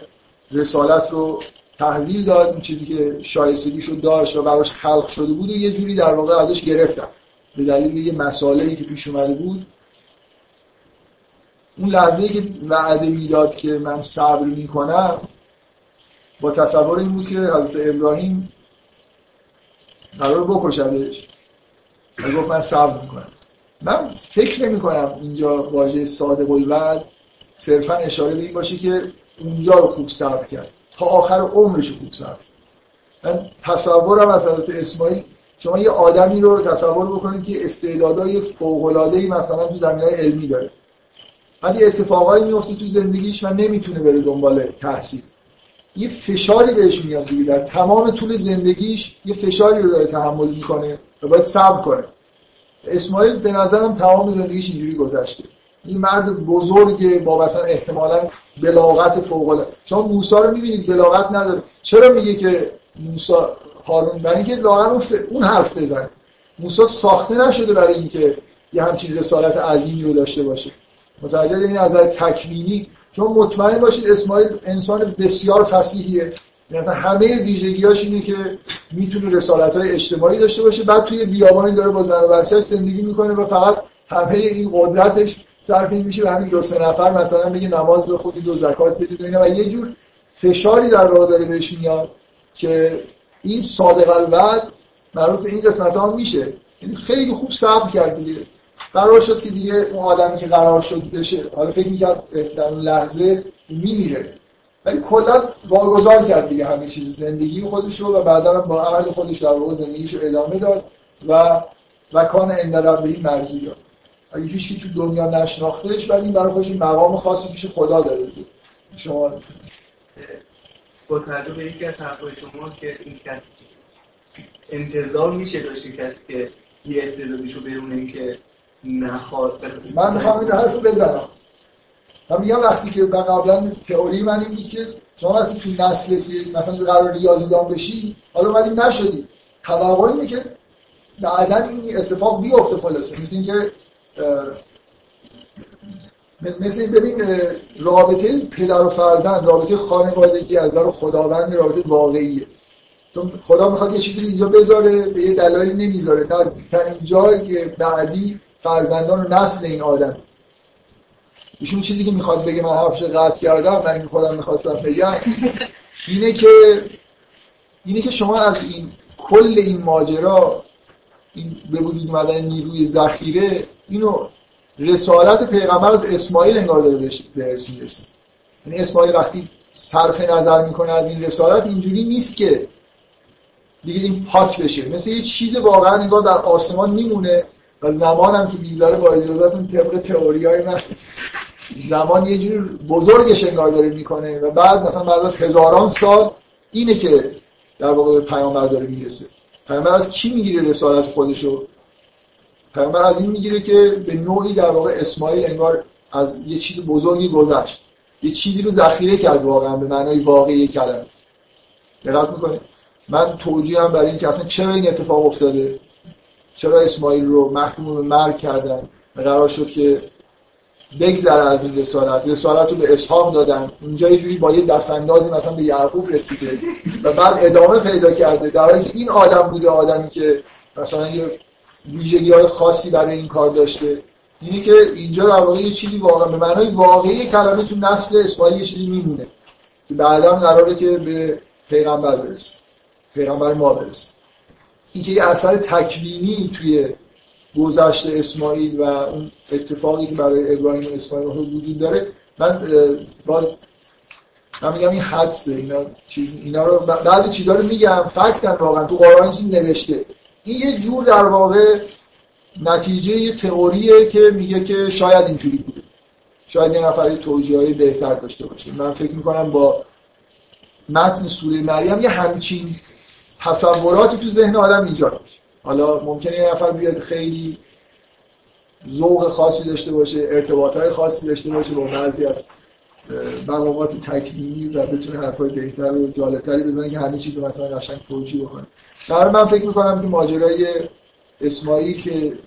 رسالت رو تحویل داد اون چیزی که شایستگیشو داشت و براش خلق شده بود و یه جوری در واقع ازش گرفتن. به دلیل یه مسائلی که پیش اومده بود اون لحظه که وعده می‌داد که من صبر می‌کنم با تصور این بود که حضرت ابراهیم قرار بکشدش. و گفت من صبر می‌کنم. من فکر نمی کنم اینجا واژه صادق الوعد صرفا اشاره به این باشه که اونجا رو خوب صبر کرد. تا آخر عمرش خوب صبر من تصورم از حضرت اسماعیل شما یه آدمی رو تصور بکنید که استعدادهای فوق‌العاده‌ای مثلا تو زمینه علمی داره. بعد یه اتفاقایی میفته تو زندگیش و نمی‌تونه بره دنبال تحصیل. یه فشاری بهش میاد دیگه. در تمام طول زندگیش یه فشاری رو داره تحمل می‌کنه و باید صبر کنه. اسماعیل به نظرم تمام زندگیش اینجوری گذشته. این مرد بزرگ با مثلا احتمالا بلاغت فوق العاده. شما موسی رو می‌بینید بلاغت نداره. چرا میگه که موسی هارون؟ برای اینکه لاغر اون, اون حرف بزنه. موسی ساخته نشده برای اینکه یه همچین رسالت عظیمی رو داشته باشه. متوجه این نظر تکوینی. چون مطمئن باشید اسماعیل انسان بسیار فسیحیه مثلا همه ویژگیاش اینه که می‌تونه رسالت های اجتماعی داشته باشه. بعد توی بیابانی داره با زن و بچه‌اش زندگی می‌کنه و فقط همه این قدرتش صرف این میشه به همین دو سه نفر. مثلا بگه نماز بخونید و زکات بدید و یه جور فشاری در واقع داره بهش میاد که این صادق الوعد معروف این قسمت ها میشه. یعنی خیلی خوب صبر کرد قرار شد که دیگه اون آدمی که قرار شد بشه حالا فکر می‌کرد در اون لحظه میمیره. ولی کلا واگذار کرد دیگه همه چیز زندگی خودش رو و بعدا با اهل خودش در واقع زندگیش رو ادامه داد و و کان به این مرزی داد. اگه تو دنیا نشناختش ولی این برای خودش مقام خاصی پیش خدا داره دیگه. شما با توجه به یکی از حرفای شما که این کسی انتظار میشه داشته کسی که یه اعتراضیشو برونه که نخواد من می‌خوام این حرف بزنم. من میگم وقتی که قبلا تئوری من این بود که شما وقتی تو نسل مثلا قرار ریاضیدان بشی حالا ولی نشدی. توقع اینه که بعدا این اتفاق بیفته خلاصه. مثل اینکه مثل ببین رابطه پدر و فرزند رابطه خانوادگی از در خداوند رابطه واقعیه. چون خدا می‌خواد یه چیزی رو اینجا بذاره به یه دلایلی نمی‌ذاره. نزدیکترین که بعدی فرزندان و نسل این آدم. ایشون چیزی که می‌خواد بگه من حرفش قطع کردم من این خودم می‌خواستم بگم اینه که اینه که شما از این کل این ماجرا این به وجود اومدن نیروی ذخیره اینو رسالت پیغمبر از اسماعیل انگار داره به ارث می‌رسه. یعنی اسماعیل وقتی صرف نظر می‌کنه از این رسالت اینجوری نیست که دیگه این پاک بشه. مثل یه چیز واقعا انگار در آسمان میمونه. و زمان هم که می‌گذاره با اجازهتون طبق تئوری های من زمان یه جور بزرگش انگار داره می‌کنه و بعد مثلا بعد از هزاران سال اینه که در واقع به پیامبر داره می‌رسه. پیامبر از کی می‌گیره رسالت خودشو؟ پیامبر از این می‌گیره که به نوعی در واقع اسماعیل انگار از یه چیز بزرگی گذشت. یه چیزی رو ذخیره کرد واقعا به معنای واقعی کلمه. دقت می‌کنه من توجیه هم برای اینکه اصلا چرا این اتفاق افتاده؟ چرا اسماعیل رو محکوم به مرگ کردن؟ و قرار شد که بگذره از این رسالت. رسالت رو به اسحاق دادن. اونجا یه جوری با یه دستاندازی مثلا به یعقوب رسیده. و بعد ادامه پیدا کرده. در حالی که این آدم بوده آدمی که مثلا یه ویژگی های خاصی برای این کار داشته. اینه که اینجا در واقع یه چیزی واقعا به معنای واقعی کلمه تو نسل اسماعیل یه چیزی میمونه. که بعدا قراره که به پیغمبر برسه. پیغمبر ما برسه. این که یه اثر تکوینی توی گذشت اسماعیل و اون اتفاقی که برای ابراهیم و اسماعیل وجود داره من باز من میگم این حدسه اینا چیز اینا رو بعضی چیزا رو میگم فکتن واقعا تو قرآن چیزی نوشته. این یه جور در واقع نتیجه یه تئوریه که میگه که شاید اینجوری بوده. شاید یه نفر توجیه بهتر داشته باشه. من فکر می‌کنم با متن سوره مریم یه همچین تصوراتی تو ذهن آدم ایجاد میشه. حالا ممکنه یه نفر بیاد خیلی ذوق خاصی داشته باشه ارتباط های خاصی داشته باشه با بعضی از مقامات تکلیمی و بتونه حرفای بهتر و جالبتری بزنه که همه چیز مثلا قشنگ توجیه بکنه. در من فکر می‌کنم که ماجرای اسماعیل که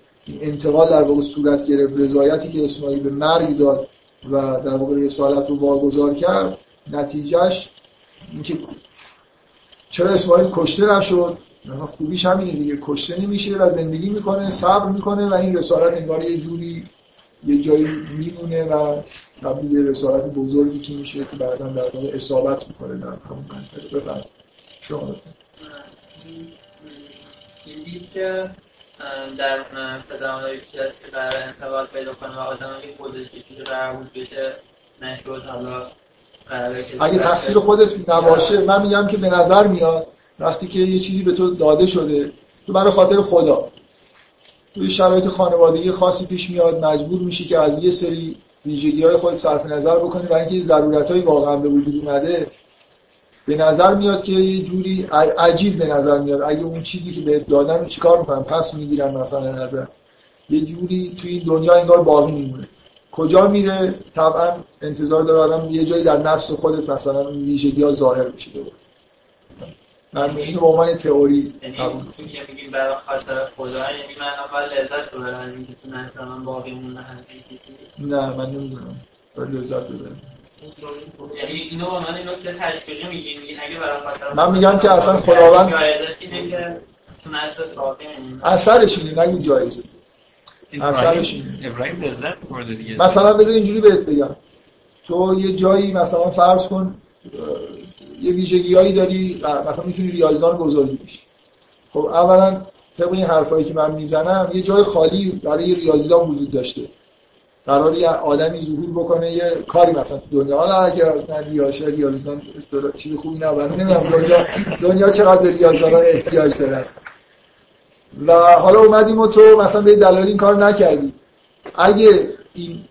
انتقال در واقع صورت گرفت رضایتی که اسماعیل به مرگ داد و در واقع رسالت رو واگذار کرد نتیجهش اینکه چرا اسماعیل کشته نشد؟ خوبیش همینه دیگه. کشته نمیشه و زندگی می‌کنه صبر می‌کنه و این رسالت انگار یه جوری یه جایی میمونه و تبدیل یه رسالت بزرگی که میشه که بعدا در واقع اصابت می‌کنه در همون منطقه. بفرد شما که در هست که قرار انتقال پیدا کنه و آدم اگه خودش بود بشه نشد حالا اگه تقصیر خودت نباشه من میگم که به نظر میاد وقتی که یه چیزی به تو داده شده تو برای خاطر خدا. توی شرایط خانوادگی خاصی پیش میاد مجبور میشی که از یه سری ویژگی های خود صرف نظر بکنی برای اینکه ضرورت های واقعا به وجود اومده. به نظر میاد که یه جوری عجیب به نظر میاد. اگه اون چیزی که بهت دادن چیکار می‌کنن؟ پس می‌گیرن مثلا نظر. یه جوری توی دنیا انگار باقی میمونه. کجا میره؟ طبعا انتظار داره آدم یه جایی در نسل خودت مثلا اون ویژگی ها ظاهر بشه. دوباره من اینو به عنوان تئوری یعنی که میگیم برای خاطر خدا یعنی من اول لذت ببرم اینکه تو نسل من باقی مونه نه من نمی‌دونم. باید لذت ببرم. یعنی من برای میگم که اصلا خداوند اثرش اینه نگو جایزه. ابراهیم لذت برده دیگه. مثلا بذار اینجوری بهت بگم. تو یه جایی مثلا فرض کن یه ویژگی هایی داری مثلا می‌تونی ریاضیدان بزرگی بشی. خب اولا طبق این حرفایی که من می‌زنم یه جای خالی برای ریاضیدان وجود داشته. قرار یه آدمی ظهور بکنه یه کاری مثلا تو دنیا. حالا اگه من ریاضی ریاضیدان چیز خوبی نبره نمی‌دونم دنیا دنیا چقدر ریاضیدان احتیاج داره. و حالا اومدیم و تو مثلا به دلایل این کار نکردی. اگه این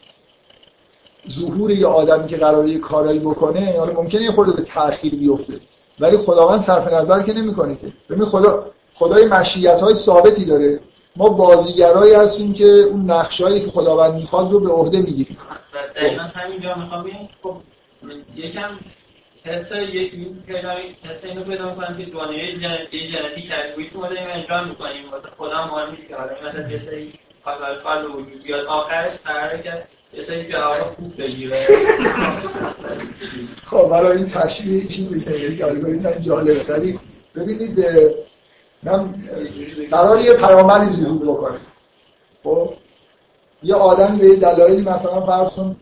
ظهور یه آدمی که قراره یه کارایی بکنه حالا ممکنه یه خورده به تأخیر بیفته ولی خداوند صرف نظر که نمی‌کنه که. ببین خدا خدای مشیت های ثابتی داره. ما بازیگرایی هستیم که اون نقشایی که خداوند می‌خواد رو به عهده می‌گیریم. دقیقاً همینجا می‌خوام خب یکم حس یک حس اینو پیدا می‌کنم که دنیای جنتی جنتی تو ما داریم اجرا می‌کنیم. واسه خدا ما نیست که حالا مثلا یه سری کار وجود بیاد آخرش قراره که یه سری جواب بگیره. خب برای این تشریح چی میشه. یک الگوریتم جالبه. ولی ببینید من قرار یه پیامبری ظهور بکنه خب؟ یه آدمی به دلایلی مثلا فرض کن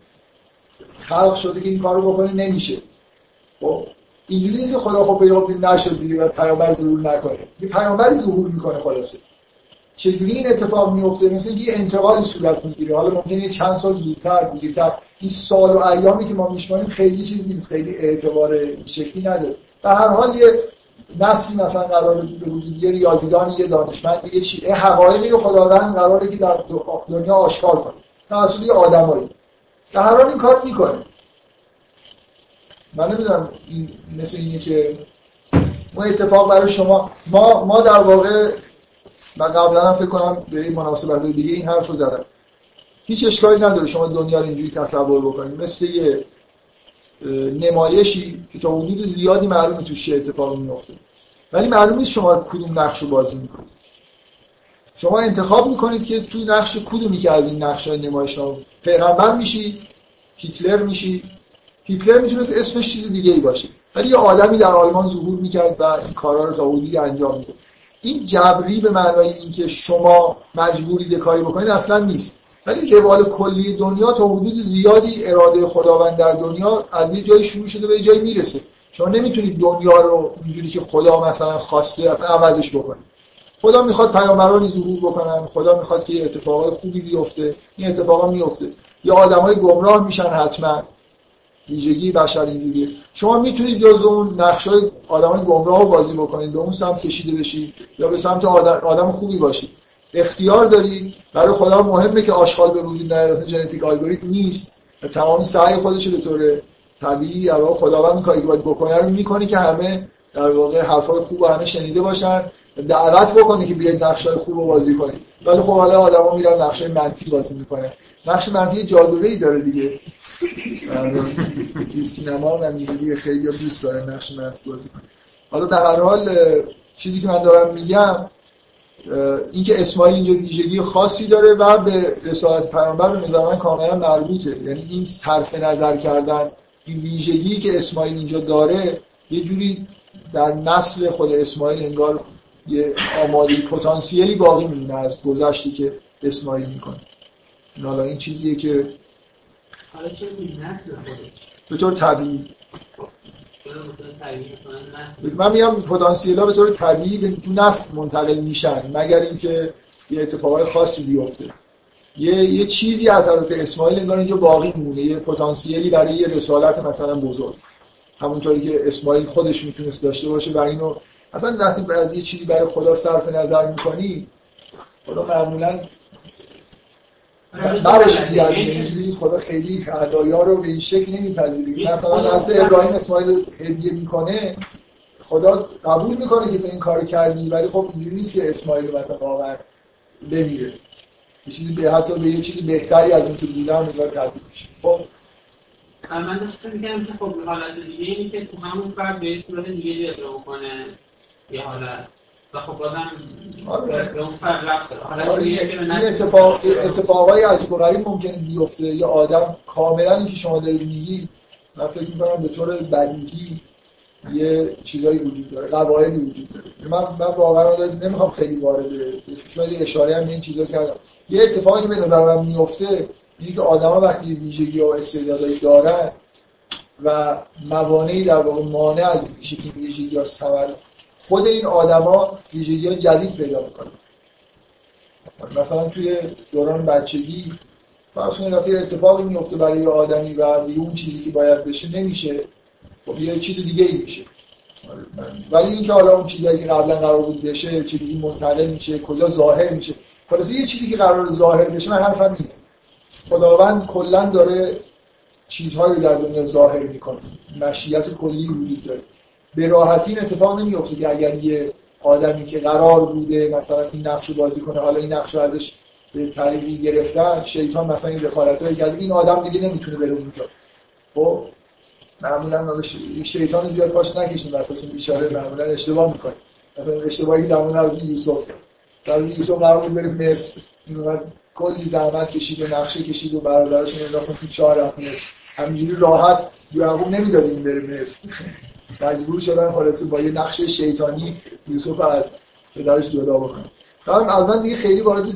خلق شده که این کارو بکنه نمیشه. خب اینجوری نیست خدا خب پیامبر نشد دیگه و پیامبر ظهور نکنه. یه پیامبری ظهور می‌کنه خلاصه. چجوری این اتفاق میفته مثل یه انتقالی صورت می‌گیره. حالا ممکنه چند سال زودتر دیرتر. این سال و ایامی که ما میشماریم خیلی چیز نیست خیلی اعتبار شکلی نداره. به هر حال یه نسلی مثلا قرار به وجود یه ریاضیدان یه دانشمند یه چی حقایقی رو خداوند قراره که در دنیا آشکار کنه. توسط یه آدمایی. به هر حال این کار می‌کنه. من نمی‌دونم این مثل اینه که ما اتفاق برای شما ما ما در واقع من قبلا هم فکر کنم به این مناسبت دیگه این حرف رو زدم. هیچ اشکالی نداره شما دنیا رو اینجوری تصور بکنید. مثل یه نمایشی که تا حدود زیادی معلومه توش چه اتفاقی میفته ولی معلوم نیست شما کدوم نقش رو بازی می‌کنید. شما انتخاب می‌کنید که تو نقش کدومی که از این نقش های نمایش پیغمبر میشی هیتلر میشی هیتلر می‌تونست اسمش چیز دیگه ای باشه. ولی یه آدمی در آلمان ظهور می‌کرد و این کارا رو تا انجام میده این جبری به معنای اینکه شما مجبورید کاری بکنید اصلا نیست. ولی روال کلی دنیا تا حدود زیادی اراده خداوند در دنیا از یه جایی شروع شده به یه جایی می‌رسه. شما نمی‌تونید دنیا رو اینجوری که خدا مثلا خواسته عوضش بکنید خدا می‌خواد پیامبرانی ظهور بکنن خدا می‌خواد که اتفاقای خوبی بیفته این اتفاقا میفته یا آدمای گمراه میشن حتما. ویژگی بشر اینجوریه. شما می‌تونید جز اون نقشای آدمای گمراه رو بازی بکنید به اون سمت کشیده بشید یا به سمت آدم, آدم خوبی باشید. اختیار دارید. برای خدا مهمه که آشغال به وجود نیاد. ژنتیک الگوریتم نیست. تمام سعی خودش به طور طبیعی در واقع خداوند کاری که باید بکنه. رو می‌کنه که همه در واقع حرفای خوب و همه شنیده باشن. دعوت بکنه که بیاید نقشه خوب بازی کنید. ولی خب حالا آدما میرن نقشه منفی بازی می‌کنه نقش منفی جاذبه ای داره دیگه. سینما هم دیگه خیلی دوست داره نقش منفی بازی کنه حالا در هر حال چیزی که من دارم میگم اینکه اسماعیل اینجا ویژگی خاصی داره و به رسالت پیامبر به نظر من کاملا مربوطه. یعنی این صرف نظر کردن این ویژگی که اسماعیل اینجا داره یه جوری در نسل خود اسماعیل انگار یه آمادی پتانسیلی باقی میمونه از گذشتی که اسماعیل می‌کنه. حالا این چیزیه که حالا چه نسل به طور طبیعی. من میگم پتانسیل ها به طور طبیعی به تو نسل منتقل میشن مگر اینکه یه اتفاقای خاصی بیفته. یه یه چیزی از حضرت اسماعیل انگار اینجا باقی مونه یه پتانسیلی برای یه رسالت مثلا بزرگ. همونطوری که اسماعیل خودش می‌تونست داشته باشه و اینو. اصلا وقتی از یه چیزی برای خدا صرف نظر می‌کنی خدا معمولا برش اینجوری خدا خیلی هدایا رو به این شکل نمیپذیره. مثلا از ابراهیم اسماعیل رو هدیه می‌کنه خدا قبول می‌کنه که تو این کار کردی ولی خب اینجوری نیست که اسماعیل مثلا واقعا بمیره. یه چیزی به حتی به یه چیزی بهتری از اون که می‌ذاره تبدیل میشه. خب. من داشتم میگم که خب حالت دیگه اینه که تو همون فرد به صورت دیگه اجرا بکنه یه حالت. خب بازم آره. آره. این اتفاق اتفاقای عجیب و غریب ممکنه بیفته یه آدم کاملا این که شما دارید میگی من فکر می‌کنم به طور بدیهی یه چیزایی وجود داره قواعدی وجود داره من من واقعا نمی‌خوام خیلی وارد شما اشاره هم به این چیزا کردم یه اتفاقی که به نظر من میفته اینه که آدما وقتی ویژگی و استعدادایی دارن و موانعی در واقع مانع از این ویژگی یا ثمر خود این آدما ویژگی ها جدید پیدا می‌کنن. مثلا توی دوران بچگی فرض کنید اتفاقی میفته برای آدمی و اون چیزی که باید بشه نمیشه. خب یه چیز دیگه ای میشه. ولی اینکه حالا اون چیزی که قبلا قرار بود بشه چیزی منتقل میشه کجا ظاهر میشه. خلاص یه چیزی که قرار ظاهر بشه من حرفم اینه. خداوند کلا داره چیزهایی در دنیا ظاهر می‌کنه. مشیت کلی وجود داره. به راحتی این اتفاق نمیفته که اگر یه آدمی که قرار بوده مثلا این نقش بازی کنه حالا این نقش ازش به طریقی گرفتن شیطان مثلا این دخالتایی کرده این آدم دیگه نمی‌تونه بره اونجا. خب؟ معمولا شیطان زیاد پاش نکشیم مثلا بیچاره معمولا اشتباه می‌کنه مثلا اشتباهی در مورد از یوسف در یوسف قرار بود بره مصر. این کلی زحمت کشید و نقشه کشید و برادرش انداخت تو چهار همینجوری راحت یعقوب نمی‌داد این بره مصر. مجبور شدن خلاصه با یه نقش شیطانی یوسف از پدرش جدا بکنن از من دیگه خیلی وارد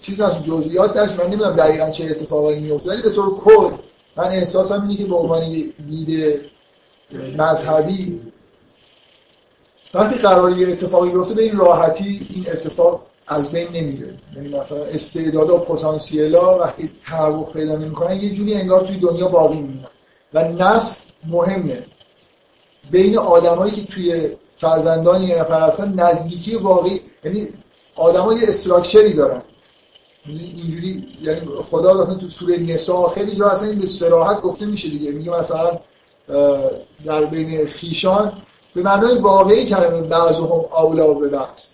چیز نشد جزئیات نشد. من نمی‌دونم دقیقا چه اتفاقایی میفته ولی به طور کل من احساسم اینه که به عنوان دید مذهبی وقتی قرار یه اتفاقی بیفته به این راحتی این اتفاق از بین نمیره. یعنی مثلا استعداد و پتانسیلا وقتی تحقق پیدا نمی‌کنن یه جوری انگار توی دنیا باقی میمونن. و نسل مهمه. بین آدمایی که توی فرزندان یه نفر هستن نزدیکی واقعی یعنی آدما یه استراکچری دارن. یعنی اینجوری یعنی خدا مثلا تو سوره نساء خیلی جا اصلا این به صراحت گفته میشه دیگه. میگه مثلا در بین خیشان به معنای واقعی کلمه بعضهم اولا به بعض.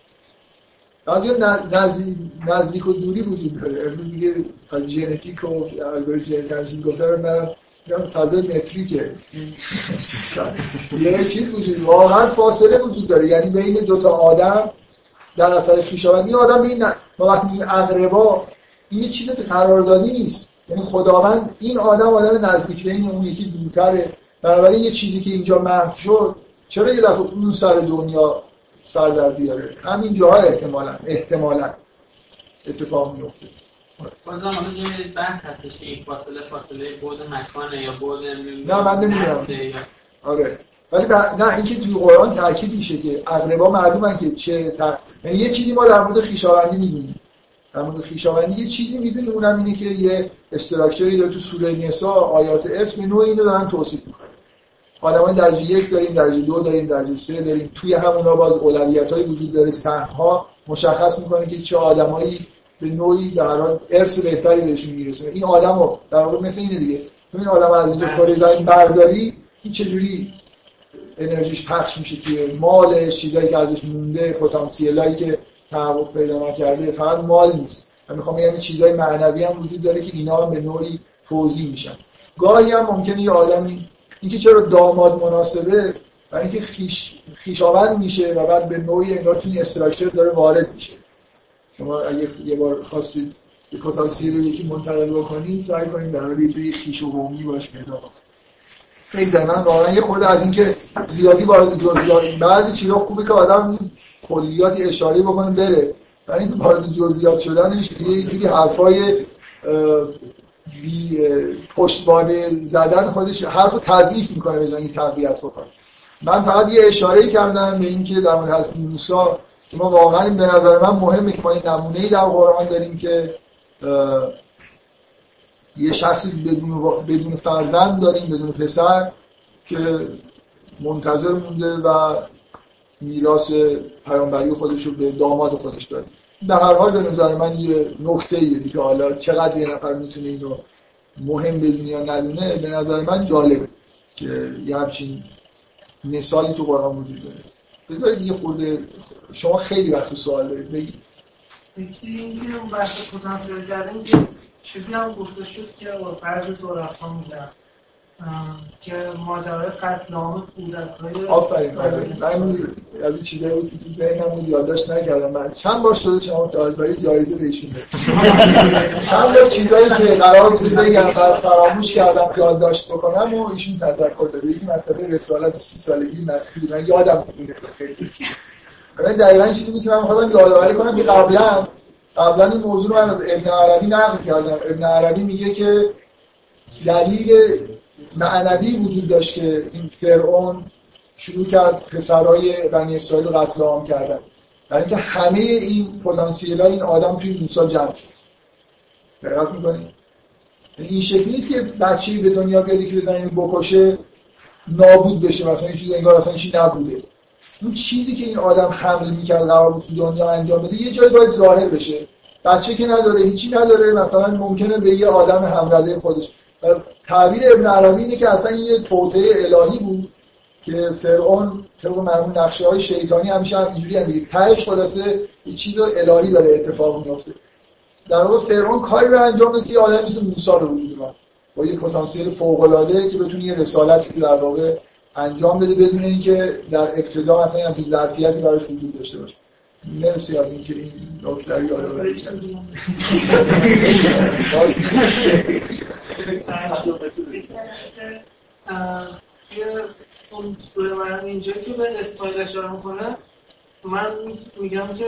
بعضی نزدیک, و دوری وجود داره. امروز دیگه از ژنتیک و الگوریتم چیز گفتن فضای متریکه. یه چیز وجود واقعا فاصله وجود داره. یعنی بین دو تا آدم در اثر خویشاوندی این آدم به این ما وقتی میگیم اقربا این چیز قراردادی نیست. یعنی خداوند این آدم آدم نزدیک به این اون یکی دورتره. بنابراین یه چیزی که اینجا محو شد چرا یه دفعه اون سر دنیا سر در بیاره؟ همین جاها احتمالا احتمالا اتفاق میفته بازم حالا یه بحث هستش این فاصله فاصله بود مکانه یا بود نه من نمی‌دونم. آره. ولی ب... نه اینکه توی قرآن تاکید میشه که اقربا معلومن که چه تر... یعنی یه چیزی ما در مورد خیشاوندی می‌بینیم. در مورد خیشاوندی یه چیزی می‌بینیم اونم اینه که یه استراکچری داره تو سوره نساء آیات ارث به نوعی اینو دارن توصیف می‌کنن. آدمان درجه یک داریم درجه دو داریم درجه سه داریم. توی همونا باز اولویت وجود داره سهم ها مشخص می‌کنه که چه آدمایی به نوعی در حال ارث بهتری بهشون می‌رسه. این آدمو در واقع مثل اینه دیگه. این آدم از اینجا کره زمین برداری این چجوری انرژیش پخش میشه توی مالش چیزایی که ازش مونده پتانسیلایی که تحقق پیدا نکرده فقط مال نیست. من می‌خوام بگم چیزای معنوی هم وجود داره که اینا به نوعی توضیح میشن. گاهی هم ممکنه یه آدمی اینکه چرا داماد مناسبه برای اینکه خیش خیشاوند میشه و بعد به نوعی انگار توی استراکچر داره وارد میشه. شما اگه یه بار خواستید یه پتانسیل رو یکی منتقل بکنید سعی کنید در یه جوری خیش و قومی باش پیدا کنید. من واقعا یه خورده از اینکه زیادی وارد جزئیات بعضی چیزا خوبه که آدم کلیاتی اشاره بکنه بره. اینکه وارد جزئیات شدنش یه جوری حرفای بی پشتوانه زدن خودش حرف تضعیف می‌کنه به جای تقویت بکنه. من فقط یه اشاره کردم به اینکه در مورد حضرت موسی که ما واقعا به نظر من مهمه که ما این نمونه در قرآن داریم که یه شخصی بدون, بدون فرزند داریم بدون پسر که منتظر مونده و میراث پیامبری خودش رو به داماد خودش داده. به هر حال به نظر من یه نکته ایه که حالا چقدر یه نفر می‌تونه اینو مهم بدونه یا ندونه به نظر من جالبه که یه همچین مثالی تو قرآن وجود داره. بذارید یه خورده شما خیلی وقت سوال دارید بگید. یکی اینکه اون بحث پتانسیل کردن که چیزی هم گفته شد که با فرض تو رفتان میدن که ماجرای قتل عام کودک‌های آفرین من از این چیزایی بود که تو ذهنم بود یادداشت نکردم. من چند بار شده شما طالبای جایزه بهشون چند بار چیزایی که قرار بود بگم فراموش کردم یادداشت بکنم و ایشون تذکر داده. یکی مسئله رسالت سی سالگی مسکی من یادم بود خیلی. من دقیقا چیزی بود که من می‌خواستم یادآوری کنم که قبلا قبلا این موضوع رو من از ابن عربی نقل کردم. ابن عربی میگه که دلیل معنوی وجود داشت که این فرعون شروع کرد پسرای بنی اسرائیل رو قتل عام کردن. برای اینکه همه این پتانسیل این آدم توی موسی جمع شد. دقت می‌کنید یعنی این شکلی نیست که بچه‌ای به دنیا بیاد که بزنین بکشه نابود بشه مثلا این چیز انگار اصلا چیزی نبوده. اون چیزی که این آدم حمل می‌کرد قرار بود تو دنیا انجام بده یه جایی باید ظاهر بشه. بچه که نداره هیچی نداره مثلا ممکنه به یه آدم همرده خودش. تعبیر ابن عربی اینه که اصلا یه توطعه الهی بود که فرعون طبق معمول نقشه های شیطانی همیشه هم اینجوری هم دیگه تهش خلاصه یه چیز الهی داره اتفاق میفته در واقع فرعون کاری رو انجام داد که آدم مثل موسی رو وجود اومد با یه پتانسیل فوق العاده که بتونه یه رسالتی در واقع انجام بده بدون اینکه در ابتدا مثلا یه ظرفیتی براش وجود داشته باشه. مرسی از اینکه این نکته رو یادآوری کردید. اون اینجا که به استایل اشاره می‌کنه من میگم که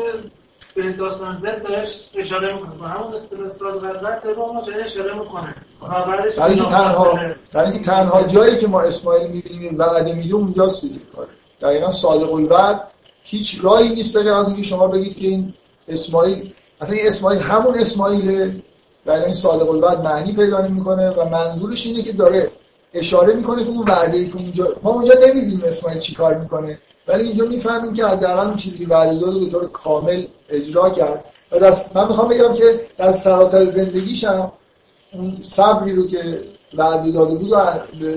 به داستان زد بهش اشاره می‌کنه همون استاد غربت به ما اشاره می‌کنه برای تنها برای اینکه تنها جایی که ما اسماعیل می‌بینیم وعده میده اونجاست دیگه کار. دقیقا صادق الوعد هیچ راهی نیست بگر اینکه شما بگید که این اسماعیل اصلا این اسماعیل همون اسماعیله. و این صادق الوعد معنی پیدا می‌کنه و منظورش اینه که داره اشاره می‌کنه که اون وعده که اونجا ما اونجا نمی‌دونیم اسماعیل چیکار می‌کنه ولی اینجا می‌فهمیم که حداقل اون چیزی که وعده به طور کامل اجرا کرد. و در من می‌خوام بگم که در سراسر زندگیشم اون صبری رو که وعده داده بود و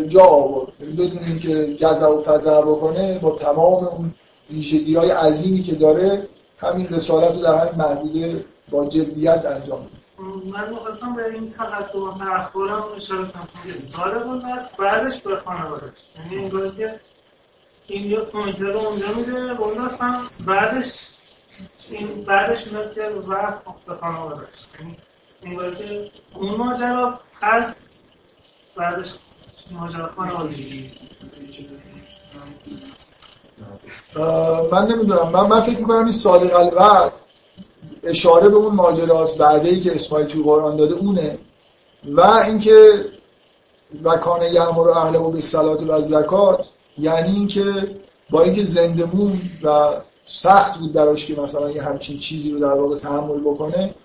جا آورد. یعنی بدون اینکه جزع و فزع بکنه با تمام اون ویژگی های عظیمی که داره همین رسالت رو در همین محدوده با جدیت انجام من می‌خواستم به این تقدم و اشاره کنم. سال بود بعدش به خانوادش یعنی انگار که این یه پوینتر رو اونجا میده اون هم بعدش این بعدش میاد که وقت به خانوادش یعنی انگار که اون ماجرا از بعدش ماجرا خانوادگی من نمی‌دونم. من, من فکر می‌کنم این صادق الوعد اشاره به اون ماجراست بعده ای که اسماعیل توی قرآن داده اونه. و اینکه و کان یعمر اهله و به صلات و زکات یعنی اینکه با اینکه زندمون و سخت بود براش که مثلا یه همچین چیزی رو در واقع تحمل بکنه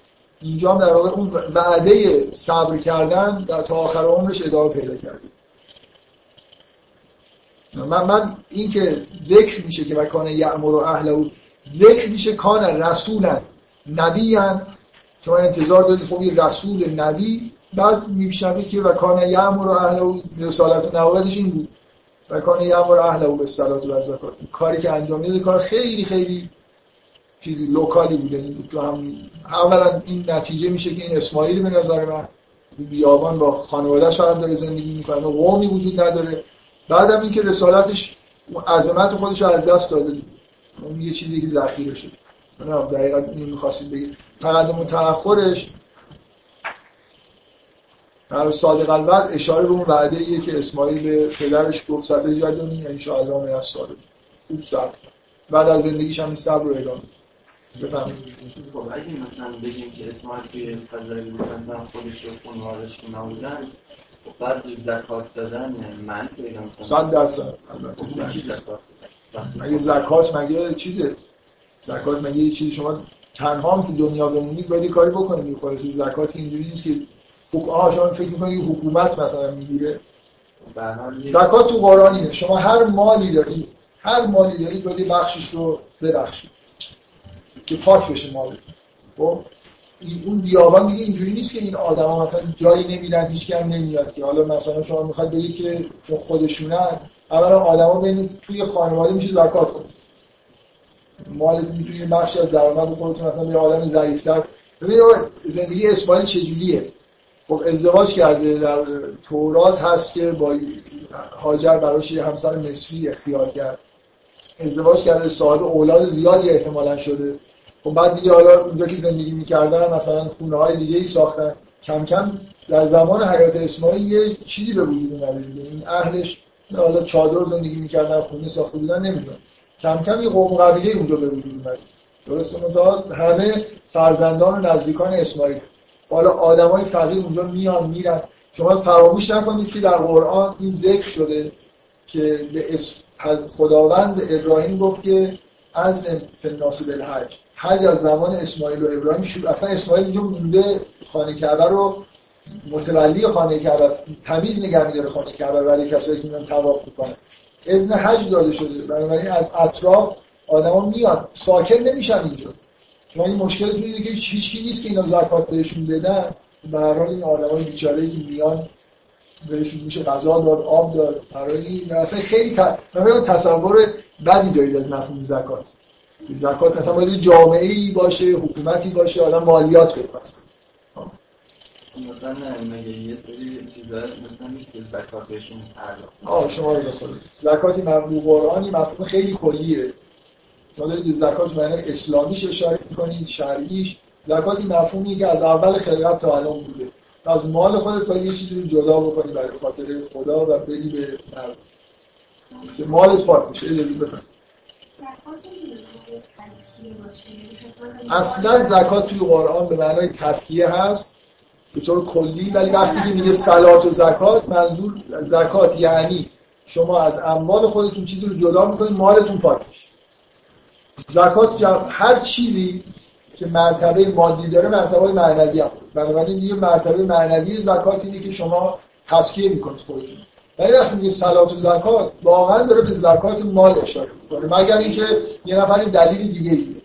اینجا هم در واقع اون وعده صبر کردن در تا آخر عمرش ادامه پیدا کرده من من این که ذکر میشه که وکان یعمر و اهل ذکر میشه کان رسولا نبی شما انتظار دارید خب یه رسول نبی. بعد میشنوید که وکان یعمر و اهل رسالت و نوادش این بود. و کان یامر اهل او به صلات و زکات کاری که انجام میده کار خیلی خیلی چیزی لوکالی بوده تو هم اولا این نتیجه میشه که این اسماعیل به نظر من بیابان با خانواده‌اش فقط داره زندگی می‌کنه. قومی وجود نداره. بعدم اینکه رسالتش عظمت خودش از دست داده. اون یه چیزی که ذخیره شده نه دقیقا می‌خواستید بگید تقدم و تأخرش در صادق الوعد اشاره به اون وعده ایه که اسماعیل به پدرش گفت ست جدونی ان شاء الله من خوب صبر. بعد از زندگیش هم صبر رو ادامه بفهمید خب اگه مثلا بگیم که اسماعیل توی فضای مثلا خودش و خانوادش نبودن بعد زکات دادن من پیدا کنم. صد درصد. مگه زکات مگه چیزه؟ زکات مگه یه چیزی؟ شما تنها هم تو دنیا بمونید باید کاری بکنید. خالص زکات اینجوری نیست که آها شما فکر می‌کنید حکومت مثلا می‌گیره. زکات تو قرآن اینه. شما هر مالی دارید هر مالی دارید باید بخشش رو ببخشید. که پاک بشه مال. خب؟ اون بیابان دیگه اینجوری نیست که این آدما مثلا جایی نمیرن هیچ کم نمیاد که. حالا مثلا شما می‌خواید بگید که چون خودشونن اولا آدما بین توی خانواده میشه زکات کنید مال می‌تونید بخشی از درآمد خودتون مثلا به آدم ضعیف‌تر. ببینید زندگی اسماعیل چجوریه؟ خب ازدواج کرده در تورات هست که با هاجر براش یه همسر مصری اختیار کرد. ازدواج کرده صاحب اولاد زیادی احتمالا شده. خب بعد دیگه حالا اونجا که زندگی می‌کردن مثلا خونه های دیگه ای ساختن. کم کم در زمان حیات اسماعیل یه چیزی به وجود اومده دیگه. این اهلش حالا چادر زندگی می‌کردن خونه ساخته بودن نمی‌دونم. کم کم یه قوم قبیله اونجا به وجود اومد درسته همه فرزندان و نزدیکان اسماعیل. حالا آدمای فقیر اونجا میان میرن. شما فراموش نکنید که در قرآن این ذکر شده که به خداوند ابراهیم گفت که از فناس بالحج حج از زمان اسماعیل و ابراهیم شروع اصلا اسماعیل اینجا مونده خانه کعبه رو متولی خانه کعبه تمیز نگه میداره خانه کعبه برای کسایی که میان طواف می‌کنن. اذن حج داده شده. بنابراین از اطراف آدما میاد ساکن نمیشن اینجا. شما این مشکل اینه که هیچ نیست که اینا زکات بهشون بدن. به هر حال این آدمای بیچاره که میان بهشون میشه غذا داد آب داد. برای این مثلا خیلی ت... تصور بدی دارید از مفهوم زکات. زکات مثلا باید جامعه ای باشه حکومتی باشه آدم مالیات بده مثلا مگه یه سری چیزا مثلا نیست که زکات بهشون آه شما رو زکاتی مفهوم قرآنی مفهوم خیلی کلیه. شما دارید زکات معنی اسلامیش اشاره می‌کنید شرعیش. زکات این مفهومی که از اول خلقت تا الان بوده. از مال خودت باید یه چیزی رو جدا بکنی برای خاطر خدا و بدی به مردم. که مالت پاک میشه. اجازه بفرم اصلا زکات توی قرآن به معنای تسکیه هست به طور کلی ولی وقتی که میگه سلات و زکات منظور زکات یعنی شما از اموال خودتون چیزی رو جدا می‌کنید مالتون پاک میشه. زکات هر چیزی که مرتبه مادی داره مرتبه معنوی هم. بنابراین یه مرتبه معنوی زکات اینه که شما تسکیه می‌کنید خودتون. ولی وقتی میگه صلات و زکات واقعا داره به زکات مال اشاره می‌کنه. مگر اینکه یه نفر دلیل دیگه ایه.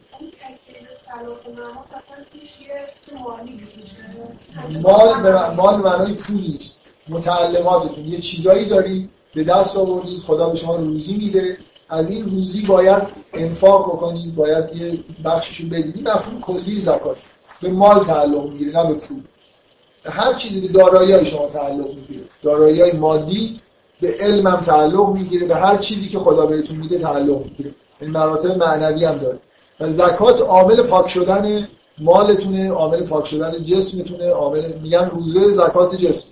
مال به مال معنای پول نیست. متعلماتتون یه چیزایی داری به دست آوردید خدا به شما روزی میده. از این روزی باید انفاق بکنید باید یه بخششو بدید مفهوم کلی زکات به مال تعلق می‌گیره نه به پول. هر چیزی به دارایی شما تعلق می‌گیره. دارایی مادی به علم هم تعلق می‌گیره به هر چیزی که خدا بهتون میده تعلق می‌گیره. این مراتب معنوی هم داره. و زکات عامل پاک شدن مالتونه عامل پاک شدن جسمتونه عامل میگن روزه زکات جسم.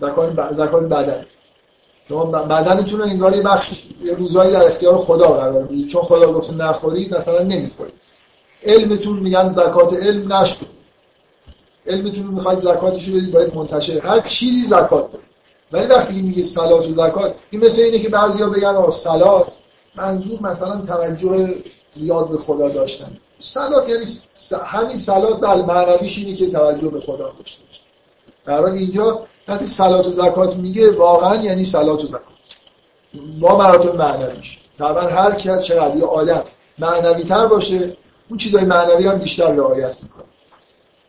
زکات زکات بدن. شما بدنتون رو انگار بخش روزایی در اختیار خدا قرار می‌دید چون خدا گفت نخورید مثلا نمی‌خورید. علمتون میگن زکات علم نشد علمتون رو می‌خواید زکاتش رو بدید باید منتشر. هر چیزی زکات داره. ولی وقتی میگه سلات و زکات این مثل اینه که بعضیا بگن آ سلات منظور مثلا توجه زیاد به خدا داشتن. سلات یعنی همین سلات بل معنویش اینه که توجه به خدا داشته باشه. در اینجا وقتی سلات و زکات میگه واقعا یعنی سلات و زکات. با مراتب معنویش. طبعا هر کی چقدر یه آدم معنوی تر باشه اون چیزای معنوی هم بیشتر رعایت می‌کنه.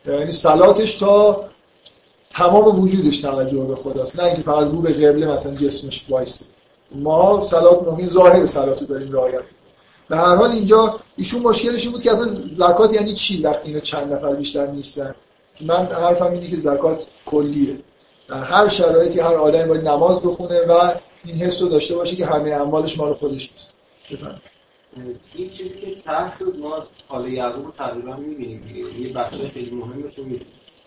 یعنی سلاتش تا تمام وجودش توجه به خداست. نه اینکه فقط رو به قبله مثلا جسمش وایسته ما صلات مهمی ظاهر صلات رو داریم رعایت به هر حال اینجا ایشون مشکلش این بود که اصلا زکات یعنی چی وقتی اینا چند نفر بیشتر نیستن؟ من حرفم اینه که زکات کلیه. در هر شرایطی هر آدمی باید نماز بخونه و این حس رو داشته باشه که همه اموالش مال خودش نیست. بفرمایید. این چیزی که طرح شد ما حال یعقوب رو تقریبا می‌بینیم یه بخش خیلی مهمش رو می‌بینیم.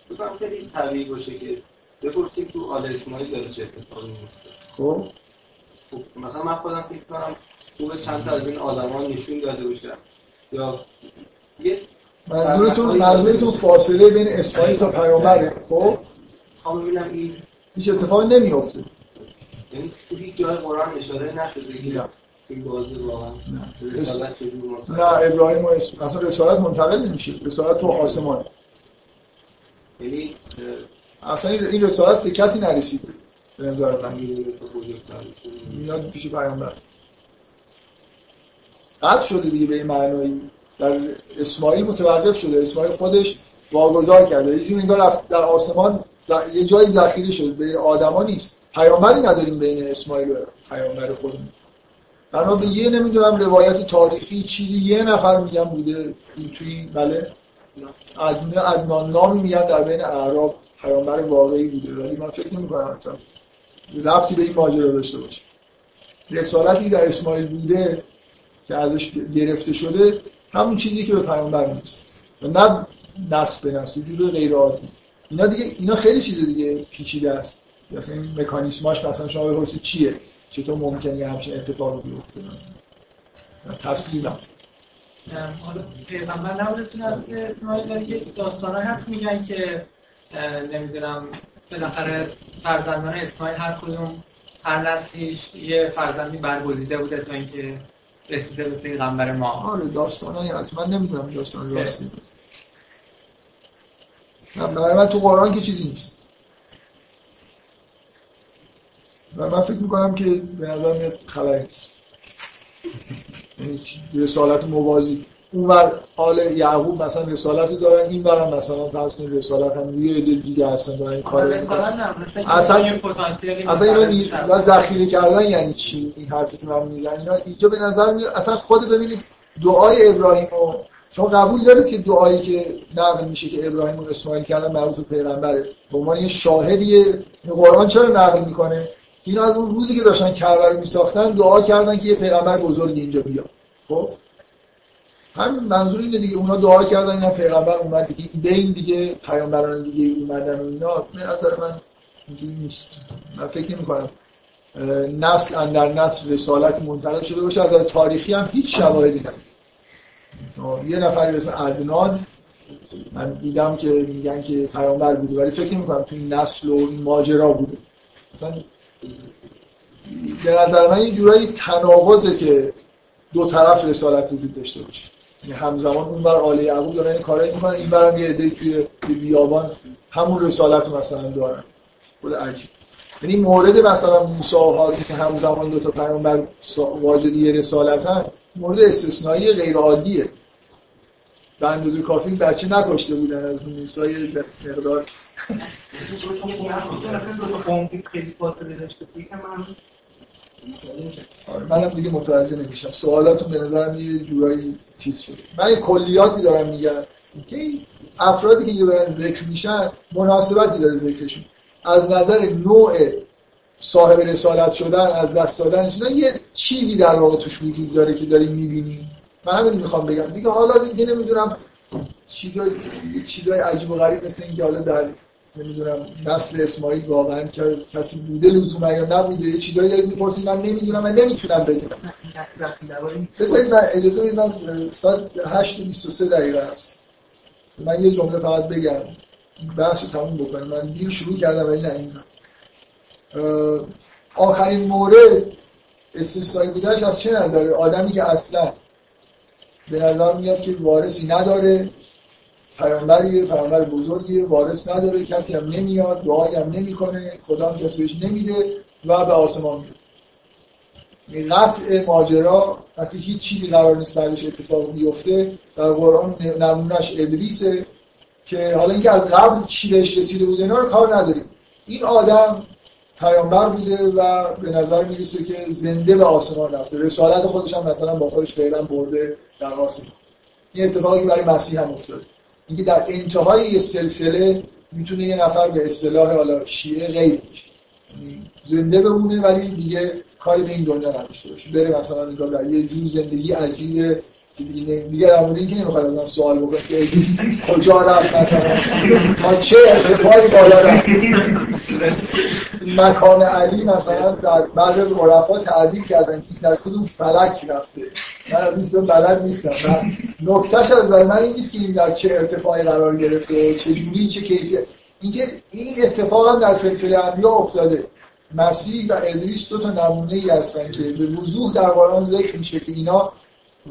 بگم خیلی طبیعی باشه که بپرسیم تو آل اسماعیل داره چه اتفاقی میفته خب. خب مثلا من خودم فکر کنم خوب چند تا از این آدما نشون داده باشم یا یه منظورتون منظورتون فاصله بین اسماعیل تا پیامبره خب؟ خوام ببینم این هیچ اتفاقی نمیفته یعنی تو هیچ جای قرآن اشاره نشده این بازی واقعا. رسالت چجور نه ابراهیم و اسم... اصلا رسالت منتقل نمیشه. رسالت تو آسمان. یعنی اصلا این رسالت به کسی نرسید به نظر من. میاد پیش پیامبر. قطع شده دیگه به این معنایی. در اسماعیل متوقف شده. اسماعیل خودش واگذار کرده. یه جوری رفت در آسمان در یه جایی ذخیره شده بین آدما نیست. پیامبری نداریم بین اسماعیل و پیامبر خودمون. بنا به یه نمی‌دونم روایت تاریخی چیزی یه نفر میگن بوده توی بله. ادنان نامی میگن در بین اعراب پیامبر واقعی بوده. ولی من فکر نمی کنم اصلا ربطی به این ماجرا داشته باشه. رسالتی در اسماعیل بوده که ازش گرفته شده همون چیزی که به پیامبر نیست و نه نسل به نسل جور غیر عادی. اینا دیگه اینا خیلی چیز دیگه پیچیده است. مثلا این مکانیسماش مثلا شما بپرسید چیه؟ چطور ممکنه یه همچین اتفاقی بیفته؟ تفصیلی حالا پیغمبر نبودتون از اسماعیل ولی یک داستانه هست میگن که نمی‌دونم بالاخره فرزندان اسماعیل هر کدوم هر نسلیش یه فرزندی برگزیده بوده تا اینکه رسیده به پیغمبر ما. آره داستانایی هست. من نمی‌دونم داستان راستی. برای من تو قرآن که چیزی نیست. و من فکر می‌کنم که به نظر میاد خبری نیست. یعنی رسالت موازی. اونور آل یعقوب مثلا رسالت دارن این برم مثلا فرض کنید رسالت هم یه دل دیگه هستن دارن این کار اصلا اصلا اینا ذخیره کردن یعنی چی؟ این حرفی که من می‌زنم. اینا اینجا به نظر میاد اصلا خود ببینید دعای ابراهیم و شما قبول دارید که دعایی که نقل میشه که ابراهیم و اسماعیل کردن مربوط به پیغمبره. به عنوان یه شاهدیه. قرآن چرا نقل می‌کنه؟ اینا از اون روزی که داشتن کعبه رو میساختن دعا کردن که یه پیغمبر بزرگ اینجا بیاد. خب؟ همین منظور اینه دیگه. اونا دعا کردن یا پیغمبر اومد دیگه. بین دیگه پیامبران دیگه اومدن و اینا به نظر من اینجوری نیست. من فکر نمی کنم نسل اندر نسل رسالت منتقل شده باشه. از تاریخی هم هیچ شواهدی نداره. یه نفری مثل عدنان من دیدم که میگن که پیامبر بوده ولی فکر نمی کنم تو این نسل و این ماجرا بوده. مثلا به نظر من این جورایی تناقضه که دو طرف رسالت وجود داشته باشه. یعنی همزمان اون بر آله یعقوب دارن این کارایی می‌کنن این برم یه عده توی بیابان همون رسالت رو مثلا دارن. خود عجیب. یعنی مورد مثلا موسی و هارون که همزمان دو تا پیامبر واجد یه رسالت هن مورد استثنایی غیر عادیه به اندازه کافی بچه نکشته بودن از موسی مقدار منم دیگه متوجه نمیشم. سوالاتون به نظرم یه جورایی چیز شده. من یه کلیاتی دارم میگم که افرادی که دارن ذکر میشن مناسبتی داره ذکرشون. از نظر نوع صاحب رسالت شدن از دست دادن یه چیزی در واقع توش وجود داره که داریم می‌بینیم. من همین می‌خوام بگم. دیگه حالا دیگه نمی‌دونم چیزای چیزای عجیب و غریب مثل اینکه حالا در نمی‌دونم نسل اسماعیل واقعا کسی بوده لزوما یا نبوده یه چیزایی دارید می‌پرسید من نمی‌دونم من نمی‌تونم بگم. بذارید من اجازه بدید من ساعت 8 23 دقیقه است. من یه جمله فقط بگم. بحث رو تموم بکنم. من دیر شروع کردم ولی نه آخرین مورد استثنایی بودنش از چه نظره آدمی که اصلا به نظر میاد که وارثی نداره. پیامبریه پیامبر بزرگیه وارث نداره کسی هم نمیاد دعایی هم نمی‌کنه خدا هم کسی بهش نمیده و به آسمان میره. این قطع ماجرا وقتی هیچ چیزی قرار نیست بعدش اتفاق بیفته در قرآن نمونش ادریسه که حالا اینکه از قبل چی بهش رسیده بوده اینا رو کار نداریم. این آدم پیامبر بوده و به نظر می‌رسه که زنده به آسمان رفته. رسالت خودش هم مثلا با خودش فعلا برده در آسمان. این اتفاقی برای مسیح هم افتاده. اینکه در انتهای یه سلسله می‌تونه یه نفر به اصطلاح حالا شیعه غیر بشه. زنده بمونه ولی دیگه کاری به این دنیا نداشته باشه. بره مثلا در یه جور زندگی عجیب دیگه در مورد اینکه نمی‌خواد از من سوال بکنه. که کجا رفت مثلا؟ تا چه ارتفاعی بالا رفت؟ مکان علی مثلا در بعضی از عرفا تعبیر کردن که در کدوم فلک رفته. من از این بلد نیستم. نکتهش از من این نیست که این در چه ارتفاعی قرار گرفته چه جوری چه اینکه این اتفاق هم در سلسله انبیا افتاده. مسیح و ادریس دو تا نمونه ای هستن که به وضوح در قرآن ذکر میشه که اینا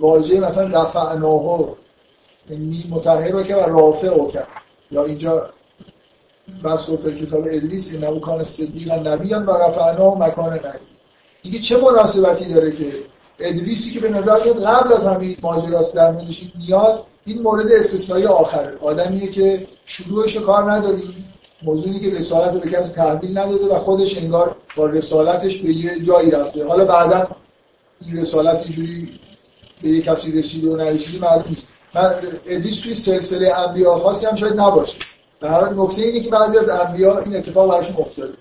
واژه مثلا رفعناه یعنی متحر که و رافع او کرد. یا اینجا بس گفته کتاب ادریس این نبو کان صدیق نبی و رفعناه مکان نبی اینکه چه مناسبتی داره که ادریسی که به نظر میاد قبل از همین ماجراست در موردش میاد این مورد استثنایی آخره. آدمیه که شروعش کار نداری موضوعی که رسالت رو به کسی تحویل نداده و خودش انگار با رسالتش به یه جایی رفته. حالا بعدا این رسالت اینجوری به یه کسی رسیده و نرسیده معلوم نیست. من ادیس توی سلسله انبیا خاصی هم شاید نباشه. در حال نکته اینه که بعضی از انبیا این اتفاق براشون افتاده.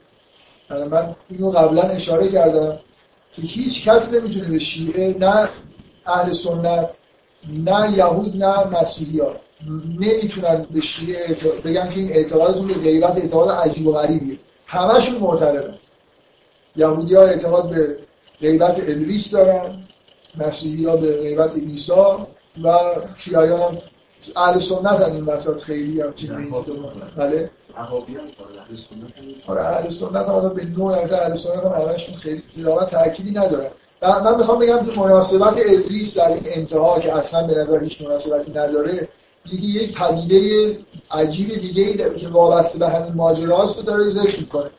من اینو قبلا اشاره کردم که هیچ کس نمی‌تونه به شیعه نه اهل سنت نه یهود نه مسیحی ها نمی‌تونن به شیعه بگن که این اعتقادتون به غیبت اعتقاد عجیب و غریبیه. همشون معترضن یهودی ها اعتقاد به غیبت ادریس دارن. مسیحی ها به غیبت عیسی و شیعیان هم اهل سنت هم این وسط خیلی هم چیز بله. آره اهل سنت هم به نوع اهل سنت هم همشون خیلی تلاوت تأکیدی ندارن. من می‌خوام بگم مناسبت ادریس در این انتها که اصلا به نظر هیچ مناسبتی نداره یکی یک پدیده عجیب دیگه ای که وابسته به همین ماجراست رو داره ذکر می‌کنه.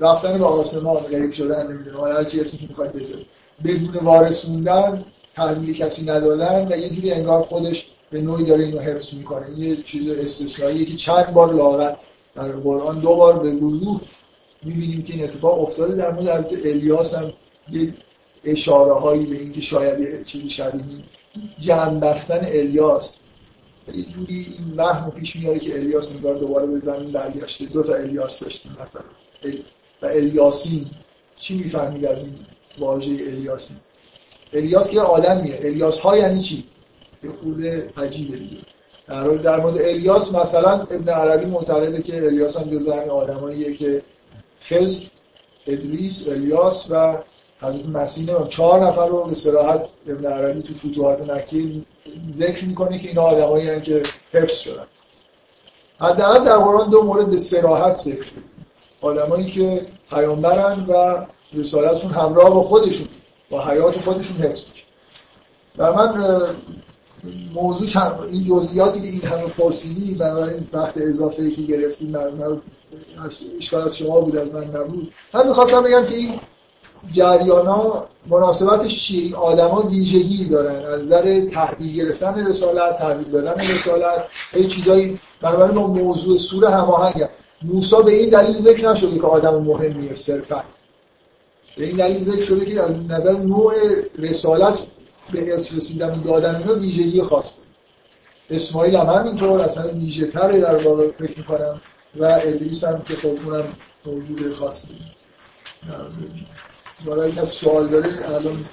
رفتن به آسمان غیب شدن نمی‌دونم هر چی اسمش می‌خواد بذاره بدون وارث موندن تحویل کسی ندادن و یه جوری انگار خودش به نوعی داره اینو حفظ می‌کنه. یه چیز استثنایی که چند بار لاغر در قرآن دو بار به وضوح می‌بینیم که این اتفاق افتاده. در مورد از الیاس هم یه اشاره هایی به اینکه شاید یه چیزی شبیه جمع بستن الیاس. یه جوری این وهم پیش میاره که الیاس انگار دوباره به زمین برگشته. دو تا الیاس داشتیم مثلا. و الیاسین چی می‌فهمید از این واژه الیاسین الیاس که آدمیه الیاس ها یعنی چی؟ یه خود عجیبه دیگه. در در مورد الیاس مثلا ابن عربی معتقده که الیاس هم جزو همین آدماییه که خضر ادریس الیاس و حضرت مسیح چهار نفر رو به صراحت ابن عربی تو فتوحات مکی ذکر می‌کنه که اینا آدمایی که حفظ شدن. حداقل در قرآن دو مورد به صراحت ذکر شده آدمایی که پیامبرن و رسالتشون همراه با خودشون با حیات خودشون حفظ میشه. و من موضوع این جزئیاتی که این همه پرسیدی بنابراین وقت اضافه که گرفتیم من اشکال از شما بود از من نبود. من می‌خواستم بگم که این جریان ها مناسبتش چیه؟ این آدما ویژگی دارن. از نظر تحویل گرفتن رسالت تحویل دادن رسالت یه چیزایی بنابراین با موضوع سوره هماهنگ موسی به این دلیل ذکر نشده که آدم مهمیه صرفا. به این دلیل ذکر شده که از نظر نوع رسالت به ارث رسیدن دادن اینا ویژگی خاص اسماعیل هم همینطور اصلا ویژه تره در واقع فکر می‌کنم و ادریس هم که خب اونم موجود خاصی برای کسی سوال داره الان